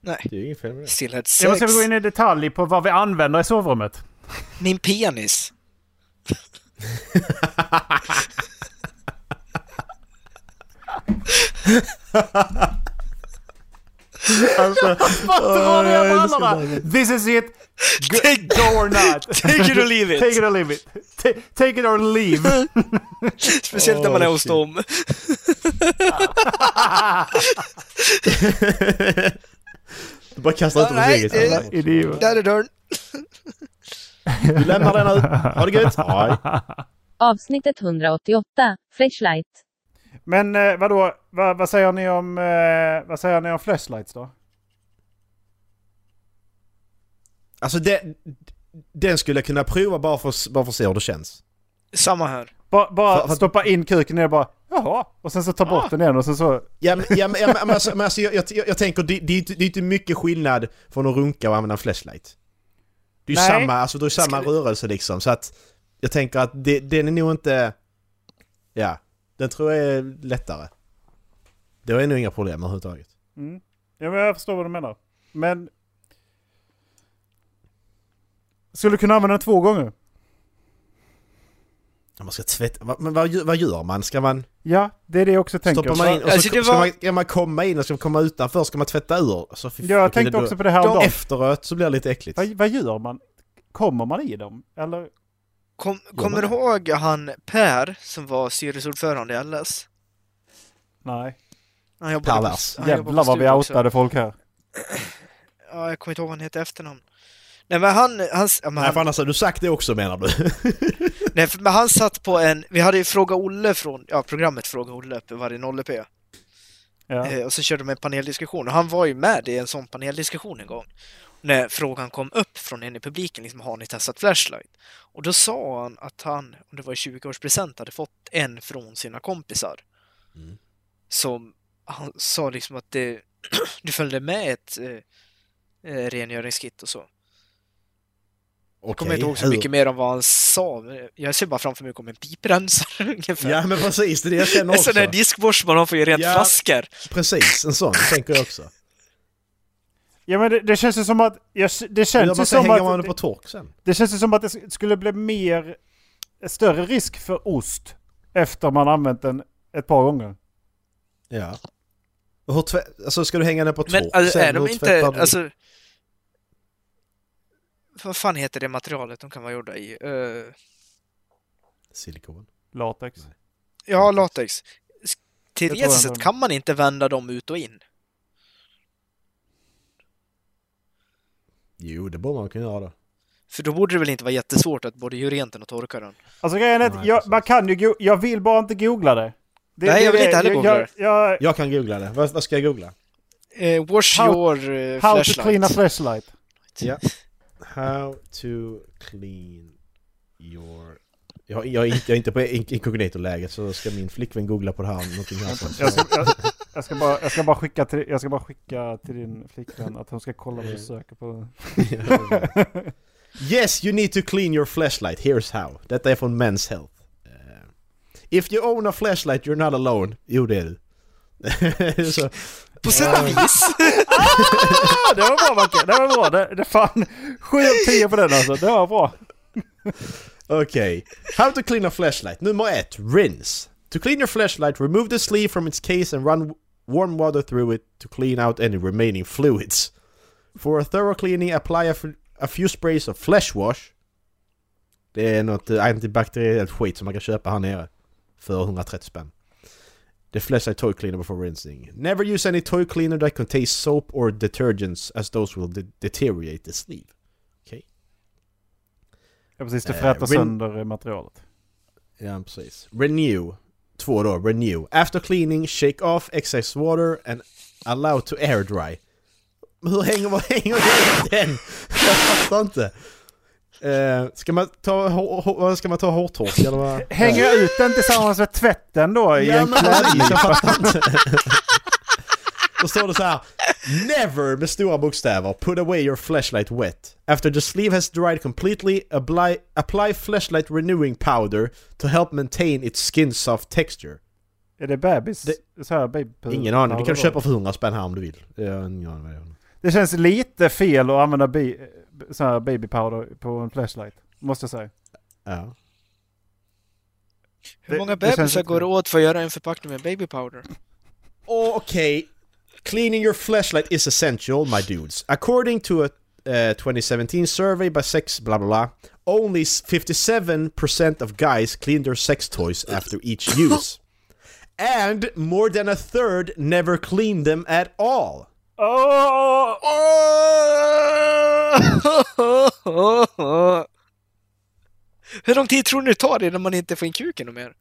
Nej, Det är ju inget fel med det. still had Jag sex. måste gå in i detalj på vad vi använder i sovrummet. Min penis. (laughs) (laughs) Alltså, Dra ner jag älskar brallorna! This is it! Go, Take- go or not! Take it or leave it. Take it or leave it! Ta- take it or leave! (laughs) Speciellt när man är hos dem. (laughs) du bara kastar ut dem eget. Idiot. Där är dörren. Du lämnar den ut. Ha det gött! (laughs) Avsnittet 188, Flashlight. Men eh, vadå, vad, vad säger ni om, eh, vad säger ni om flashlights då? Alltså det... den skulle jag kunna prova bara för, bara för att se hur det känns. Samma här. Ba, bara För- för- stoppa in kuken ner och bara jaha. Och sen så ta bort den igen och sen så... Ja men, ja, men, ja, men, alltså, men alltså, jag, jag, jag tänker det, det, är inte- det är inte mycket skillnad från att runka och använda en flashlight. Det är ju Nej. samma, alltså det är samma Ska rörelse liksom så att jag tänker att det, den är nog inte... Ja, den tror jag är lättare. Det är nog inga problem överhuvudtaget. Mm. Ja, men jag förstår vad du menar. Men... Skulle du kunna använda den två gånger? Man ska tvätta, vad- men vad, gör- vad gör man? Ska man... Ja, det är det jag också tänker. Stoppar man in och så Alltså, ska, var- man, ska man komma in och ska man komma utanför? Ska man tvätta ur? Alltså, fy- Ja, jag tänkte också på det här om dagen. Efteråt så blir det lite äckligt. Vad, vad gör man? Kommer man i dem? Eller? Kom, kommer du ihåg han Per som var styrelseordförande i LS? Nej. Han jobbade på- Pervers. han på Jävlar vad vi outade folk här. (clears throat) Ja, jag kommer inte ihåg vad han heter efternamn. Nej men han, han, ja, men Nej han, för annars har du sagt det också menar du? (laughs) nej, för- men han satt på en, vi hade ju Fråga Olle från, ja programmet Fråga Olle på varje 0P. Ja. Eh, och så körde de en paneldiskussion och han var ju med i en sån paneldiskussion en gång. När frågan kom upp från en i publiken, liksom, har ni testat Flashlight? Och då sa han att han, om det var i 20-årspresent, hade fått en från sina kompisar. Mm. Som han sa liksom att det, (clears throat) det följde med ett eh, eh, rengöringskit och så. Jag kommer inte ihåg så mycket mer om vad han sa. Jag ser bara framför mig kommer en piprensare (laughs) ungefär. Ja men precis, det är det jag känner (laughs) en sån också. där diskborste man har för att göra rent Ja. flaskor. Precis, en sån tänker jag också. Ja men det, det känns ju som att... Jag, det känns ju som man att... det på tork sen? Det känns ju som att det sk- skulle bli mer... Större risk för ost efter man använt den ett par gånger. Ja. Och hur tvä- alltså ska du hänga den på tork? Men alltså, sen, är de inte, alltså... Vad fan heter det materialet de kan vara gjorda i? Eh, Silikon. Latex. ja, latex. Sett inte. kan man inte vända dem ut och in. Jo, det borde man kunna göra då. För då borde det väl inte vara jättesvårt att både göra rent den och torka den. Alltså grejen är Nej, att jag, man kan ju Jag vill bara inte googla det. det Nej, jag vill det- inte heller jag- googla jag, det. jag, Jag kan googla det. Vad, vad ska jag googla? Eh, wash How- your eh, How flashlight. to clean a flashlight. (laughs) Ja. How to clean your... Jag, jag, är inte, jag är inte på in- inkognito-läget så ska min flickvän googla på det här. Någonting här Jag jag, jag, ska bara, jag, ska bara skicka till, jag ska bara skicka till din flickvän att hon ska kolla vad du söker på. (laughs) Yes, you need to clean your flashlight. Here's how. Detta är från Men's Health. Eh, if you own a flashlight you're not alone. Jo, det är du. (laughs) så, På sätt och vis. (laughs) Ah, det var bra Macke, det var bra. Det, det fan 7 av 10 på den alltså. Det var bra. Okej. How to clean a flashlight. Nummer ett. Rinse. To clean your flashlight, remove the sleeve from its case and run warm water through it to clean out any remaining fluids. For a thorough cleaning, apply a, a few sprays of flesh wash. Det är något eh, antibakteriellt skit som man kan köpa här nere. För 130 spänn. The flashlight toy cleaner before rinsing. Never use any toy cleaner that contains soap or detergents as those will de- deteriorate the sleeve. Ja precis, det Eh, fräter rin- sönder materialet. Ja, precis. Renew. Två då. Renew. After cleaning, shake off excess water and allow to air dry. Hur hänger, vad hänger det den? Jag fattar inte. Eh, ska man ta, vad ska man ta hårtork eller vad? Hänger ut den tillsammans med tvätten då i Ja en men precis, jag fattar inte. Då står det så här. Never med stora bokstäver. Put away your flashlight wet. After the sleeve has dried completely, apply, apply flashlight renewing powder to help maintain its skin soft texture. Är det bebis? Det- Så här baby Ingen aning, kan du powder köpa för 100 spänn här om du vill. Ingen aning det känns lite fel att använda bi, så här baby powder på en flashlight. Måste jag säga. Ja. Hur Det- många bebisar går det åt för att göra en förpackning med baby powder? Okay. Cleaning your flashlight is essential, my dudes. According to a uh, 2017 survey by sex blah blah blah, only 57% of guys clean their sex toys after each (laughs) use. And more than a third never clean them at all. Åh! (laughs) Hur lång tid tror ni det tar innan man inte får in kuken och mer?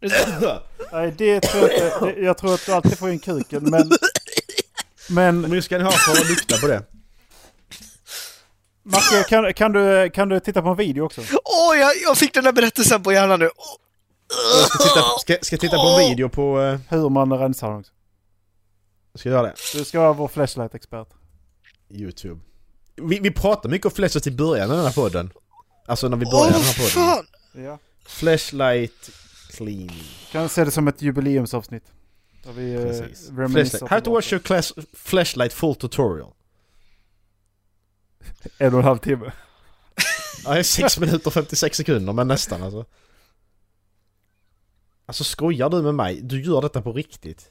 (laughs) Nej, det tror jag inte. Det- Jag tror att du alltid får in kuken, men... Men... Nu ska ni ha för att lukta på det. Macke, kan, kan, du, kan du titta på en video också? Åh, jag, jag fick den där berättelsen på hjärnan nu. Åh. Jag ska titta, ska, ska titta på en video på... eh, Hur man rensar också. Ska jag göra det? Du ska vara vår flashlight-expert. Youtube. Vi, vi pratar mycket om flashlight i början av den här podden. Alltså när vi började Åh, den här podden. fan! Ja. Flashlight clean. Kan se det som ett jubileumsavsnitt. Där vi eh, Flashlight. How to watch your class flashlight full tutorial. (laughs) En och en halv timme. (laughs) Ja, det är 6 minuter och 56 sekunder, men nästan alltså. Alltså skojar du med mig? Du gör detta på riktigt?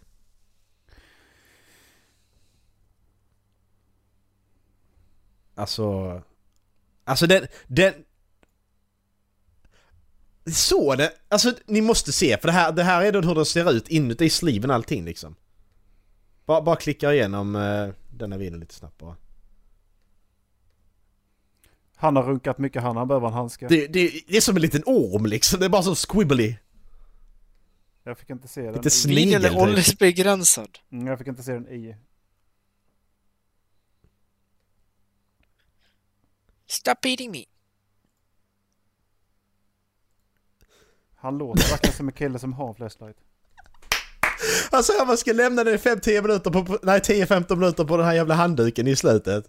Alltså... Alltså den... den så det, alltså ni måste se för det här, det här är då hur den ser ut inuti sliven allting liksom. Bara, bara klicka igenom uh, denna videon lite snabbt bara. Han har runkat mycket han, han behöver en handske. Det, det, det är som en liten orm liksom, det är bara så squibbly. Jag fick inte se den. Lite snigel Videon är åldersbegränsad. Mm, jag fick inte se den i. Stop beating me. Han låter verkligen som en kille som har flashlight. Alltså jag bara ska lämna den i 5-10 minuter på, nej 10-15 minuter på den här jävla handduken i slutet.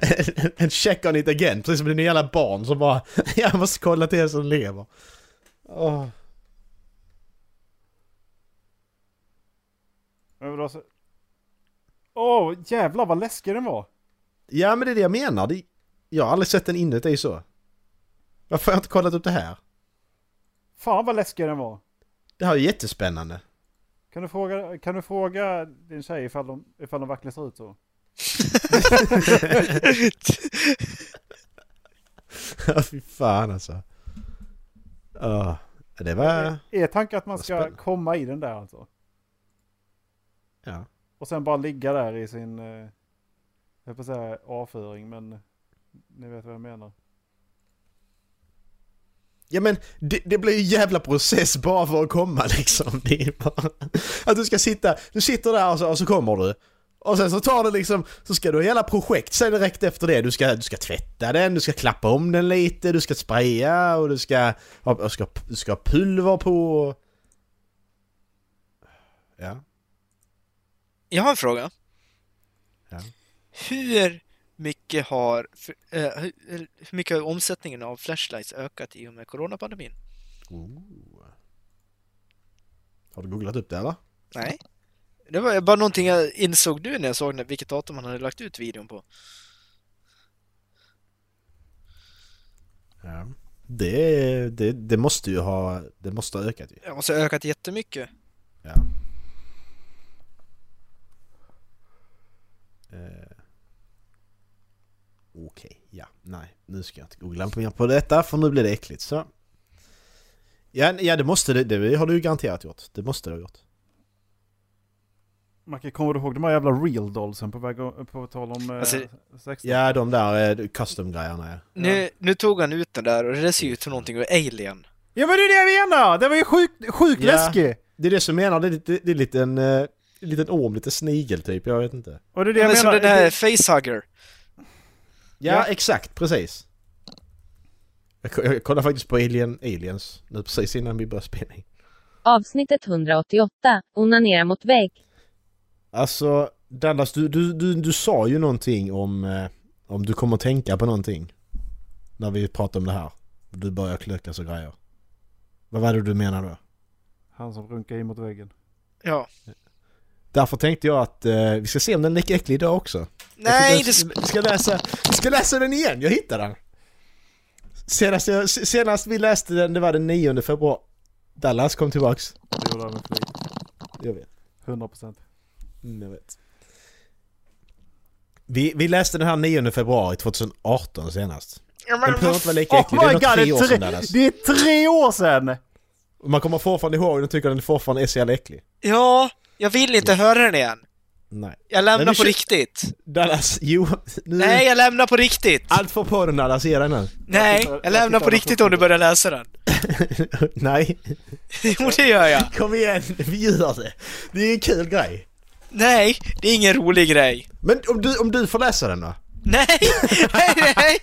(laughs) en check on it again, precis som det jävla barn som bara (laughs) jag måste kolla till så den lever. Åh. Så- Åh, jävlar vad läskig den var! Ja men det är det jag menar, jag har aldrig sett den inuti så. Varför har jag inte kollat upp det här? Fan vad läskig den var! Det här är jättespännande. Kan du fråga, kan du fråga din tjej ifall de, ifall de verkligen ser ut så? (laughs) Ja fy fan alltså. Ja, det var... Är tanken att man ska komma i den där alltså? Ja. Och sen bara ligga där i sin, eh, jag på säga avföring men ni vet vad jag menar. Ja men det, det blir ju jävla process bara för att komma (laughs) liksom. Det är bara... Att du ska sitta, du sitter där och så, och så kommer du. Och sen så tar det liksom, så ska du ha hela projekt sen direkt efter det. Du ska, du ska tvätta den, du ska klappa om den lite, du ska spraya och du ska, du ska, du ska ha pulver på. Ja. Jag har en fråga. Ja. Hur mycket har eh, hur, mycket har omsättningen av flashlights ökat i och med coronapandemin? Oh. Har du googlat upp det eller? Nej. Det var bara någonting jag insåg nu när jag såg vilket datum han hade lagt ut videon på. Ja. Det, det, det måste ju ha, det måste ha ökat ju. Det måste ha ökat jättemycket. Ja. Eh. Okej, ja, nej. Nu ska jag inte googla på mer på detta för nu blir det äckligt så. Ja, ja det måste det, det har du ju garanterat gjort. Det måste det ha gjort. Macke, kommer du ihåg de här jävla real dollsen på väg på tal om eh, Alltså, 16? Ja, de där eh, custom-grejerna ja. Nu, nu tog han ut den där och det ser ju ut som någonting ur Alien. Ja men det är det jag menar! Det var ju sjukt, sjukt Ja. läskig! Det är det som jag menar, det är, lite, det är lite en, eh, en liten orm, lite snigel typ, jag vet inte. Och det är det Ja, jag men som menar. den där det- facehugger. Ja, Ja. exakt, precis. Jag, ko- jag kollade faktiskt på Alien, Aliens nu precis innan vi började spela in. Avsnittet 188. Onanera mot vägg. Alltså, Dallas, du, du, du, du sa ju någonting om, eh, om du kommer att tänka på någonting. När vi pratade om det här. Du börjar klökas och grejer. Vad var det du menade då? Han som runkar in mot väggen. Ja. Därför tänkte jag att eh, vi ska se om den är lika äcklig idag också. Nej, jag det... ska, ska, läsa, jag ska läsa den igen, jag hittade den! Senast, jag, senast vi läste den, det var den 9 februari. Dallas kom tillbaks. Det gjorde han med flit. Jag vet. 100%. Mm, jag vet. Vi, vi läste den här 9 februari 2018 senast. Ja, Den men, behöver inte vara lika äcklig, Oh det är god, tre år sedan Dallas. det är tre år sedan! Man kommer fortfarande ihåg den och tycker den fortfarande är så jävla äcklig. ja, jag vill inte höra den igen. Nej. Jag lämnar på kö- riktigt. Dallas, jo. Nu, Nej, jag lämnar på riktigt. Allt för podden Dallas, ge dig nu. Nej, tittar- jag jag lämnar tittar på på riktigt om du börjar läsa den. (laughs) Nej. Jo, det gör jag. Kom igen, vi gör det. Det är en kul grej. Nej, det är ingen rolig grej. Men om du, om du får läsa den då? Nej, (laughs) nej, nej!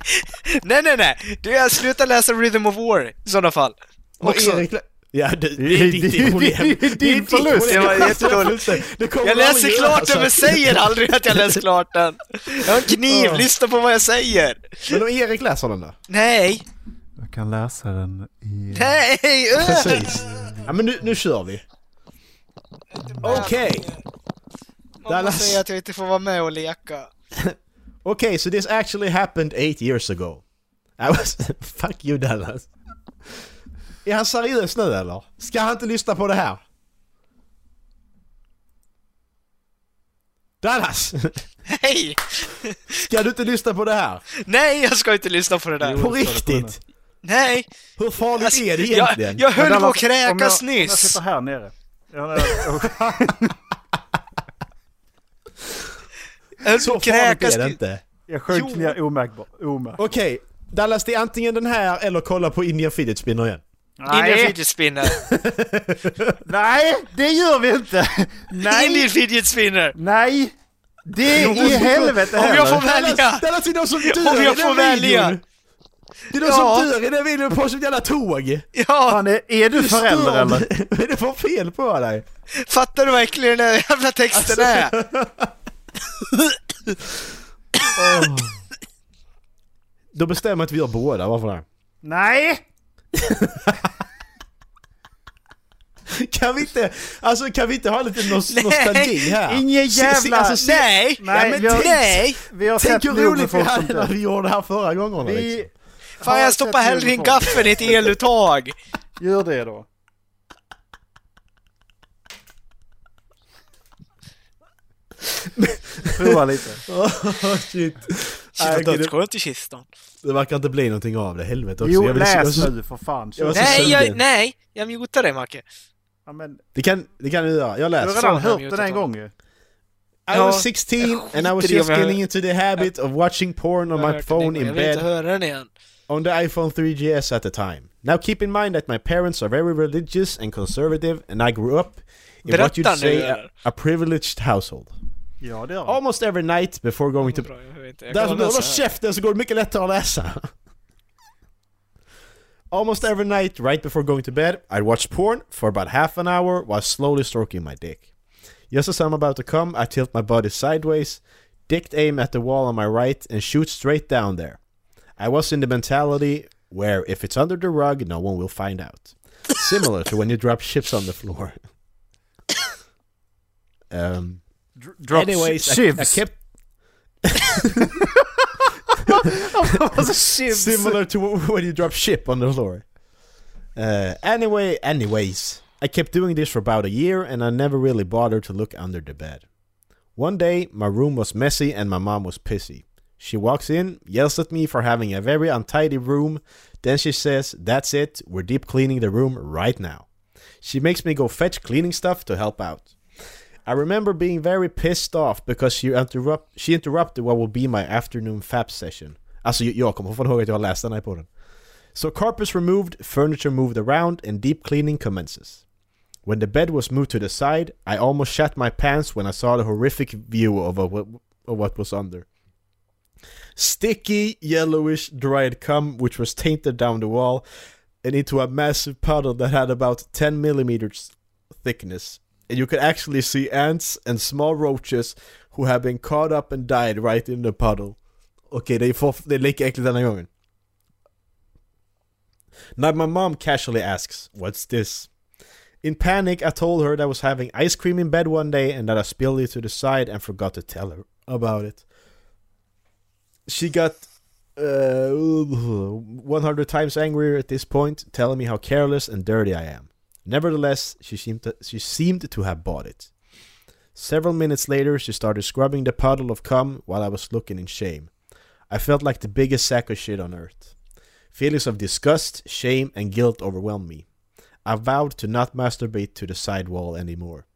Nej, nej, nej! Du, jag slutar läsa Rhythm of War i sådana fall. Och Också. Erik... Ja, det, det är ditt problem. Det är din förlust. Det var jättedåligt. Jag läser klart så. den men säger aldrig att jag läser klart den. Jag har en kniv, lyssna på vad jag säger. Men om Erik läser den då? Nej, Jag kan läsa den i... nej! Precis. Ja men nu, nu kör vi. Okej. Mamma Dallas. säger att jag inte får vara med och leka. Okay, so this actually happened eight years ago. I was... (laughs) Fuck you Dallas. Är han seriös nu eller? Ska han inte lyssna på det här? Dallas! (laughs) Nej! Ska du inte lyssna på det här? Nej, jag ska inte lyssna på det där. På riktigt? Nej! Hur farligt Alltså, är det jag, egentligen? jag höll Men på att Dallas, om jag- kräkas Om jag nyss. sitter här nere. Jag, jag, Jag Så farligt är det nyss. inte. jag sjönk ner omärkbar. omärkt. Okej, Dallas det är antingen den här eller kolla på Indian Fidget Spinner igen. Indian fidget spinner. (laughs) Nej, det gör vi inte! Nej! Indian fidget spinner. Nej! Det är i helvete Om jag får heller. välja. Det är de som dör Om jag i den får välja. videon. Det är de Ja. som dör i den videon på sitt jävla tåg. Ja, Fan, är, är du förälder eller? (laughs) Vad är det för fel på dig? fattar du verkligen den där jävla texten är? (laughs) Då bestämmer att vi gör båda, varför det? Nej! (laughs) Kan vi inte, alltså kan vi inte ha lite nos- nostalgi här? ingen jävla- alltså, Nej! Nej, Ja, men vi har, Nej! vi har Tänk sett hur roligt vi hade när vi gjorde det här förra gången Vi liksom. Fan jag stoppar hellre in gaffeln i ett eluttag. Gör det då. (laughs) Prova lite. Oh, shit. Shit vad dödsskönt i kistan. Det verkar inte bli någonting av det, helvete också. Jo, Jag vill- jag läs så- nu för fan. Jag Nej, jag, nej! Jag mutar dig Macke. Ja, men, Det kan, det kan du göra, jag du har läser. redan Så, hört jag den en gång ju. I Ja, was 16 and I was just om jag- getting into the habit of watching porn on Jag my phone in Jag vill inte bed höra den igen. on the iPhone 3GS at the time. Now keep in mind that my parents are very religious and conservative and I grew up in what Berätta you'd nu, say a, a privileged household. Ja, det gör han. Almost every night before going to... Bra, jag hör inte. Jag Där kan som du läsa håller käften så går det mycket lättare att läsa. Almost every night, right before going to bed, I'd watch porn for about half an hour while slowly stroking my dick. Just as I'm about to come, I tilt my body sideways, dick aim at the wall on my right, and shoot straight down there. I was in the mentality where if it's under the rug, no one will find out. Similar to when you drop chips on the floor. (coughs) um, Dr- Drop anyways, I, I shivs. kept (laughs) Alltså, shivs. Similar to when you drop ship on the floor. Uh, anyway, anyways, I kept doing this for about a year and I never really bothered to look under the bed. One day, my room was messy and my mom was pissy. She walks in, yells at me for having a very untidy room, then she says, That's it, we're deep cleaning the room right now. She makes me go fetch cleaning stuff to help out. I remember being very pissed off because she, interrupt, she interrupted what will be my afternoon fap session. Alltså jag- kommer fortfarande ihåg att jag läst den här podden. So carpets removed, furniture moved around and deep cleaning commences. When the bed was moved to the side, I almost shat my pants when I saw the horrific view of, a, of what was under. Sticky, yellowish, dried cum which was tainted down the wall and into a massive puddle that had about 10 millimeters thickness. And you could actually see ants and small roaches who had been caught up and died right in the puddle. Är for, det är lika äckligt denna gången. Now my mom casually asks, What's this? In panic, I told her that I was having ice cream in bed one day and that I spilled it to the side and forgot to tell her about it. She got uh, 100 times angrier at this point, telling me how careless and dirty I am. Nevertheless, she seemed to, she seemed to have bought it. Several minutes later, she started scrubbing the puddle of cum while I was looking in shame. I felt like the biggest sack of shit on earth. Feelings of disgust, shame, and guilt overwhelmed me. I vowed to not masturbate to the side wall anymore.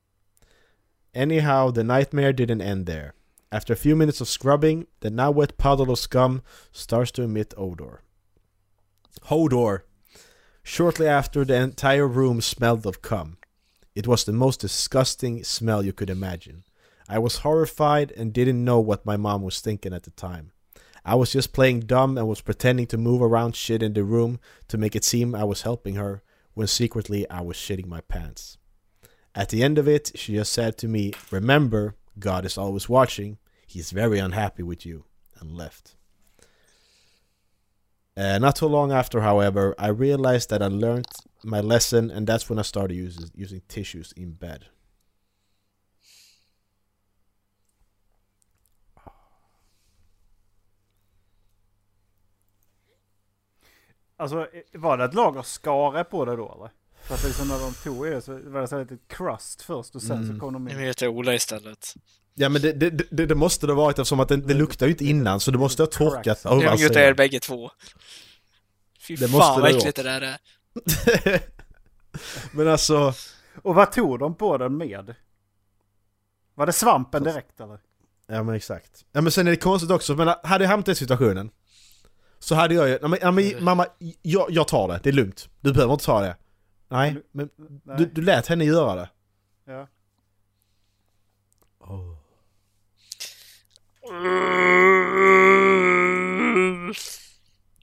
Anyhow, the nightmare didn't end there. After a few minutes of scrubbing, the now wet puddle of scum starts to emit odor. Hodor. Shortly after, the entire room smelled of cum. It was the most disgusting smell you could imagine. I was horrified and didn't know what my mom was thinking at the time. I was just playing dumb and was pretending to move around shit in the room to make it seem I was helping her, when secretly I was shitting my pants. At the end of it, she just said to me, Remember, God is always watching. He's very unhappy with you, and left. Uh, not too long after, however, I realized that I learned my lesson, and that's when I started using, using tissues in bed. Alltså, var det ett lager skare på det då eller? För att liksom när de tog i det så var det så här lite crust först och sen Mm. så kom de Nu in. heter jag Ola istället. Ja men det, det, det, det måste det varit eftersom att det, det luktar ju inte innan så det måste ha torkat. Har alltså, gjort er bägge två. Fy Det fan måste vad det äckligt det där är. (laughs) Men alltså, Och vad tog de på den med? Var det svampen direkt eller? ja men exakt. Ja men sen är det konstigt också, men hade jag hamnat i situationen Så hade jag ju, ja, men, ja, men mamma, jag, jag tar det, det är lugnt. Du behöver inte ta det. Nej, men du, du lät henne göra det. Ja.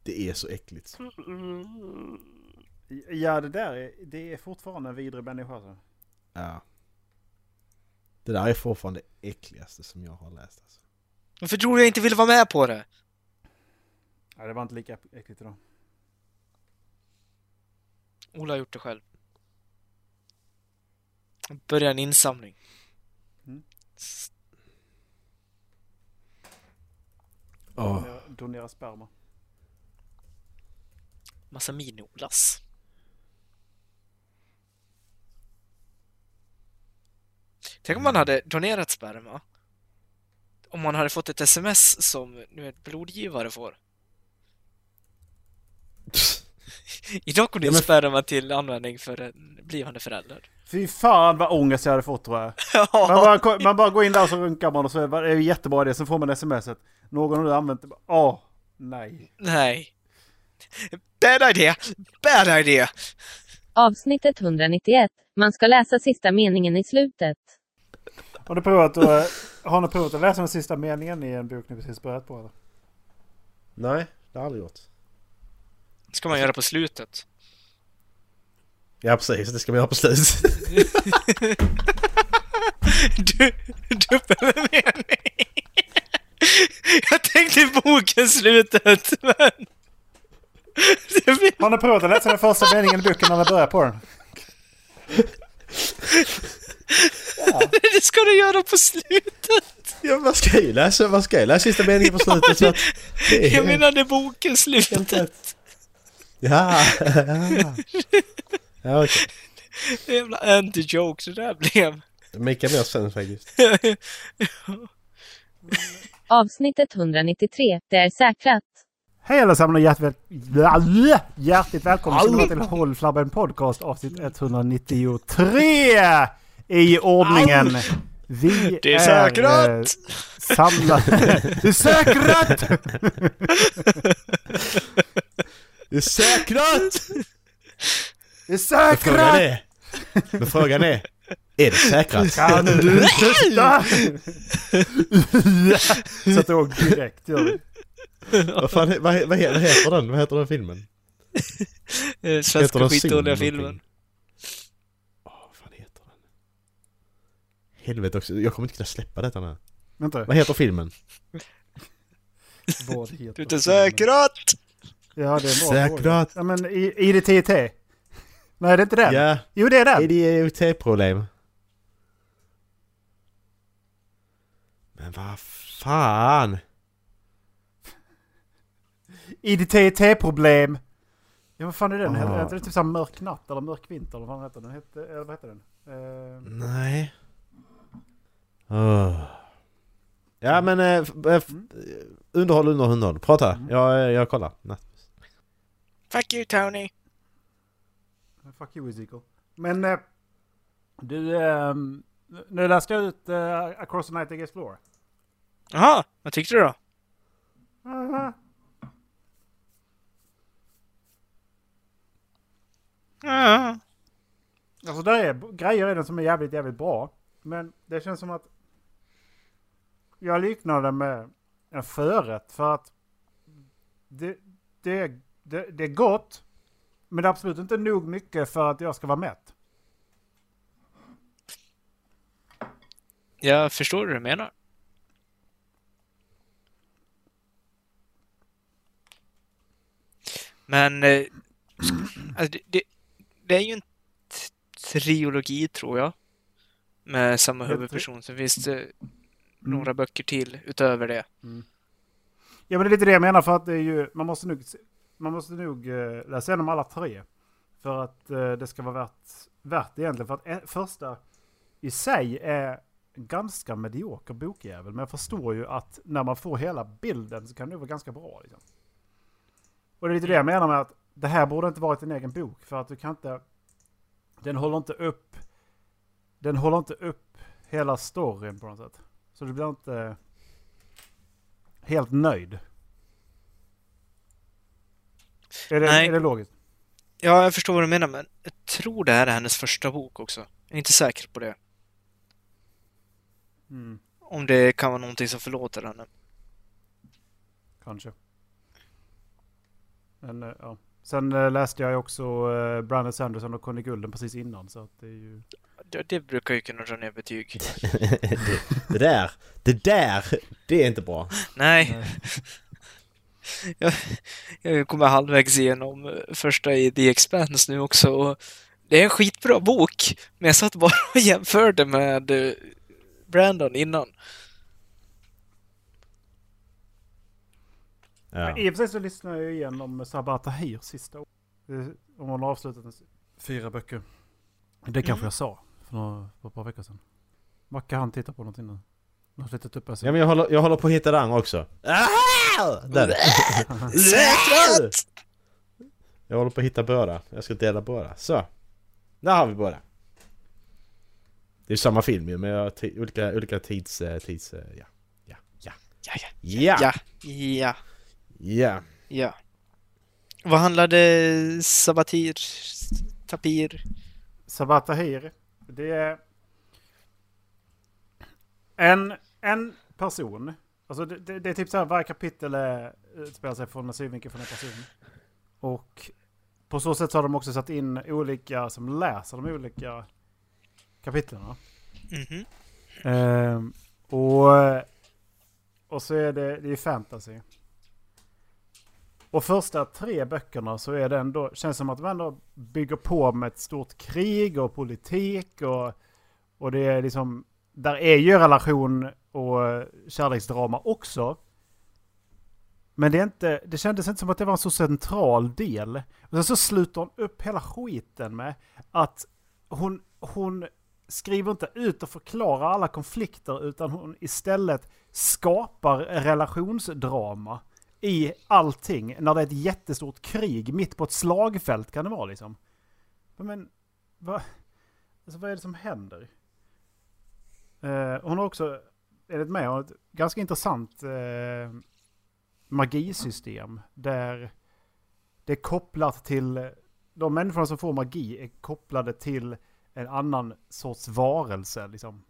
Det är så äckligt. Ja det där är, det är fortfarande en vidrig människa alltså. Ja. Det där är fortfarande det äckligaste som jag har läst alltså. Varför tror du jag inte ville vara med på det? Ja, det var inte lika äckligt idag. Ola har gjort det själv. Börja en insamling. Mm. Åh. Donera, donera sperma. Massa mini-Olas. Tänk om man hade donerat sperma. Om man hade fått ett sms som nu ett blodgivare får. (laughs) Idag kom din Ja, men- sperma till användning för en blivande förälder. Fy fan vad ångest jag hade fått tror jag. (laughs) Man bara, man bara går in där och så runkar man och så är det är det jättebra det. Sen får man smset. Någon har använt det. Åh, nej. Nej. Bad idea! Bad idea! Avsnittet 191. Man ska läsa sista meningen i slutet. Har du provat att, har ni provat att läsa den sista meningen i en bok ni precis börjat på eller? Nej, det har jag aldrig gjort. ska man göra på slutet. Ja precis, det ska vi göra på slut. (laughs) Du, dubbelmening! (laughs) Jag tänkte boken slutet, men... Det blir- Har ni provat att läsa den första meningen i boken när ni börjar på den? (laughs) Det ska du göra på slutet! ja, vad ska jag läsa? Vad ska jag läsa sista meningen på slutet? Så att (laughs) det är- Jag menade boken slutet. Ja, ja. Ja okej. Jävla anti-joke det där blev. Mika mer sen faktiskt. Avsnittet 193. Det är säkrat. Hej allesammans och hjärtligt, väl- hjärtligt välkomna till Håll Flabben Podcast avsnitt 193 i ordningen. Vi Det är säkrat! eh, samlade... Det är säkrat! Det är säkrat! Det är Men frågan säkrat! är... Men frågan är... Är det säkrat? Kan du sluta? Sätt igång direkt gör vi. vad, fan, vad, vad, vad heter den? Vad heter den filmen? (laughs) Eh, Heter Svenska den skitdåliga filmen. Åh, vad fan heter den? Helvete också, jag kommer inte kunna släppa detta nu. Vänta. Vad heter filmen? Vad heter Du är inte säkrat! Ja, det är bra. Säkrat! Ja, men i- IDTT. Nej, det är inte den. Ja, Jo, det är den. idiotproblem. Men vad fan? IDTT-problem. Ja, vad fan är den? Ah. Heter det typ såhär mörk natt eller mörk vinter? Eller vad fan heter den? Hette, eller vad heter den? Eh, Nej. Åh. Ja men eh, eh, f- underhåll, underhåll, underhåll. Prata. Jag, jag kollar. Nej. Fuck you Tony! fuck you Ezekiel. Men eh, du, ehm, nu läste jag ut eh, Across the Night Against Floor. Jaha, vad tyckte du då? Ja. Alltså det är grejer i den som är jävligt, jävligt bra. Men det känns som att jag liknar det med en förrätt för att det, det, det, det är gott. Men det är absolut inte nog mycket för att jag ska vara mätt. Jag förstår hur du menar. Men eh, alltså det, det, är ju en trilogi tror jag. Med samma huvudperson. Sen finns det några böcker till utöver det. Ja men det är lite det jag menar för att det är ju, man måste nog, man måste nog eh, läsa igenom alla tre. För att eh, det ska vara värt, värt egentligen. För att första i sig är ganska medioker bokjävel. Men jag förstår ju att när man får hela bilden så kan det vara ganska bra. Liksom. Och det är lite det jag menar med att det här borde inte varit en egen bok. För att du kan inte, den håller inte upp, den håller inte upp hela storyn på något sätt. Så du blir inte helt nöjd. Är det, Nej. är det logiskt? Ja, jag förstår vad du menar, men jag tror det här är hennes första bok också. Jag är inte säker på det. Mm, Om det kan vara någonting som förlåter henne. kanske. Men, eh, ja. Sen eh, läste jag också uh, Brandon Sanderson och Conny Gulden precis innan. Så att det är ju... Det, det brukar ju kunna dra ner betyg. (laughs) det, det där, det där, det är inte bra. Nej. (laughs) jag, jag kommer halvvägs igenom eh, första i The Expanse nu också. Och det är en skitbra bok, men jag satt bara och jämförde med eh, Brandon innan. Ja. I och för sig så lyssnade jag igenom Sabah Tahir sista året. Eh, Om hon har avslutat en, fyra böcker. Det kanske Mm. jag sa för, några, för ett par veckor sedan. Macka han tittar på någonting nu. Han har flyttat upp sig. Ja men jag håller, jag håller på att hitta den också. Ah! Där. (laughs) Jag håller på att hitta båda. Jag ska dela båda. Så. Där har vi båda. Det är samma film ju, men jag olika, olika tids... eh, tids eh, ja. Ja. Ja. Ja, ja. Ja. Ja, ja, Ja. ja. Vad handlade Sabatir, Tapir? Sabah Tahir. Det är en, en person. Alltså det, det, det är typ så här varje kapitel utspelar sig från en synvinkel från en person. Och på så sätt så har de också satt in olika som läser de olika kapitlen. Mhm. Ehm, och, och så är det, det är fantasy. Och första tre böckerna så är det ändå, känns som att de ändå bygger på med ett stort krig och politik och, och det är liksom, där är ju relation och kärleksdrama också. Men det, är inte, det kändes inte som att det var en så central del. Och sen så slutar hon upp hela skiten med att hon, hon skriver inte ut och förklarar alla konflikter utan hon istället skapar relationsdrama i allting. När det är ett jättestort krig mitt på ett slagfält kan det vara liksom. Men vad, alltså, vad är det som händer? Eh, hon har också, enligt mig, har ett ganska intressant eh, magisystem. Där det är kopplat till, de människorna som får magi är kopplade till en annan sorts varelse. Liksom.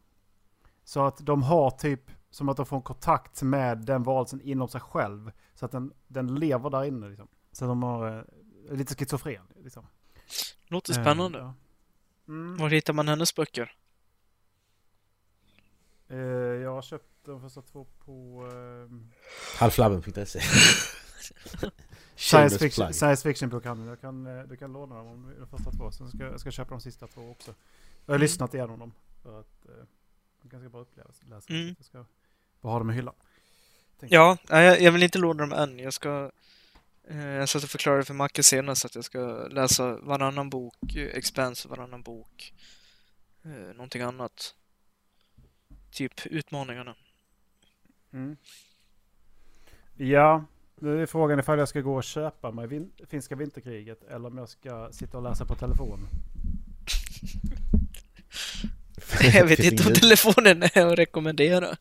Så att de har typ som att de får en kontakt med den varelsen inom sig själv. Så att den, den lever där inne. Liksom. Så de har eh, lite schizofren. Liksom. Låter spännande. Eh, ja. Mm. Var hittar man hennes böcker? Eh, jag har köpt de första två på eh, Halvflabben.se (laughs) Science Fiction, science fiction bokhandeln. Jag kan, eh, du kan låna dem om de första två. Sen ska jag ska köpa de sista två också. Jag har Mm. lyssnat igenom dem. För att eh, är ganska bra upplevelse. att Läsa. Mm. Jag ska bara ha dem i hyllan. Ja, jag, jag vill inte låna dem än. Jag ska... Eh, jag satt och förklarade för Macke senast att jag ska läsa varannan bok, eh, Expanse varannan bok. Eh, någonting annat. Typ utmaningarna. Mm. Ja, nu är frågan ifall jag ska gå och köpa mig vin finska vinterkriget eller om jag ska sitta och läsa på telefon. (laughs) jag vet (laughs) inte om telefonen är att rekommendera.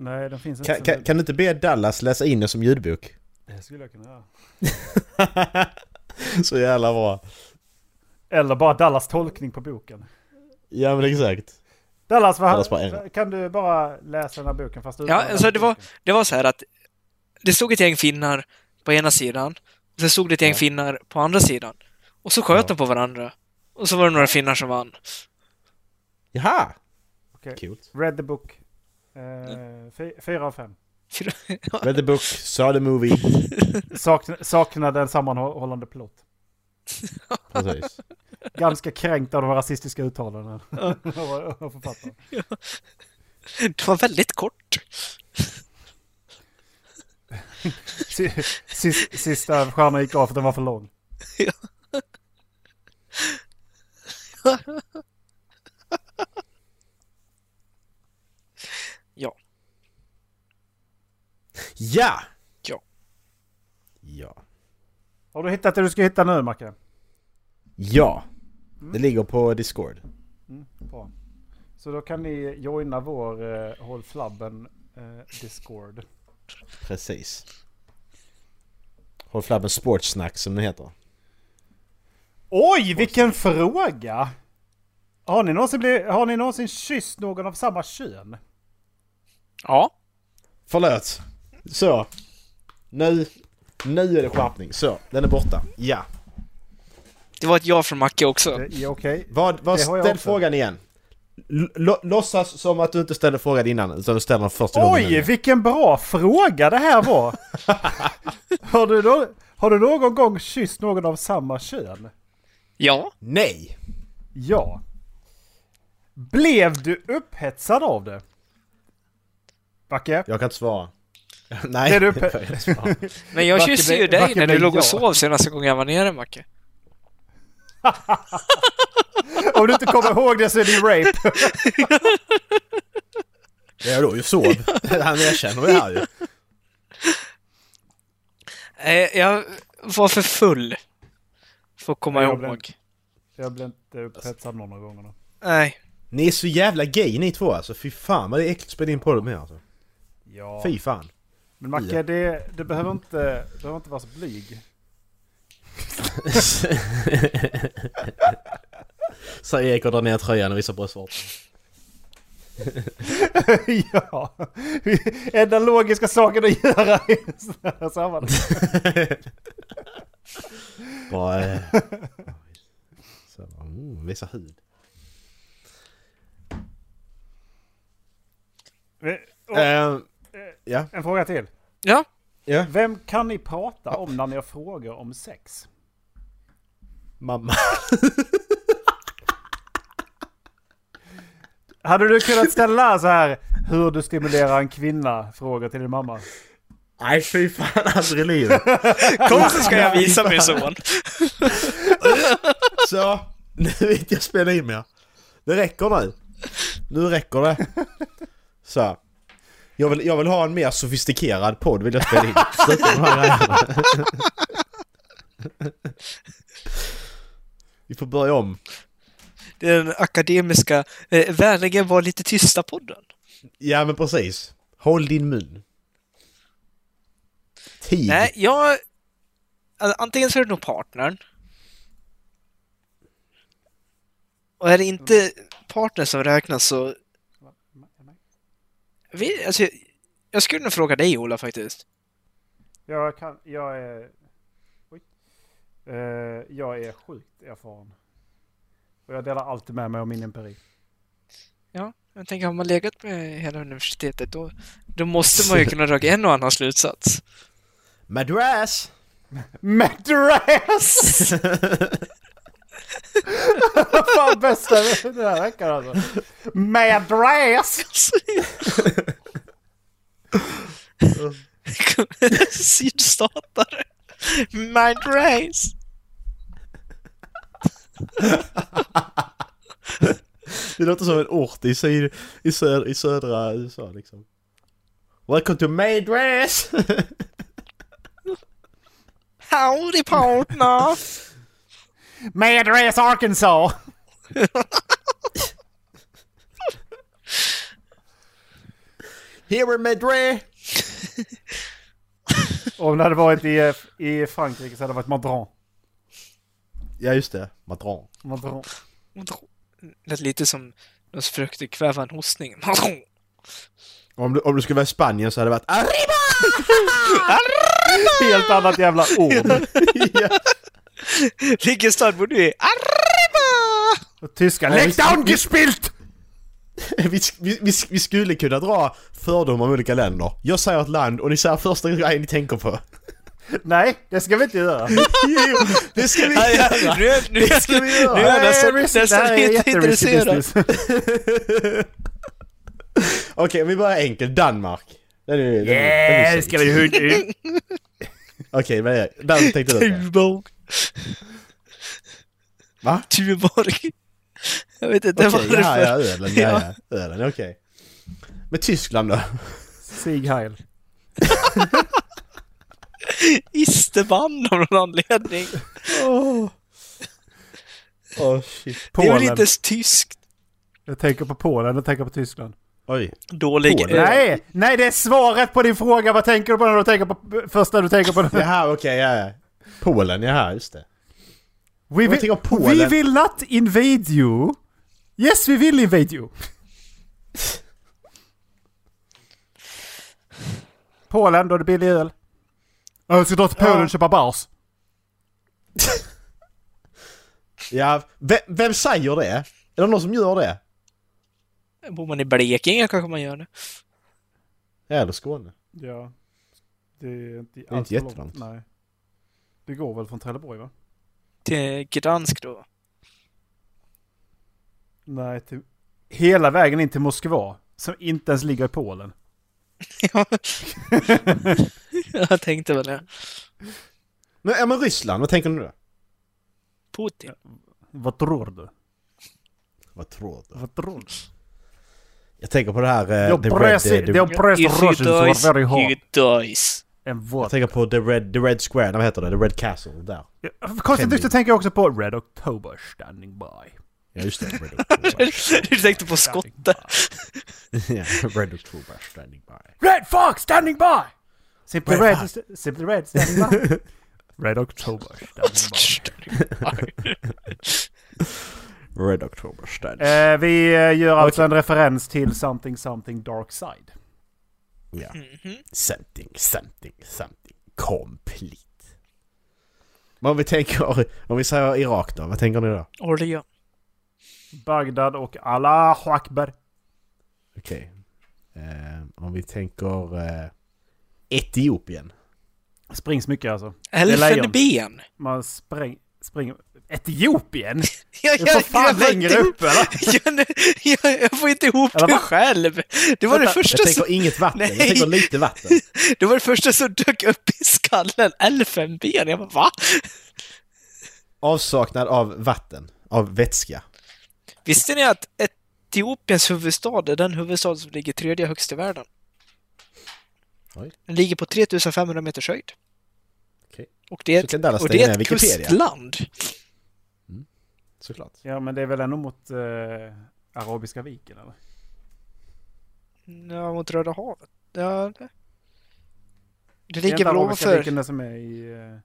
Nej, den finns inte. Kan, så- kan, du inte be Dallas läsa in den som ljudbok? Det skulle jag kunna göra. (laughs) Så jävla bra. Eller bara Dallas tolkning på boken. Ja men exakt. Dallas, vad, Dallas bara en. kan du bara läsa den här boken fast Ja, alltså det var, det var så här att det stod ett gäng finnar på ena sidan. Och sen stod det ett gäng finnar på andra sidan. Och så sköt de på varandra. Och så var det några finnar som vann. Jaha! Okej. Kul. Read the book. Eh, fy- fyra av fem. (laughs) Read the book, saw the movie. Sakna, saknade en sammanhållande plott. (laughs) Precis. Ganska kränkt av de rasistiska uttalanden (laughs) av författaren. Det var väldigt kort. Si- sis- Sista stjärnan gick av för den var för lång. Ja. Ja! Ja. Ja. Har du hittat det du ska hitta nu, Macke? Ja. Det ligger på Discord. Mm, bra. Så då kan ni joina vår eh, Håll Flabben eh, Discord. Precis. Håll flabben Sportsnack som det heter. Oj, vilken fråga! Har ni någonsin, blivit, har ni någonsin kysst någon av samma kön? Ja. Förlåt. Så. Nu. Nu är det skärpning. Så, den är borta. Ja. Det var ett ja från Macke också. Det är okej. Vad, vad Det har jag ställ också. frågan igen. L- lo- låtsas som att du inte ställde frågan innan, utan du ställer den första gången. Oj, nu. vilken bra fråga det här var! (laughs) har, du då, har du någon gång kysst någon av samma kön? Ja. Nej! Ja. Blev du upphetsad av det? Backe? Jag kan inte svara. (laughs) Nej. Är du jag uppe- inte. Men jag kysste ju dig när du låg och sov senaste gången jag var nere, Macke. (laughs) Om du inte kommer ihåg det så är det ju rape. (laughs) Det är då ju sov. Han erkänner det här ju. Eh, Jag var för full. För att komma Jag blev- ihåg. Jag blev inte upphetsad någon av gångerna. Nej. Ni är så jävla gay ni två alltså. Fy fan vad det är äckligt att spela in på det med alltså. Ja. Fy fan. Men Macke, det, du behöver inte, du behöver inte vara så blyg. (laughs) Säger Erik och drar ner tröjan och visar bröstvårtan. (laughs) ja. Enda logiska saken att göra i sådana här sammanhang. (laughs) Bara... eh, Så, mm, visa hud. Och, Eh, ja. En fråga till. Ja. Ja. Vem kan ni prata om när ni har frågor om sex? Mamma. Hade du kunnat ställa så här hur du stimulerar en kvinna frågor till din mamma? Nej fy fan aldrig i livet. Kom så ska jag visa min son. Så, nu inte jag spela in mer. Det räcker nu. Nu räcker det. Så. Jag vill, jag vill ha en mer sofistikerad podd vill jag spela in. (laughs) Sluta med de. Vi får börja om. Den akademiska, eh, vänligen var lite tysta-podden. Ja men precis. Håll din mun. Tid. Nej, jag... Antingen så är det nog partnern. Och är det inte partnern som räknas så... Vi, alltså, jag- jag skulle nog fråga dig Ola faktiskt. Jag kan, jag är... Oj. Eh, jag är sjukt erfaren. Och jag delar alltid med mig av min empiri. Ja, jag tänker har man legat med hela universitetet då, då måste man ju kunna dra en och annan slutsats. Madras! (laughs) Madras! (laughs) Fan bästa den här veckan alltså. Madras! Sydstatare. Madras. Det låter som en ort i, syd, i, söd, i södra USA liksom. Welcome to Madras! Howdy partner! Madras Arkansas! (laughs) Here in! Och om det hade varit i, i Frankrike så hade det varit Madron. Ja just det, Madron. Madron. Lät lite som de som försökte kväva en hostning. Om du, om du skulle vara i Spanien så hade det varit Arriba! (laughs) Helt annat jävla ord. Vilken stad bor du i? Arriba! Och tyska. Ja, Lägg down vi- gespielt! (laughs) vi, vi, vi, vi skulle kunna dra fördomar om olika länder. Jag säger ett land och ni säger första grejen ni tänker på. (laughs) Nej, det ska vi inte göra. (laughs) Jo, det ska vi Ja, ja, göra! Nu är nu Det ska vi göra. nu är jag nästan, nästan här är lite jätterisky intresserad. business. Okej, vi börjar enkelt. Danmark. Den är, den är, den Yeah, är det ska vi hund. Okej, vad är det? Där tänkte du. Tuborg. Va? Tuborg. (laughs) Jag vet inte Okej, varför. ja, ja, ölen, ja, (laughs) ja. Ölen, okej. Men Tyskland då? Sieg Heil. (laughs) Isterbann av någon anledning. Åh oh, shit. Det är väl Polen. inte ens tyskt? Jag tänker på Polen, jag tänker på Tyskland. Oj. Dålig. Polen? eh, Nej, nej det är svaret på din fråga. Vad tänker du på när du tänker på först när du tänker på? Jaha, okej, ja, ja. Polen, jaha, just det. We tänker på Polen. we will not invade you. Yes, we will invade you. Polen, då är det billig öl. Jag ska dra till Polen och köpa bars. (laughs) Ja, vem, vem säger det? Är det någon som gör det? Bor man i Blekinge kanske man gör det. Ja, eller Skåne. Ja. Det är inte, är inte jättelångt. Nej. Det går väl från Trelleborg va? Till Gdansk då. Nej, till, hela vägen in till Moskva. Som inte ens ligger i Polen. Ja. (laughs) Jag tänkte väl det. Men, ja, men Ryssland, vad tänker du då? Putin. Vad tror du? Vad tror du? Vad tror du? Jag tänker på det här... Uh, Jag the press, Red, the, jag press If he Russians dies, were very dies. En jag vodka. tänker på the Red, the Red Square, vad heter det? The Red Castle, där. Ja, Konstigt nog så tänker jag också på Red October standing by. Ja, just det. Red October. (laughs) Du tänkte på skotte. (laughs) ja, Red October standing by. Red Fox standing by! Simply Red Red. Simply Red standing by. Red October standing Red October standing by. (laughs) Eh, vi eh, gör alltså en referens till Something Something Dark Side. Ja. Mhm. Something, something, something. Complete. Men om vi tänker, om vi säger Irak då, vad tänker ni då? Olja. Bagdad och Allahu Akbar. Okej. Eh, om vi tänker eh, Etiopien. Springs mycket alltså. Elfenben. Man spräng, springer... Etiopien? (laughs) Ja, Det är för fan längre inte upp, eller? Jag, jag, jag får inte ihop Eller det själv. Det var det första Jag som... tänker inget vatten, jag Nej. tänker lite vatten. (laughs) Det var det första som dök upp i skallen. Elfenben. Jag bara, va? Avsaknad av vatten, av vätska. Visste ni att Etiopiens huvudstad är den huvudstad som ligger tredje högst i världen? Oj. Den ligger på 3500 meters höjd. Och det är ett, och det är ett kustland. Såklart. Ja, men det är väl ändå mot eh, Arabiska viken, eller? Ja, mot Röda havet. Ja, det, det Det är ligger inte väl Arabiska ovanför... viken den som är i... Eh,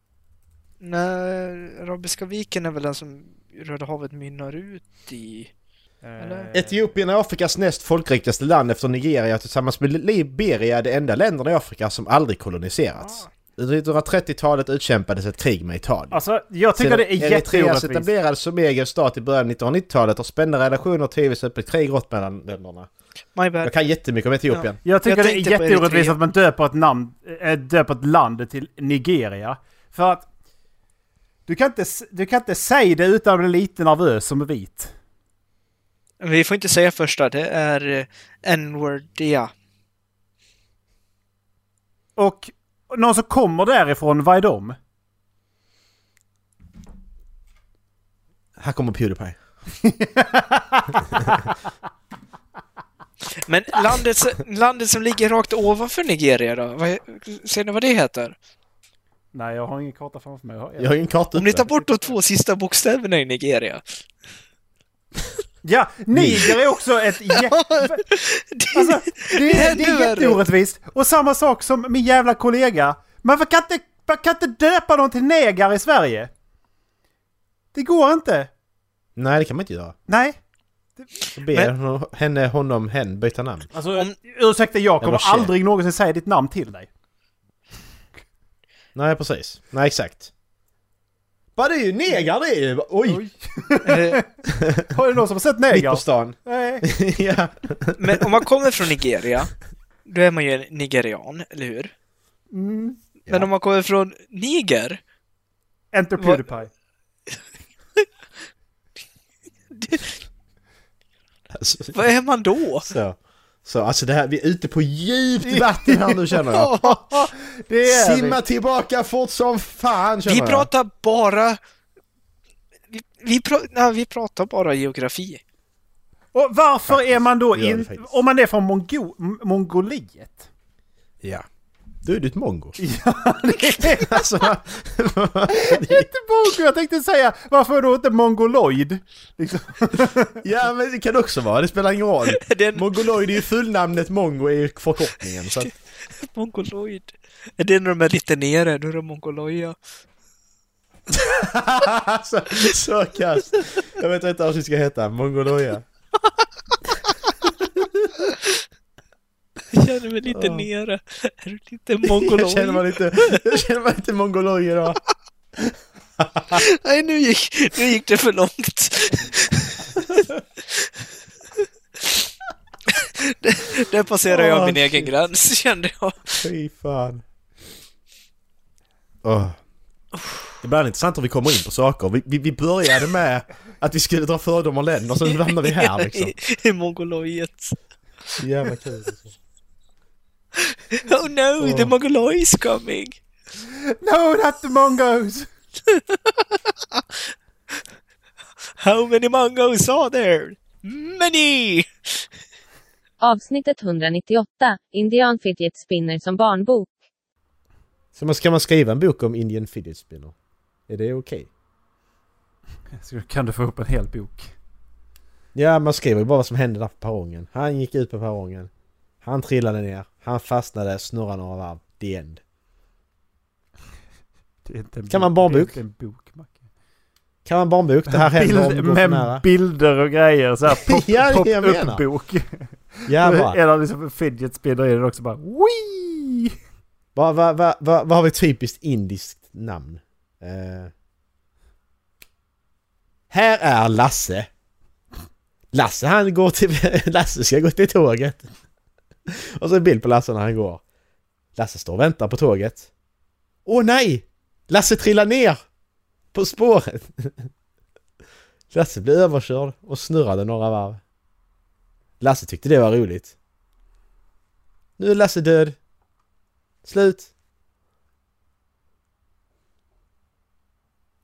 Nej, Arabiska viken är väl den som Röda havet mynnar ut i. Eller? eh, Etiopien är Afrikas näst folkrikaste land efter Nigeria tillsammans med Liberia är det enda länderna i Afrika som aldrig koloniserats. Under 1930-talet utkämpades ett krig med Italien. Alltså, jag tycker Sedan det är Eritreas jätteorättvist. etablerades som egen stat i början av 1990-talet har spända relationer och tidvis öppet krig rått mellan länderna. My bad. Jag kan jättemycket om Etiopien. Jag tycker Jag det är jätteorättvist att man döper ett, namn, äh, döper ett land till Nigeria. För att... Du kan, inte, du kan inte säga det utan att bli lite nervös som vit. Vi får inte säga första, det är eh, N-word, ja. Och någon som kommer därifrån, vad är de? Här kommer Pewdiepie. (laughs) Men landet, landet som ligger rakt ovanför Nigeria då? Vad, ser ni vad det heter? Nej, jag har ingen karta framför mig. Jag har ingen karta Om ni tar bort de två sista bokstäverna i Nigeria. Ja, Niger är också ett... (laughs) jä- Alltså, det, är, det är jätteorättvist. Och samma sak som min jävla kollega. Man kan inte, man kan inte döpa någon till negar i Sverige. Det går inte. Nej, det kan man inte göra. Nej. Så ber honom- henne, honom, hen byta namn. Alltså, ursäkta, jag kommer aldrig någonsin säga ditt namn till dig. nej precis. Nej exakt. Bara det är ju negar det är ju! Oj! Eh, (laughs) Har du någon som har sett Mitt på stan. Nej. (laughs) ja. Men om man kommer från Nigeria, då är man ju nigerian, eller hur? Mm. Men om man kommer från Niger, Enter Vad- Pewdiepie. (laughs) Alltså, vad är man då? så. Så alltså det här, vi är ute på djupt vatten här nu känner jag. (laughs) Det är Simma vi. tillbaka fort som fan känner Vi jag. pratar bara... Vi, vi, pra, nej, vi pratar bara geografi. Och varför är man då det det in... faktiskt. Om man är från Mongo, Mongoliet? Ja. Du är du ett mongo. (laughs) Ja, det är (laughs) alltså, inte mongo. Jag tänkte säga, varför då inte mongoloid? Liksom. (laughs) ja men det kan det också vara, det spelar ingen roll. Det är en Mongoloid är ju fullnamnet mongo är ju förkortningen. Så att, mongoloid. Är det när de är lite nere, då är de mongoloja. så, så kass. Jag vet inte vad det ska heta, mongoloja. Jag känner mig lite Ja. nere. Är du lite (laughs) Jag mongoloid? känner mig lite, jag känner mig lite mongoloj idag. (laughs) Nej, nu gick, nu gick det för långt. (laughs) Där- Där passerar jag min egen shit. gräns, kände jag. Fy fan. Oh. Det intressant hur vi kommer in på saker. Vi, vi, vi började med att vi skulle dra fördomar om länder, sen hamnade vi här liksom. I, i mongoloiet. Så jävla kul. Alltså. Oh no, the Åh. mongoloid is coming. No, not the mongos! (laughs) How many mongos are there? Many! Avsnittet 198. Indian Fidget Spinner som barnbok. Så man, ska man skriva en bok om Indian Fidget Spinner? Är det okej? Så kan du få upp en hel bok. Ja, man skriver ju bara vad som hände där på perrongen. Han gick ut på perrongen. Han trillade ner. Han fastnade, snurrade några varv. The end. Det är inte en Kan man bok, barnbok? Det är inte en bok, Macke. Kan man barnbok? Det här händer om Bild, för med bilder och grejer. Så här (laughs) pop, Ja, det det jag menar. pop-up-bok. Jävlar. (laughs) Eller liksom fidget spinner i den också bara Wii! Vad va, va, va, vad har vi typiskt indiskt namn? Eh. Här är Lasse. Lasse han går till... (laughs) Lasse ska gå till tåget. (laughs) Och så en bild på Lasse när han går. Lasse står och väntar på tåget. Åh nej! Lasse trillar ner! På spåret. (laughs) Lasse blev överkörd och snurrade några varv. Lasse tyckte det var roligt. Nu är Lasse död. Slut.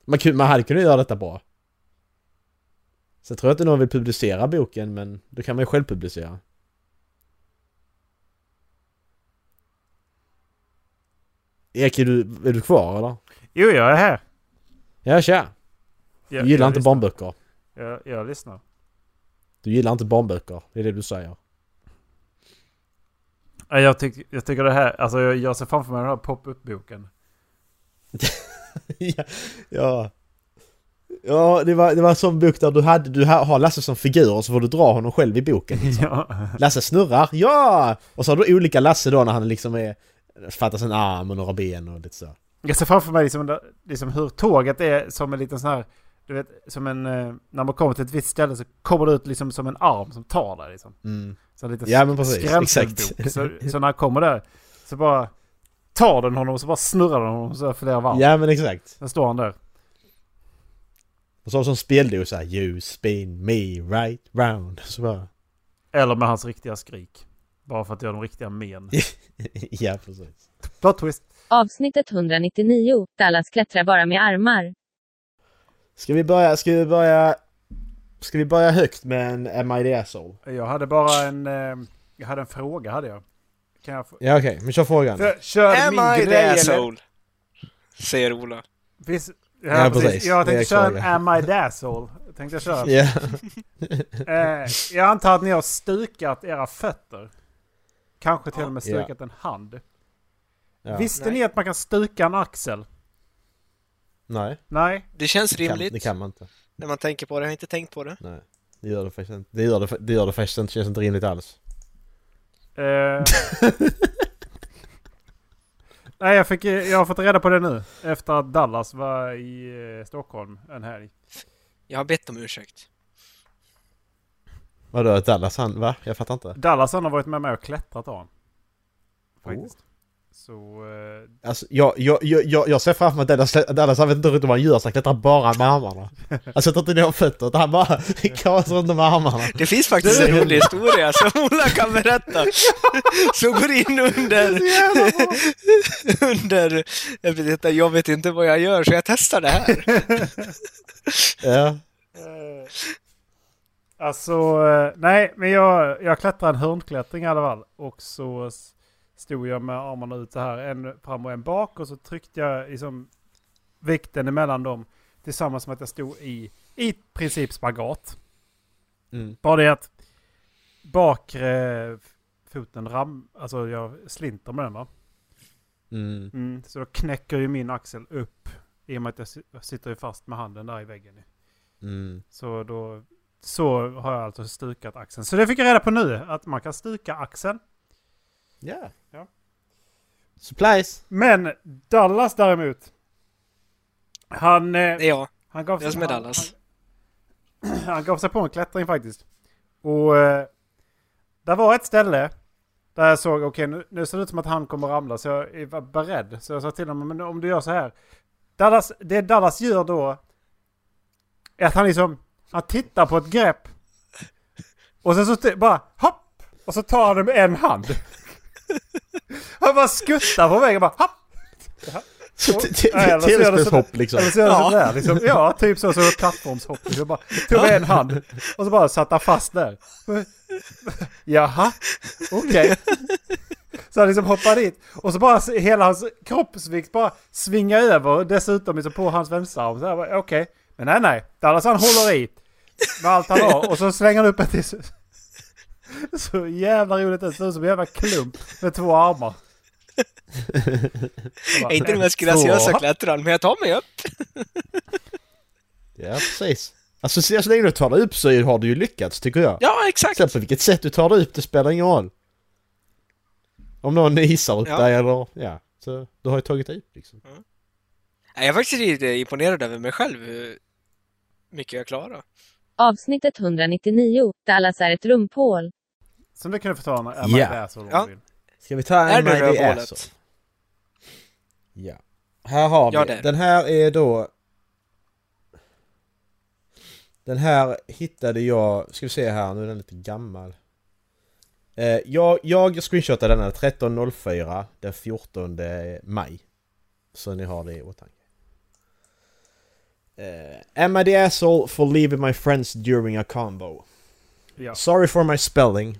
Man, man hade kunnat göra detta bra. Sen tror jag inte någon vill publicera boken men då kan man ju själv publicera. Erik, är du, är du kvar eller? Jo, jag är här. Ja, tja. Jag, Du gillar jag inte lyssnar. barnböcker. Jag, jag lyssnar. Du gillar inte barnböcker. Det är det du säger. Ja, Jag, tyck, jag tycker det här, alltså jag, jag ser framför mig den här pop-up-boken. (laughs) ja, ja. Ja, det var, det var en sån bok där du, hade, du ha- har Lasse som figur och så får du dra honom själv i boken. Liksom. (laughs) Ja. Lasse snurrar, ja! Och så har du olika Lasse då när han liksom är... Fattas en arm och några ben och lite så. Jag ser framför mig liksom, liksom hur tåget är som en liten sån här, du vet, som en, eh, när man kommer till ett visst ställe så kommer det ut liksom som en arm som tar där liksom. Mm. Så en liten Ja, men precis. Exakt. Så, så när han kommer där så bara tar den honom och så bara snurrar den honom så flera varv. Ja men exakt. Sen står han där. Och så som speldos såhär You spin me right round. Så bara... Eller med hans riktiga skrik. Bara för att göra de riktiga men. (laughs) ja precis. Plot twist. Avsnittet 199. Dallas klättrar bara med armar. Ska vi börja, ska vi börja... Ska vi börja högt med en Am I the asshole? Jag hade bara en, eh, jag hade en fråga hade jag. Kan jag få... Ja okej, men kör frågan. För, kör Am min I grej the eller? asshole? Säger Ola. Finns, ja, Ja, precis. precis. Jag tänkte köra en. Am I the asshole? Tänkte jag köra. Ja. Eh, jag antar att ni har stukat era fötter. Kanske till och med Ja. stukat en hand. ja. Visste Nej. ni att man kan stuka en axel? Nej, Nej? Det känns det kan, rimligt det kan man inte. när man tänker på det. Jag har inte tänkt på det. Nej. Det gör det faktiskt inte. Det gör det, det, gör det faktiskt inte. Det känns inte rimligt alls. Eh, (laughs) Nej, jag, fick, jag har fått reda på det nu. Efter att Dallas var i eh, Stockholm en helg. Jag har bett om ursäkt. Vadå, Dallas han, va? Jag fattar inte. Dallas han har varit med mig och klättrat av. Faktiskt. Så... Eh, Alltså, jag, jag, jag, jag ser framför mig att Dallas, Dallas han vet inte riktigt vad han gör, så han klättrar bara med armarna. (laughs) Han sätter inte ner fötter, utan han bara (laughs) kasar runt med armarna. Det finns faktiskt en rolig historia som Ola kan berätta. (laughs) Som går in under... under... Jag vet, inte, jag vet inte vad jag gör så jag testar det här. Ja. Alltså, eh, nej, men jag, jag klättrade en hörnklättring i alla fall. Och så stod jag med armarna ut så här, en fram och en bak. Och så tryckte jag liksom vikten emellan dem tillsammans med att jag stod i, i princip spagat. Mm. Bara det att bakre foten ram, alltså jag slinter med den va. Mm. Mm, så då knäcker ju min axel upp i och med att jag sitter ju fast med handen där i väggen. Mm. Så då så har jag alltså stukat axeln. Så det fick jag reda på nu, att man kan stuka axeln. Ja. Ja. Supplies. Men Dallas däremot. Han, eh, Det är jag. han, gav, Det jag som är han, Dallas. han, han gav sig på en klättring faktiskt. Och eh, där var ett ställe där jag såg, okej nu, nu ser det ut som att han kommer ramla så jag var beredd. Så jag sa till honom, men om du gör så här. Dallas, det Dallas gör då är att han liksom, han tittar på ett grepp. Och sen så bara hopp! Och så tar han det med en hand. Han bara skuttar på vägen bara hopp! Så Och- t- t- Nej, eller så gör det Tv-spelshopp sådär- liksom. Eller så gör Ja. sådär liksom. Ja, typ så. Så plattformshopp. Jag bara tog med en hand. Och så bara satt han fast där. Jaha, okej. Så han liksom hoppar dit. Och så bara hela hans kroppsvikt bara svingar över. Dessutom liksom på hans här, bara, Okej. Men nej, nej. Dallas han håller i. Med allt han har. Och så slänger han upp ett till. (laughs) Så jävla roligt ut. Ser ut som en jävla klump med två armar. Jag är inte den mest graciösa klättraren, men jag tar mig upp. Ja, precis. Alltså så så länge du tar dig upp så har du ju lyckats tycker jag. Ja, exakt. Sen på vilket sätt du tar dig upp, det spelar ingen roll. Om någon hissar upp Ja. dig eller, ja. Så du har ju tagit dig upp liksom. Jag är faktiskt lite imponerad över mig själv mycket jag klarar. Avsnittet 199. Dallas är ett rumphål. Som du kunde förklara. Ja. Ja. Det är så Ja. ja. Ska vi ta Är det är rövhålet? så? Ja. Här har vi. Ja, är. Den här är då... Den här hittade jag, ska vi se här, nu är den lite gammal. Eh, jag, jag screenshotade den här 13.04 den 14 maj. Så ni har det i åtanke. Eh, am I the asshole for leaving my friends during a combo? Ja. Sorry for my spelling.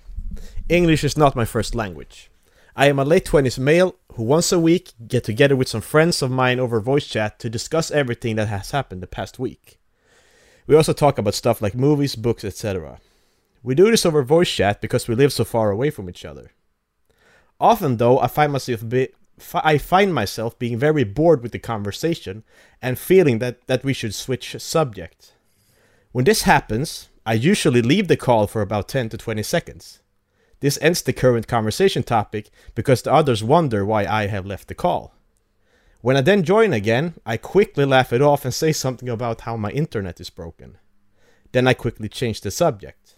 English is not my first language. I am a late 20s male who once a week get together with some friends of mine over voice chat to discuss everything that has happened the past week. We also talk about stuff like movies, books, etc. We do this over voice chat because we live so far away from each other. Often though, I find myself be, I find myself being very bored with the conversation and feeling that, that we should switch subject. When this happens, I usually leave the call for about 10 to 20 seconds. This ends the current conversation topic because the others wonder why I have left the call. When I then join again, I quickly laugh it off and say something about how my internet is broken. Then I quickly change the subject.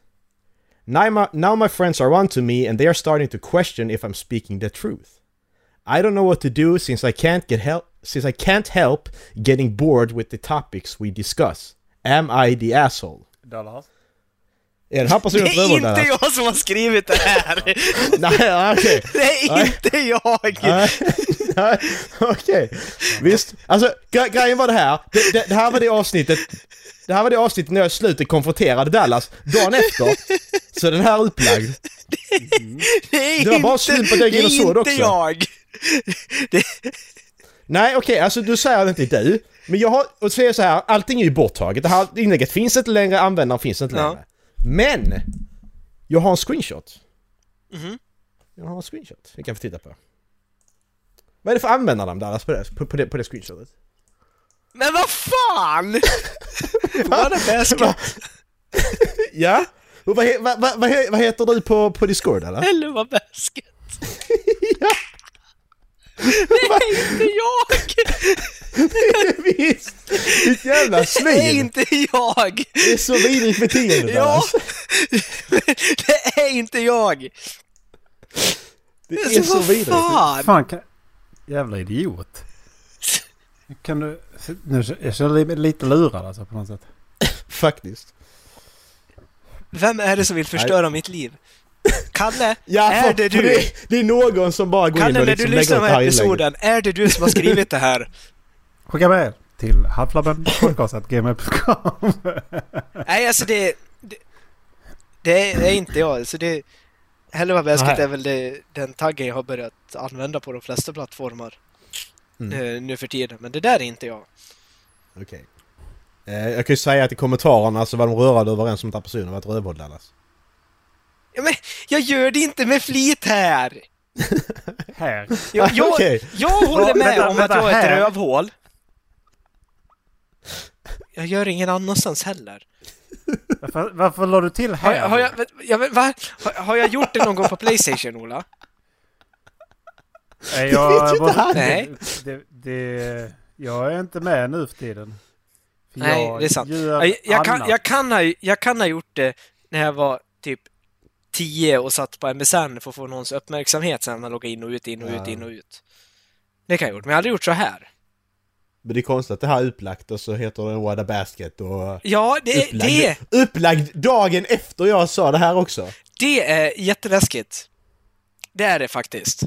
Now my, now my friends are on to me and they are starting to question if I'm speaking the truth. I don't know what to do since I can't get help since I can't help getting bored with the topics we discuss. Am I the asshole? Dallas. Är Det personen är för övrigt inte jag som har skrivit det här! (laughs) Nej, okej. (laughs) Det är inte jag! (laughs) Nej, okej. Visst. Alltså, gre- grejen var det här. Det, det, det här var det avsnittet. Det här var det avsnittet när jag i slutet konfronterade Dallas. Dagen efter så är den här upplagd. Det är Det var bara inte, slump att jag gick in och det är såg det inte också. jag! Det, Nej, okej, alltså du säger det inte är du. Men jag har, och säger så här, allting är ju borttaget. Det här inlägget finns inte längre, användaren finns inte Ja. längre. Men! Jag har en screenshot. Mhm. Jag har en screenshot vi kan få titta på. Vad är det för användarnamn Dallas på det, på, på det, på det screenshotet? men vad fan! (laughs) Vad är bäst? (laughs) Ja? Och vad, vad, vad, vad, he, vad heter du på, på Discord eller? Eller vad bäst? (laughs) Nej, inte jag! Visst! Ditt jävla svin! inte jag! Det är så vidrigt beteende Ja. Det är inte jag! Det är så vad vidrigt. fan? Fan, kan... Jävla idiot. Kan du... Nu, jag känner mig lite lurad alltså på något sätt. (laughs) Faktiskt. Vem är det som vill förstöra mitt liv? (laughs) Kalle? Ja, är det du? Det, det är någon som bara går in Kalle, och när liksom du lägger lyssnar upp på det den här här inlägget. episoden, är det du som har skrivit det här? (laughs) Skicka mejl till halflabbenpodcast.gmail.com Nej, alltså det... Det, det är inte jag. Så det... Hello läskigt Nej. är väl det, den taggen jag har börjat använda på de flesta plattformar Mm. eh, nu för tiden. Men det där är inte jag. Okej. Eh, jag kan ju säga att i kommentarerna så var de rörande överens om att den personen var ett rövhål Dallas. Ja, men jag gör det inte med flit här! (laughs) här. Jag, jag, Okej. jag håller med Vänta, om vänta, att jag är ett rövhål. Jag gör ingen annanstans heller. Varför, varför la du till Har här? jag, har, jag, jag, vet- va? har, har jag gjort det någon gång på Playstation, Ola? Nej, Det jag, vet ju inte han. Nej. Det, det, jag är inte med nu för tiden. För Nej, jag det är sant. Jag, jag, kan, jag, kan ha, jag kan ha gjort det när jag var typ 10 och satt på MSN för att få någons uppmärksamhet sen när man loggar in och ut, in och ut, in och ut. Det kan jag ha gjort, men jag har aldrig gjort så här. Men det är konstigt att det här är upplagt och så heter det What a Basket och... Ja, det, upplagd, det, upplagd dagen efter jag sa det här också. det är jätteläskigt. Det är det faktiskt.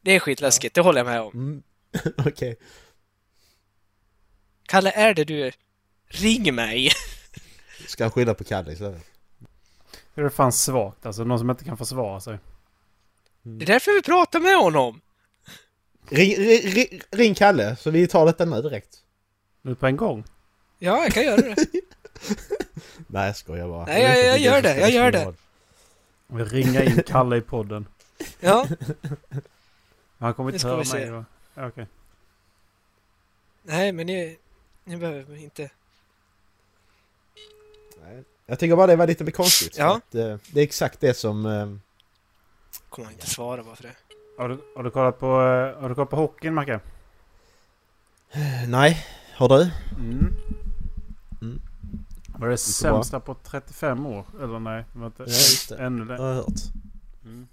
Det är skitläskigt, det håller jag med om. Mm. (laughs) Okej. Kalle, är det du? Ring mig! Ska jag skylla på Kalle istället? Det är fan svagt alltså. Någon som inte kan försvara sig. Det är därför vi pratar med honom! Ring, ring, ring, Kalle så vi tar detta nu direkt. Nu på en gång. Ja, jag kan göra det. (laughs) Nej jag skojar bara. Nej, jag- jag gör det, jag gör det. Vi ringa in Kalle i podden. Ja, Han kommer inte höra mig. Ja, Okej. nej men ni, ni behöver inte... Nej. Jag tycker bara det var lite konstigt. Ja. Att, eh, det är exakt det som... eh, Kommer inte svara bara för det. Har du, har du kollat på, eh, har du kollat på hockeyn Macke? nej, har du? Mm. Mm. Var det bra. sämsta på 35 år? Eller nej? Det var inte Ja, just det. ännu Det längre. har jag hört. Mm.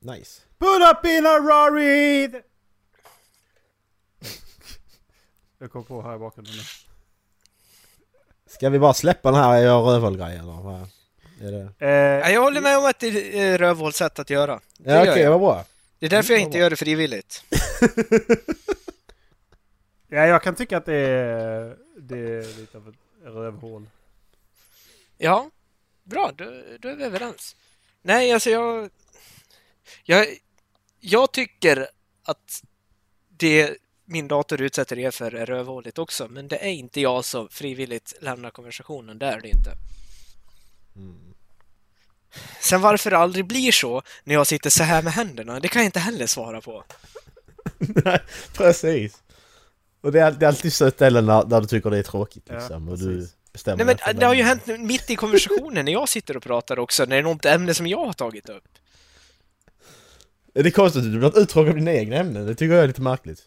Nice. Put up in a Rari! Jag kom på här i bakgrunden nu. Ska vi bara släppa den här jag rövhål-grejen eller? vad? Är det... Eh, Ja, jag håller med om att det är rövhålssätt att göra. Det Ja gör okej, jag. vad bra. Det är därför jag Mm, inte vad gör det frivilligt. (laughs) ja, jag kan tycka att det är, det är lite av ett rövhål. Ja, bra, då, då är vi överens. Nej, alltså jag... Jag, jag tycker att det min dator utsätter er för är rövhåligt också, men det är inte jag som frivilligt lämnar konversationen, det är det inte. Mm. Sen varför det aldrig blir så när jag sitter så här med händerna, det kan jag inte heller svara på. (laughs) Nej, precis. Och det är, det är alltid så ställen där, där du tycker det är tråkigt Ja, liksom. och du bestämmer Nej men det har ju hänt mitt i konversationen när jag sitter och pratar också, när det är något ämne som jag har tagit upp. Det är konstigt att du blir uttråkad av dina egna ämnen. Det tycker jag är lite märkligt.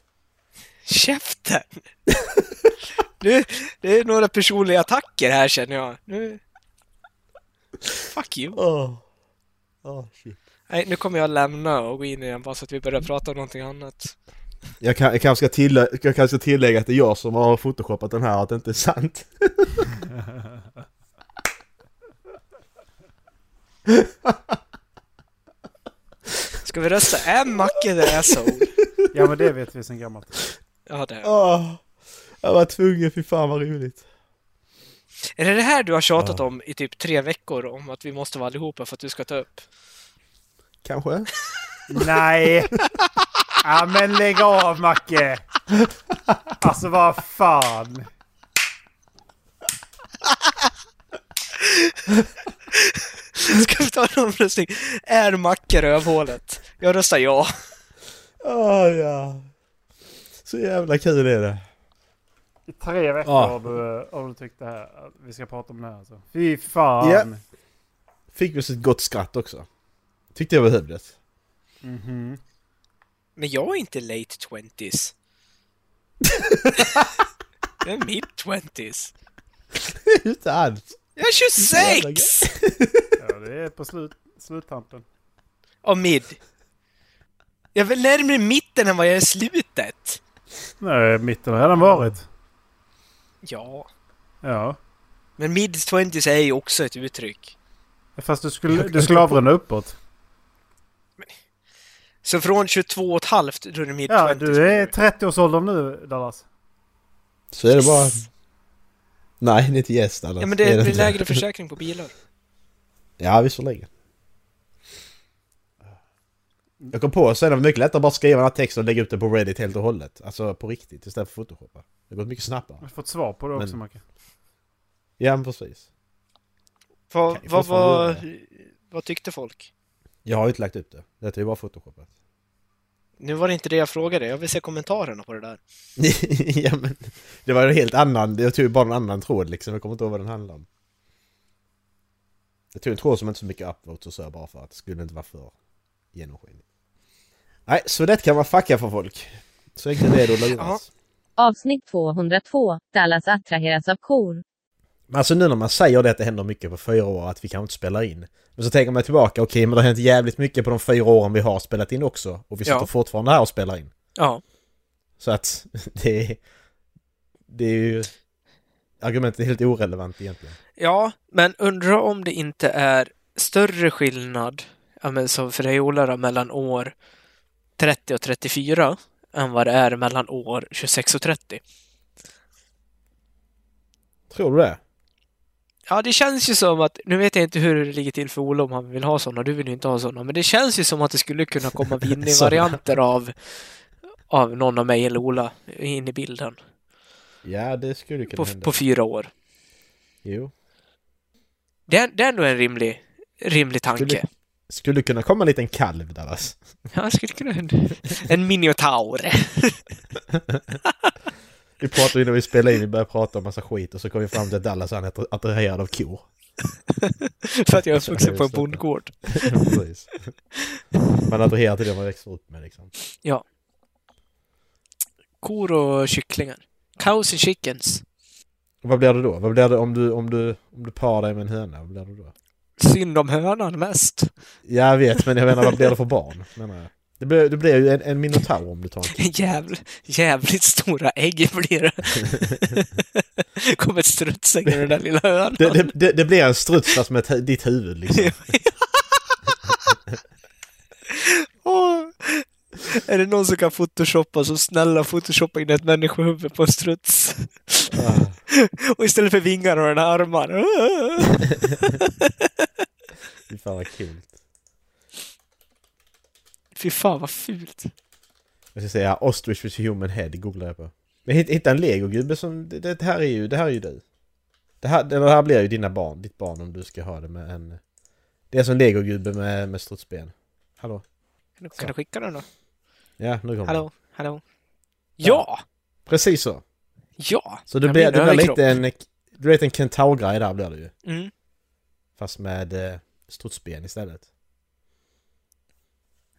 Käften! (laughs) nu, det är några personliga attacker här känner jag. Nu... Fuck you! Åh. Åh, shit. Nej, nu kommer jag lämna och gå in igen bara så att vi börjar prata om någonting annat. Jag, kan, jag, kanske ska tillä- jag kanske ska tillägga att det är jag som har photoshoppat den här, att det inte är sant. Ska vi rösta? Är Macke the asshole? Ja men det vet vi sen gammalt. Ja, det Åh, jag var tvungen, fy fan vad roligt. Är det det här du har tjatat Ja. om i typ tre veckor om att vi måste vara allihopa för att du ska ta upp? Kanske? Nej! Ja men lägg av Macke! Alltså vad fan! Ska vi ta en omröstning? Är Macke rövhålet? Jag röstar ja. Åh ja. Så jävla kul är det. I tre veckor Ja. har, du, har du tyckt det här. Vi ska prata om det här alltså. Fy fan! Ja. Fick vi så ett gott skratt också. Tyckte jag behövdes. Mhm. Men jag är inte late twenties. (laughs) jag är mid twenties. (laughs) Inte alls. Jag är 26! Ja, det är på slut, sluttampen. Av mid. Jag är väl närmare mitten än vad jag är slutet. Nej, mitten har redan varit. Ja. Ja. Men mid 20s är ju också ett uttryck. Fast du skulle, du skulle avrunda uppåt. Så från 22 och ett halvt då är det mid Ja, 20s. du är 30-årsåldern nu Dallas. Så är det bara... Nej, det är inte gäst alltså. Ja men det är blir inte. lägre försäkring på bilar. Ja, visserligen. Jag kom på sen att det var mycket lättare att bara skriva den här texten och lägga ut det på Reddit helt och hållet. Alltså på riktigt istället för Photoshoppa. Det går mycket Jag snabbare. har fått svar på det också Men- Macke. Ja, men precis. Vad, Kan ju vad, tyckte folk? Jag har ju inte lagt upp det. Detta är ju bara Photoshoppat. Nu var det inte det jag frågade, jag vill se kommentarerna på det där. (laughs) ja men, det var en helt annan, jag tog ju bara en annan tråd liksom, jag kommer inte ihåg vad den handlade om. Jag tog en tråd som inte så mycket upvotes och så bara för att det skulle inte vara för genomskinligt. Nej, så det kan man fucka för folk. Så enkelt är det att luras. Avsnitt 202. Dallas attraheras av kor. Men alltså nu när man säger det att det händer mycket på fyra år, att vi kanske inte spelar in. Men så tänker man tillbaka, okej men det har hänt jävligt mycket på de fyra åren vi har spelat in också. Och vi sitter Ja. fortfarande här och spelar in. Ja. Så att (laughs) det är... Det är ju... Argumentet är helt orelevant egentligen. Ja, men undrar om det inte är större skillnad, ja, men som för dig Ola då, mellan år 30 och 34 än vad det är mellan år 26 och 30. Tror du det? Ja, det känns ju som att, nu vet jag inte hur det ligger till för Ola om han vill ha sådana, du vill ju inte ha sådana, men det känns ju som att det skulle kunna komma (laughs) Winnie-varianter av, av någon av mig eller Ola in i bilden Ja, det skulle kunna på, hända. på fyra år. Jo. Det är, det är ändå en rimlig, rimlig tanke. Skulle, skulle kunna komma en liten kalv Dallas. Ja, skulle kunna hända. (laughs) En minotaur. (laughs) Vi pratade innan vi spelade in, vi började prata om massa skit och så kom vi fram till att Dallas han är attra- attraherad av kor. (laughs) För att jag är uppvuxen på en bondgård. Precis. Man attraherar till det man växer upp med liksom. Ja. Kor och kycklingar. Cows and chickens. Och vad blir det då? Vad blir det om du, om du, om du parar dig med en höna? Vad blir det då? Synd om hönan mest. Ja, jag vet, men jag menar vad blir det för barn? Menar jag. Det blir, det blir ju en, en minotaur om du tar en. (laughs) Jävl, jävligt stora ägg blir det. (laughs) Kommer ett strutsägg i den där lilla hönan. det, det, det, det blir en struts fast med ditt huvud liksom. (laughs) Åh. Är det någon som kan photoshoppa så snälla photoshoppa in ett människohuvud på en struts. Ah. Och istället för vingar har den armar. (laughs) Fy fan vad kul. Fy fan vad fult. Jag ska säga Ostrich with human head, googlar jag på. Men hitta, en legogubbe som, det, det här är ju, det här är ju du. Det här, det här blir ju dina barn, ditt barn om du ska ha det med en... Det är som en legogubbe med, med strutsben. Hallå? Kan du, kan du skicka den då? Ja, nu kommer Hallå? Hallå? Ja! Precis så. Ja! Så det blir, det blir lite en... Du vet en kentaurgrej där blir det ju. Mm. Fast med eh, strutsben istället.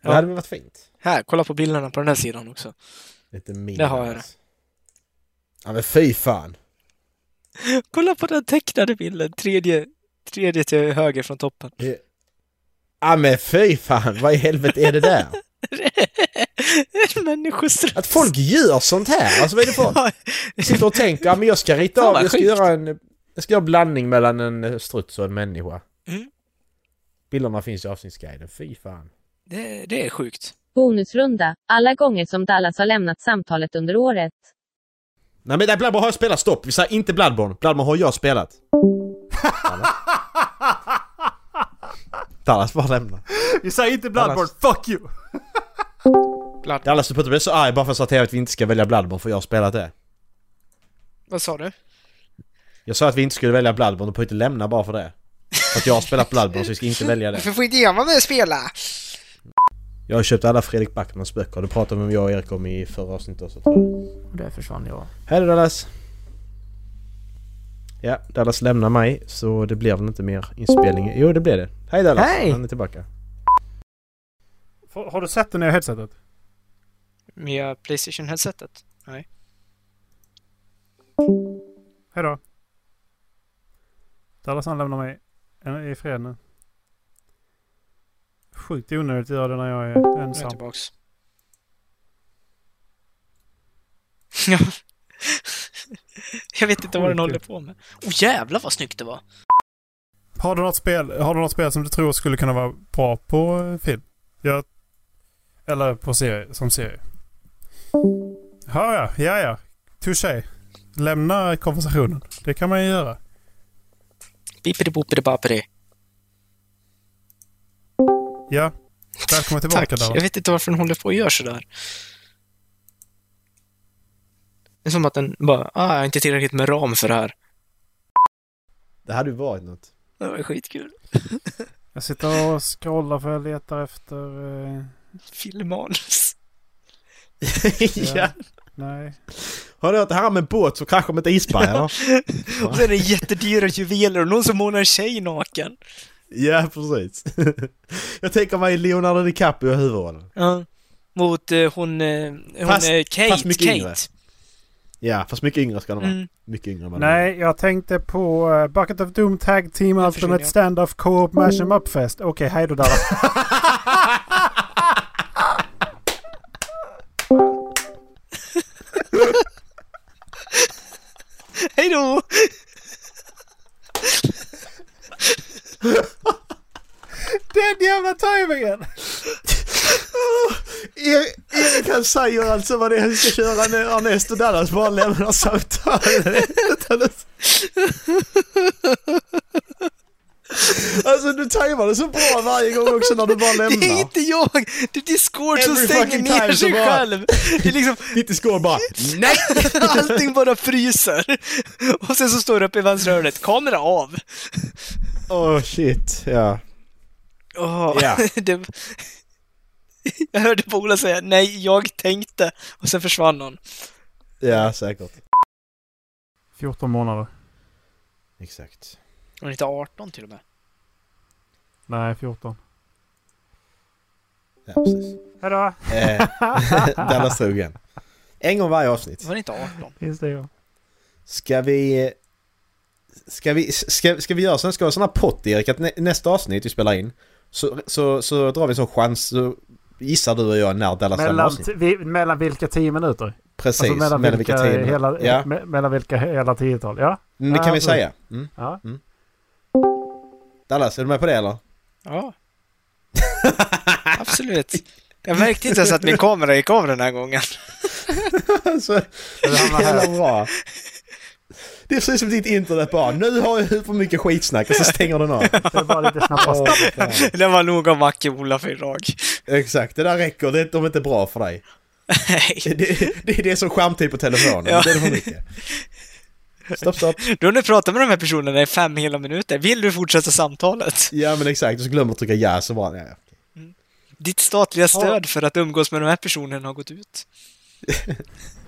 Ja. Det hade väl varit fint. Här, kolla på bilderna på den här sidan också. Lite mindre. Det har jag det. Ja men fy fan. (laughs) Kolla på den tecknade bilden, tredje, tredje till höger från toppen. Ja men fy fan, vad i helvete är det där? (laughs) (laughs) en människostruts. Att folk gör sånt här, alltså vad är det för... Jag sitter och tänker, ja men jag ska rita (laughs) av, jag ska sjukt. göra en... Jag ska göra en blandning mellan en eh, struts och en människa. Mm. Bilderna finns i avsnittsguiden, fy fan. Det, det är sjukt. Bonusrunda. Alla gånger som Dallas har lämnat samtalet under året. Nej men där Bloodborne har jag spelat, stopp! Vi säger inte Bloodborne, Bloodborne har jag spelat. (laughs) Dallas bara lämna. (laughs) Vi säger inte Bloodborne, fuck you! (laughs) Dallas du får inte bli så arg bara för att säga att vi inte ska välja Bloodborne för jag har spelat det. Vad sa du? Jag sa att vi inte skulle välja Bloodborne, du får inte lämna bara för det. För att jag har spelat Bloodborne så vi ska inte välja det. Varför får inte jag vara med och spela? Jag har köpt alla Fredrik Backmans böcker, det pratade med jag och Erik om i förra avsnittet också tror jag. Och där försvann jag. Hej då Dallas! Ja, Dallas lämnar mig så det blir väl inte mer inspelning. Jo det blir det. Hej Dallas! Hej! Han är tillbaka. Har du sett det nya headsetet? Via Playstation-headsetet? Nej. Hej då. Dallas han lämnar mig i fred nu. Sjukt onödigt att göra det när jag är är jag ensam. tillbaks. (laughs) Ja. jag vet inte vad den håller på med. Åh jävlar vad snyggt det var! Har du något spel, har du något spel som du tror skulle kunna vara bra på eh, film? Ja. Eller på serie, som serie? Ja, ja, ja, ja. Touché. Lämna konversationen. Det kan man ju göra. Bappidi. Ja. Välkommen tillbaka Tack. Dallas. Jag vet inte varför den håller på och gör sådär. Det är som att den bara, ah, jag har inte tillräckligt med ram för det här. Det hade ju varit något. Det var skitkul. (laughs) Jag sitter och scrollar för jag letar efter... Eh, Filmmanus. (laughs) ja. nej. Har du hört det här med båt som kraschar med ett isberg eller? Och sen är det jättedyra juveler och någon som målar en tjej naken. Ja, precis. (laughs) Jag tänker mig Leonardo DiCaprio i huvudrollen. Ja. Mot eh, hon, eh, hon Fast- eh, Kate. fast mycket Kate. yngre. Ja, fast mycket yngre ska de vara. Mm. Mycket yngre. Nej, jag tänkte på uh, Bucket of Doom Tag Team Ultimate försvinner. Stand-Off Co-op Mash 'em Up Fest. Okej, hej då Dallas. (laughs) Hej då! Den jävla tajmingen! (laughs) Erik, Erik han säger alltså vad det är han ska köra när Ernest och Dallas bara lämnar samtalet. Alltså du tajmar det så bra varje gång också när du bara Det är lämnar. inte jag! Det är Discord som Every stänger ner sig bara- själv. Det är liksom, Ditt skål bara nej! (laughs) allting bara fryser. Och sen så står det uppe i vänstra hörnet, kamera av. Åh oh, shit, ja. Åh, Ja. (laughs) det, (laughs) jag hörde Pola säga nej, jag tänkte. Och sen försvann hon. Ja, säkert. 14 månader. Exakt. Hon är inte 18 till och med. Nej, 14. Ja, precis. Hej då! Eh, Dallas tog en. En gång varje avsnitt. Var det inte 18? Finns det ju. Ska vi... Ska vi, ska, ska vi göra så? Ska vi ha sån här pott Erik att nä, nästa avsnitt vi spelar in så, så, så drar vi en sån chans så gissar du och jag när Dallas Mellan, vi, mellan vilka 10 minuter? Precis, Alltså mellan, vilka, vilka tio hela, Ja, me, mellan vilka hela tiotal? Ja. mm, det kan Ja, vi så- säga. Mm. ja. Dallas, är du med på det eller? Ja. (laughs) Absolut. Jag märkte inte ens att min kamera gick av den här gången. (laughs) alltså, Det hamnar jävla här. bra. Det är precis som ditt internet bara. Nu har jag för mycket skitsnack och så stänger den av. Det är lite var nog av Macke-Ola för idag. Exakt, det där räcker. Det, de är inte bra för dig. Nej. Det, det är det som skärmtid på telefonen. Ja. Det är för mycket. Stopp, stopp. Du har nu pratat med de här personerna i fem hela minuter. Vill du fortsätta samtalet? Ja men exakt, och så glömmer du att trycka ja så bara... Ja. Ditt statliga stöd för att umgås med de här personerna har gått ut. (laughs)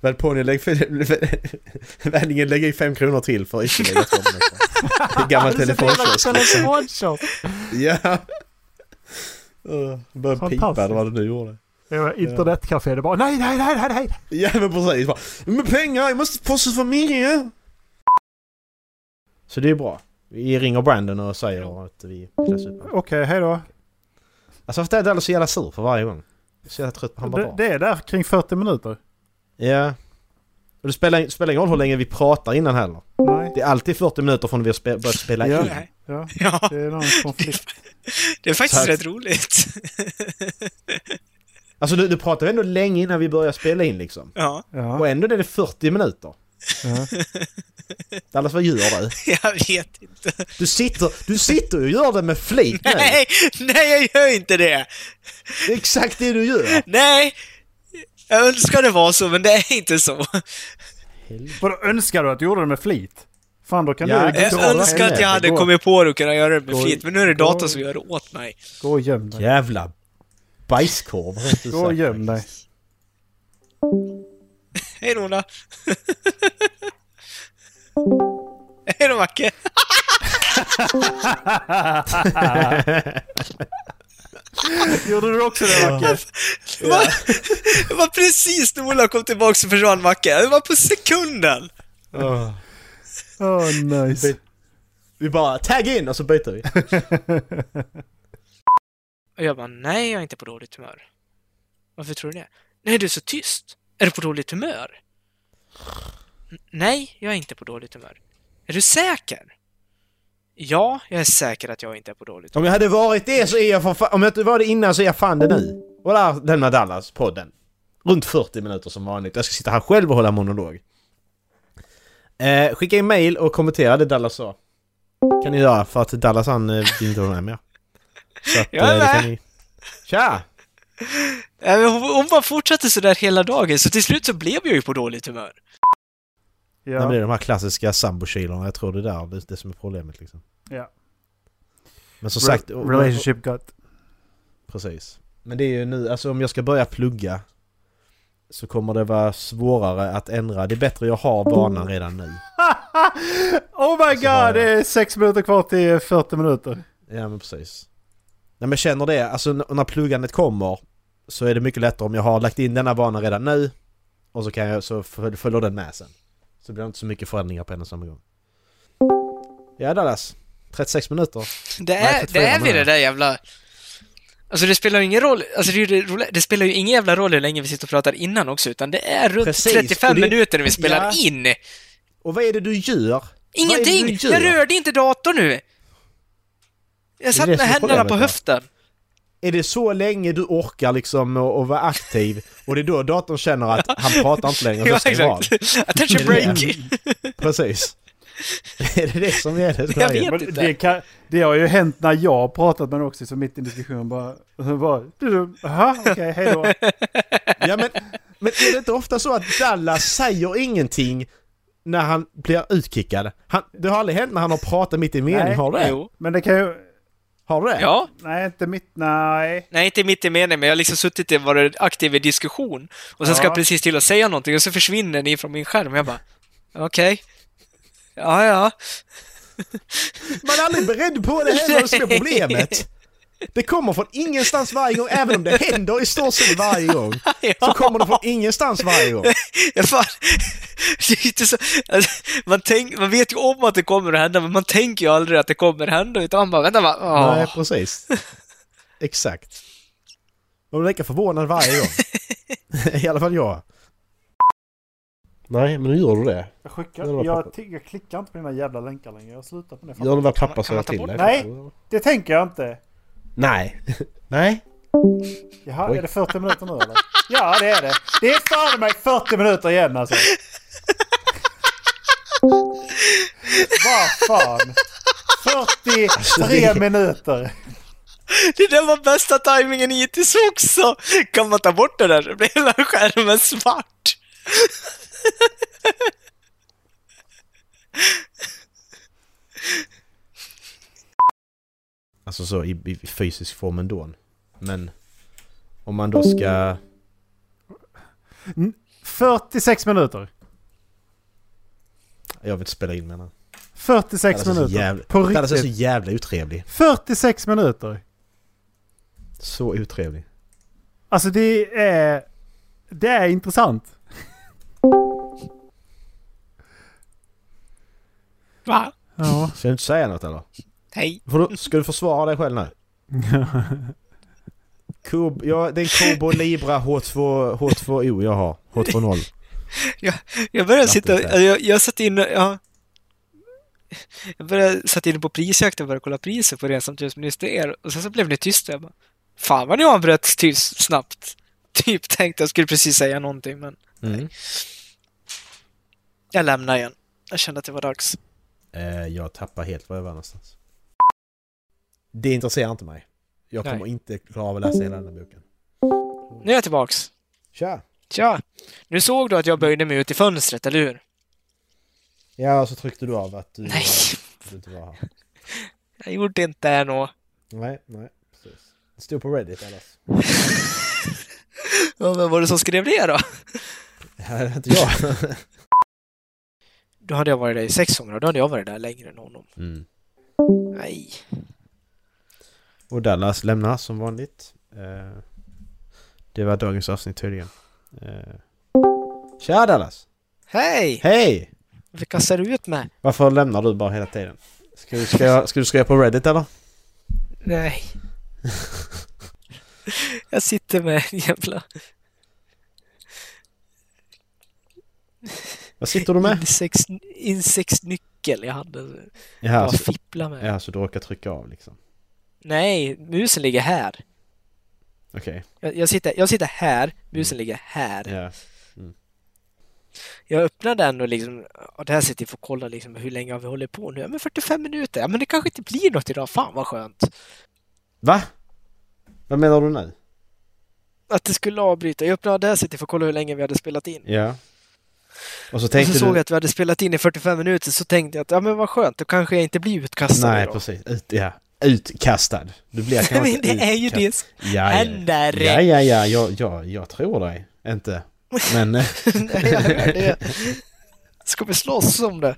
Väl på ni lägg... (laughs) Vändningen lägger i fem kronor till för ytterligare två minuter. Gammal telefonkiosk. Ja. Uh, Började pipa eller vad du nu gjorde. Det var internetcafé. Det bara nej, nej, nej, nej, nej. Ja men precis. Bara, med pengar, jag måste posta familjen. Så det är bra. Vi ringer Brandon och säger att vi kläs upp. Okej, hej då. Alltså för det är Dallas så jävla sur för varje gång. Jag är så jävla trött på han bara Det, det är där kring 40 minuter. Ja. Och det spelar, spelar ingen roll hur länge vi pratar innan heller. Nej. Det är alltid 40 minuter från vi har spe, börjat spela Ja. in. Ja, Ja, det är någon konflikt. det är faktiskt att- rätt roligt. (laughs) Alltså du, du pratar ju ändå länge innan vi börjar spela in liksom. Ja, Ja. Och ändå är det 40 minuter. ja. (laughs) Dallas vad gör du? (laughs) jag vet inte. Du sitter, du sitter och gör det med flit nu. Nej, nej jag gör inte det. Det är exakt det du gör. Nej, jag önskar det var så, men det är inte så. Vadå, önskar du att du gjorde det med flit? Fan, då kan Ja, du jag önskar att jag hade Gå. kommit på det och kunnat göra det med Gå- flit, men nu är det gå- datorn som gör det åt mig. gå och göm dig. Jävla bajskorv. Gå och göm dig. (laughs) Hej då, Ola. (laughs) Hej då, Macke. (laughs) (laughs) Gjorde du också det Macke? Det var, det var precis när Ola kom tillbaka så försvann Macke. Det var på sekunden! Åh. Oh, nice. Vi bara tag in och så byter vi. Och jag bara, nej jag är inte på dåligt humör. Varför tror du det? Nej, du är så tyst. Är du på dåligt humör? "N- Nej, jag är inte på dåligt humör. Är du säker? Ja, jag är säker att jag inte är på dåligt. Om jag hade varit det så är jag för fan, Om jag inte var det innan så är jag fan det nu. Och där, med Dallas-podden. Runt 40 minuter som vanligt. Jag ska sitta här själv och hålla monolog. Eh, skicka in mail och kommentera det Dallas sa. Kan ni göra för att Dallas han eh, vill inte vara med mer. Så att, Jag är eh, med. kan ni... Tja! Hon, hon bara fortsatte sådär hela dagen, så till slut så blev jag ju på dåligt humör. Nej, men det Ja. är de här klassiska sambokilarna. Jag tror det är där det, det som är problemet liksom. ja. Men som Re- sagt... Relationship gut. Precis. Men det är ju nu, alltså om jag ska börja plugga så kommer det vara svårare att ändra. Det är bättre jag har vanan redan nu. (laughs) oh my har jag- god, det är sex minuter kvar till 40 minuter. Ja men precis. Nej men jag känner det, alltså när pluggandet kommer så är det mycket lättare om jag har lagt in denna vana redan nu och så kan jag, så föl- följer den med sen. Så blir det inte så mycket förändringar på en och samma gång. Ja Dallas, 36 minuter. Det Nej, är, 34 det är menar det där jävla... Alltså det spelar ju ingen roll, alltså det, det, det spelar ju ingen jävla roll hur länge vi sitter och pratar innan också, utan det är runt Precis, 35 och det- minuter när vi spelar Ja. in. Och vad är det du gör? Ingenting! du gör? Jag rörde inte datorn nu! Jag satt med händerna på höften. Är det så länge du orkar liksom att att vara aktiv och det är då datorn känner att han pratar inte längre och så stänger av? Attention (laughs) break! (laughs) Precis. (laughs) är det det som är det? Jag vet Men inte. det, kan, det har ju hänt när jag har pratat med också, så mitt i en diskussion bara... och bara du, du, Jaha, okej, hej då. Ja men, men är det inte ofta så att Dallas säger ingenting när han blir utkickad? Han, det har aldrig hänt när han har pratat mitt i mening, Nej. har du det? Jo. Men det kan ju... Har du det? Ja. Nej, inte mitt... Nej. Nej, inte mitt i meningen, men jag har liksom suttit och varit aktiv i diskussion. Och sen ska Ja. jag precis till att säga någonting och så försvinner ni från min skärm. Jag bara, okej. Ja, ja. Man är aldrig beredd på det heller, det är problemet. Det kommer från ingenstans varje gång, även om det händer i stort sett varje gång. (laughs) Så kommer det från ingenstans varje gång. Fan. Det så, alltså, man, tänk, man vet ju om att det kommer att hända, men man tänker ju aldrig att det kommer att hända, utan man bara, vänta va? Åh. Nej, precis. Exakt. Man blir lika förvånad varje gång. (laughs) I alla fall jag. Nej, men nu gör du det. Jag, skickar, Det jag, ty- jag klickar inte på dina jävla länkar längre. Jag slutat med det. Gör du vad pappa säger ta till bort dig? Nej. Det tänker jag inte. Nej. (laughs) Nej. Jaha, Oj. är det 40 minuter nu eller? Ja, det är det. Det är fan mig 40 minuter igen alltså. Vad fan. 43 minuter. Det där var bästa tajmingen hittills också! Kan man ta bort det där så blir hela skärmen svart. Alltså så i, i fysisk form ändå. Men om man då ska... 46 minuter. Jag vill inte spela in menar 46 Dallas är så minuter. jävla, På Dallas är så riktigt. jävla otrevlig. 46 minuter. Så otrevlig. Alltså det är... Det är intressant. Va? Ja. Ska du inte säga något eller? Hej. Får du, ska du försvara dig själv nu? Kob, ja, det är en Kobo Libra H2, H2O jag har. H20. (laughs) Jag började sitta... Jag, jag satt in... Ja, jag började satt in på prisjakt och började kolla priser på det samtidigt er och sen så blev ni tysta. Jag bara, Fan vad ni avbröt tyst snabbt. (laughs) Typ tänkte jag skulle precis säga någonting men Mm. jag lämnar igen. Jag kände att det var dags. Eh, jag tappar helt var jag var någonstans. Det intresserar inte mig. Jag kommer Nej. inte klara av att läsa hela den här boken. Nu är jag tillbaks. Tja! Tja! Nu såg du att jag böjde mig ut i fönstret, eller hur? Ja, så tryckte du av att du, Nej. att du inte var här. (laughs) Jag gjorde inte det nå. Nej, nej, precis. Det stod på Reddit annars. (laughs) Ja, vem var det som skrev det då? Ja, det inte jag. (laughs) Då hade jag varit där i sex gånger och då hade jag varit där längre än honom. Mm. Nej. Och Dallas lämnar som vanligt. Eh, Det var dagens avsnitt tydligen. Uh, tja Dallas! Hej! Hej! Vilka ser du ut med? Varför lämnar du bara hela tiden? Ska du, ska ska du skriva på Reddit eller? Nej. Jag sitter med en jävla Vad sitter du med? insex, insexnyckel jag hade. Jaha, Jag så, fipplar med. ja, så du råkar trycka av liksom. Nej, musen ligger här. Okej. Jag, jag, sitter, jag sitter här, musen ligger här. Ja. Jag öppnar den och liksom, och där sitter jag och kollar liksom hur länge har vi hållit på nu? Ja men 45 minuter, ja men det kanske inte blir något idag, fan vad skönt. Va? Vad menar du nu? Att det skulle avbryta. Jag öppnade jag för att kolla hur länge vi hade spelat in. Ja. Och så Och så tänkte såg du... jag att vi hade spelat in i 45 minuter så tänkte jag att ja men vad skönt, då kanske jag inte blir utkastad Nej, idag. precis. Ut, ja. Utkastad. Du blir (laughs) kanske men inte det är ju det som Ja, ja, händer! ja, ja, ja, jag, jag, jag tror dig. Inte. Men... (laughs) Nej, jag hör det. Ska vi slåss om det?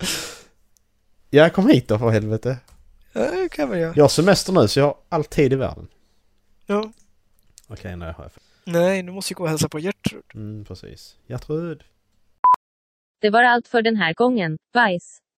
ja, kom hit då för helvete. Ja, det kan vi göra. Jag har semester nu så jag har all tid i världen. Ja. Okej, nej, har jag Nej, nu måste jag gå och hälsa på Gertrud. Mm, precis. Gertrud. Det var allt för den här gången. Bajs.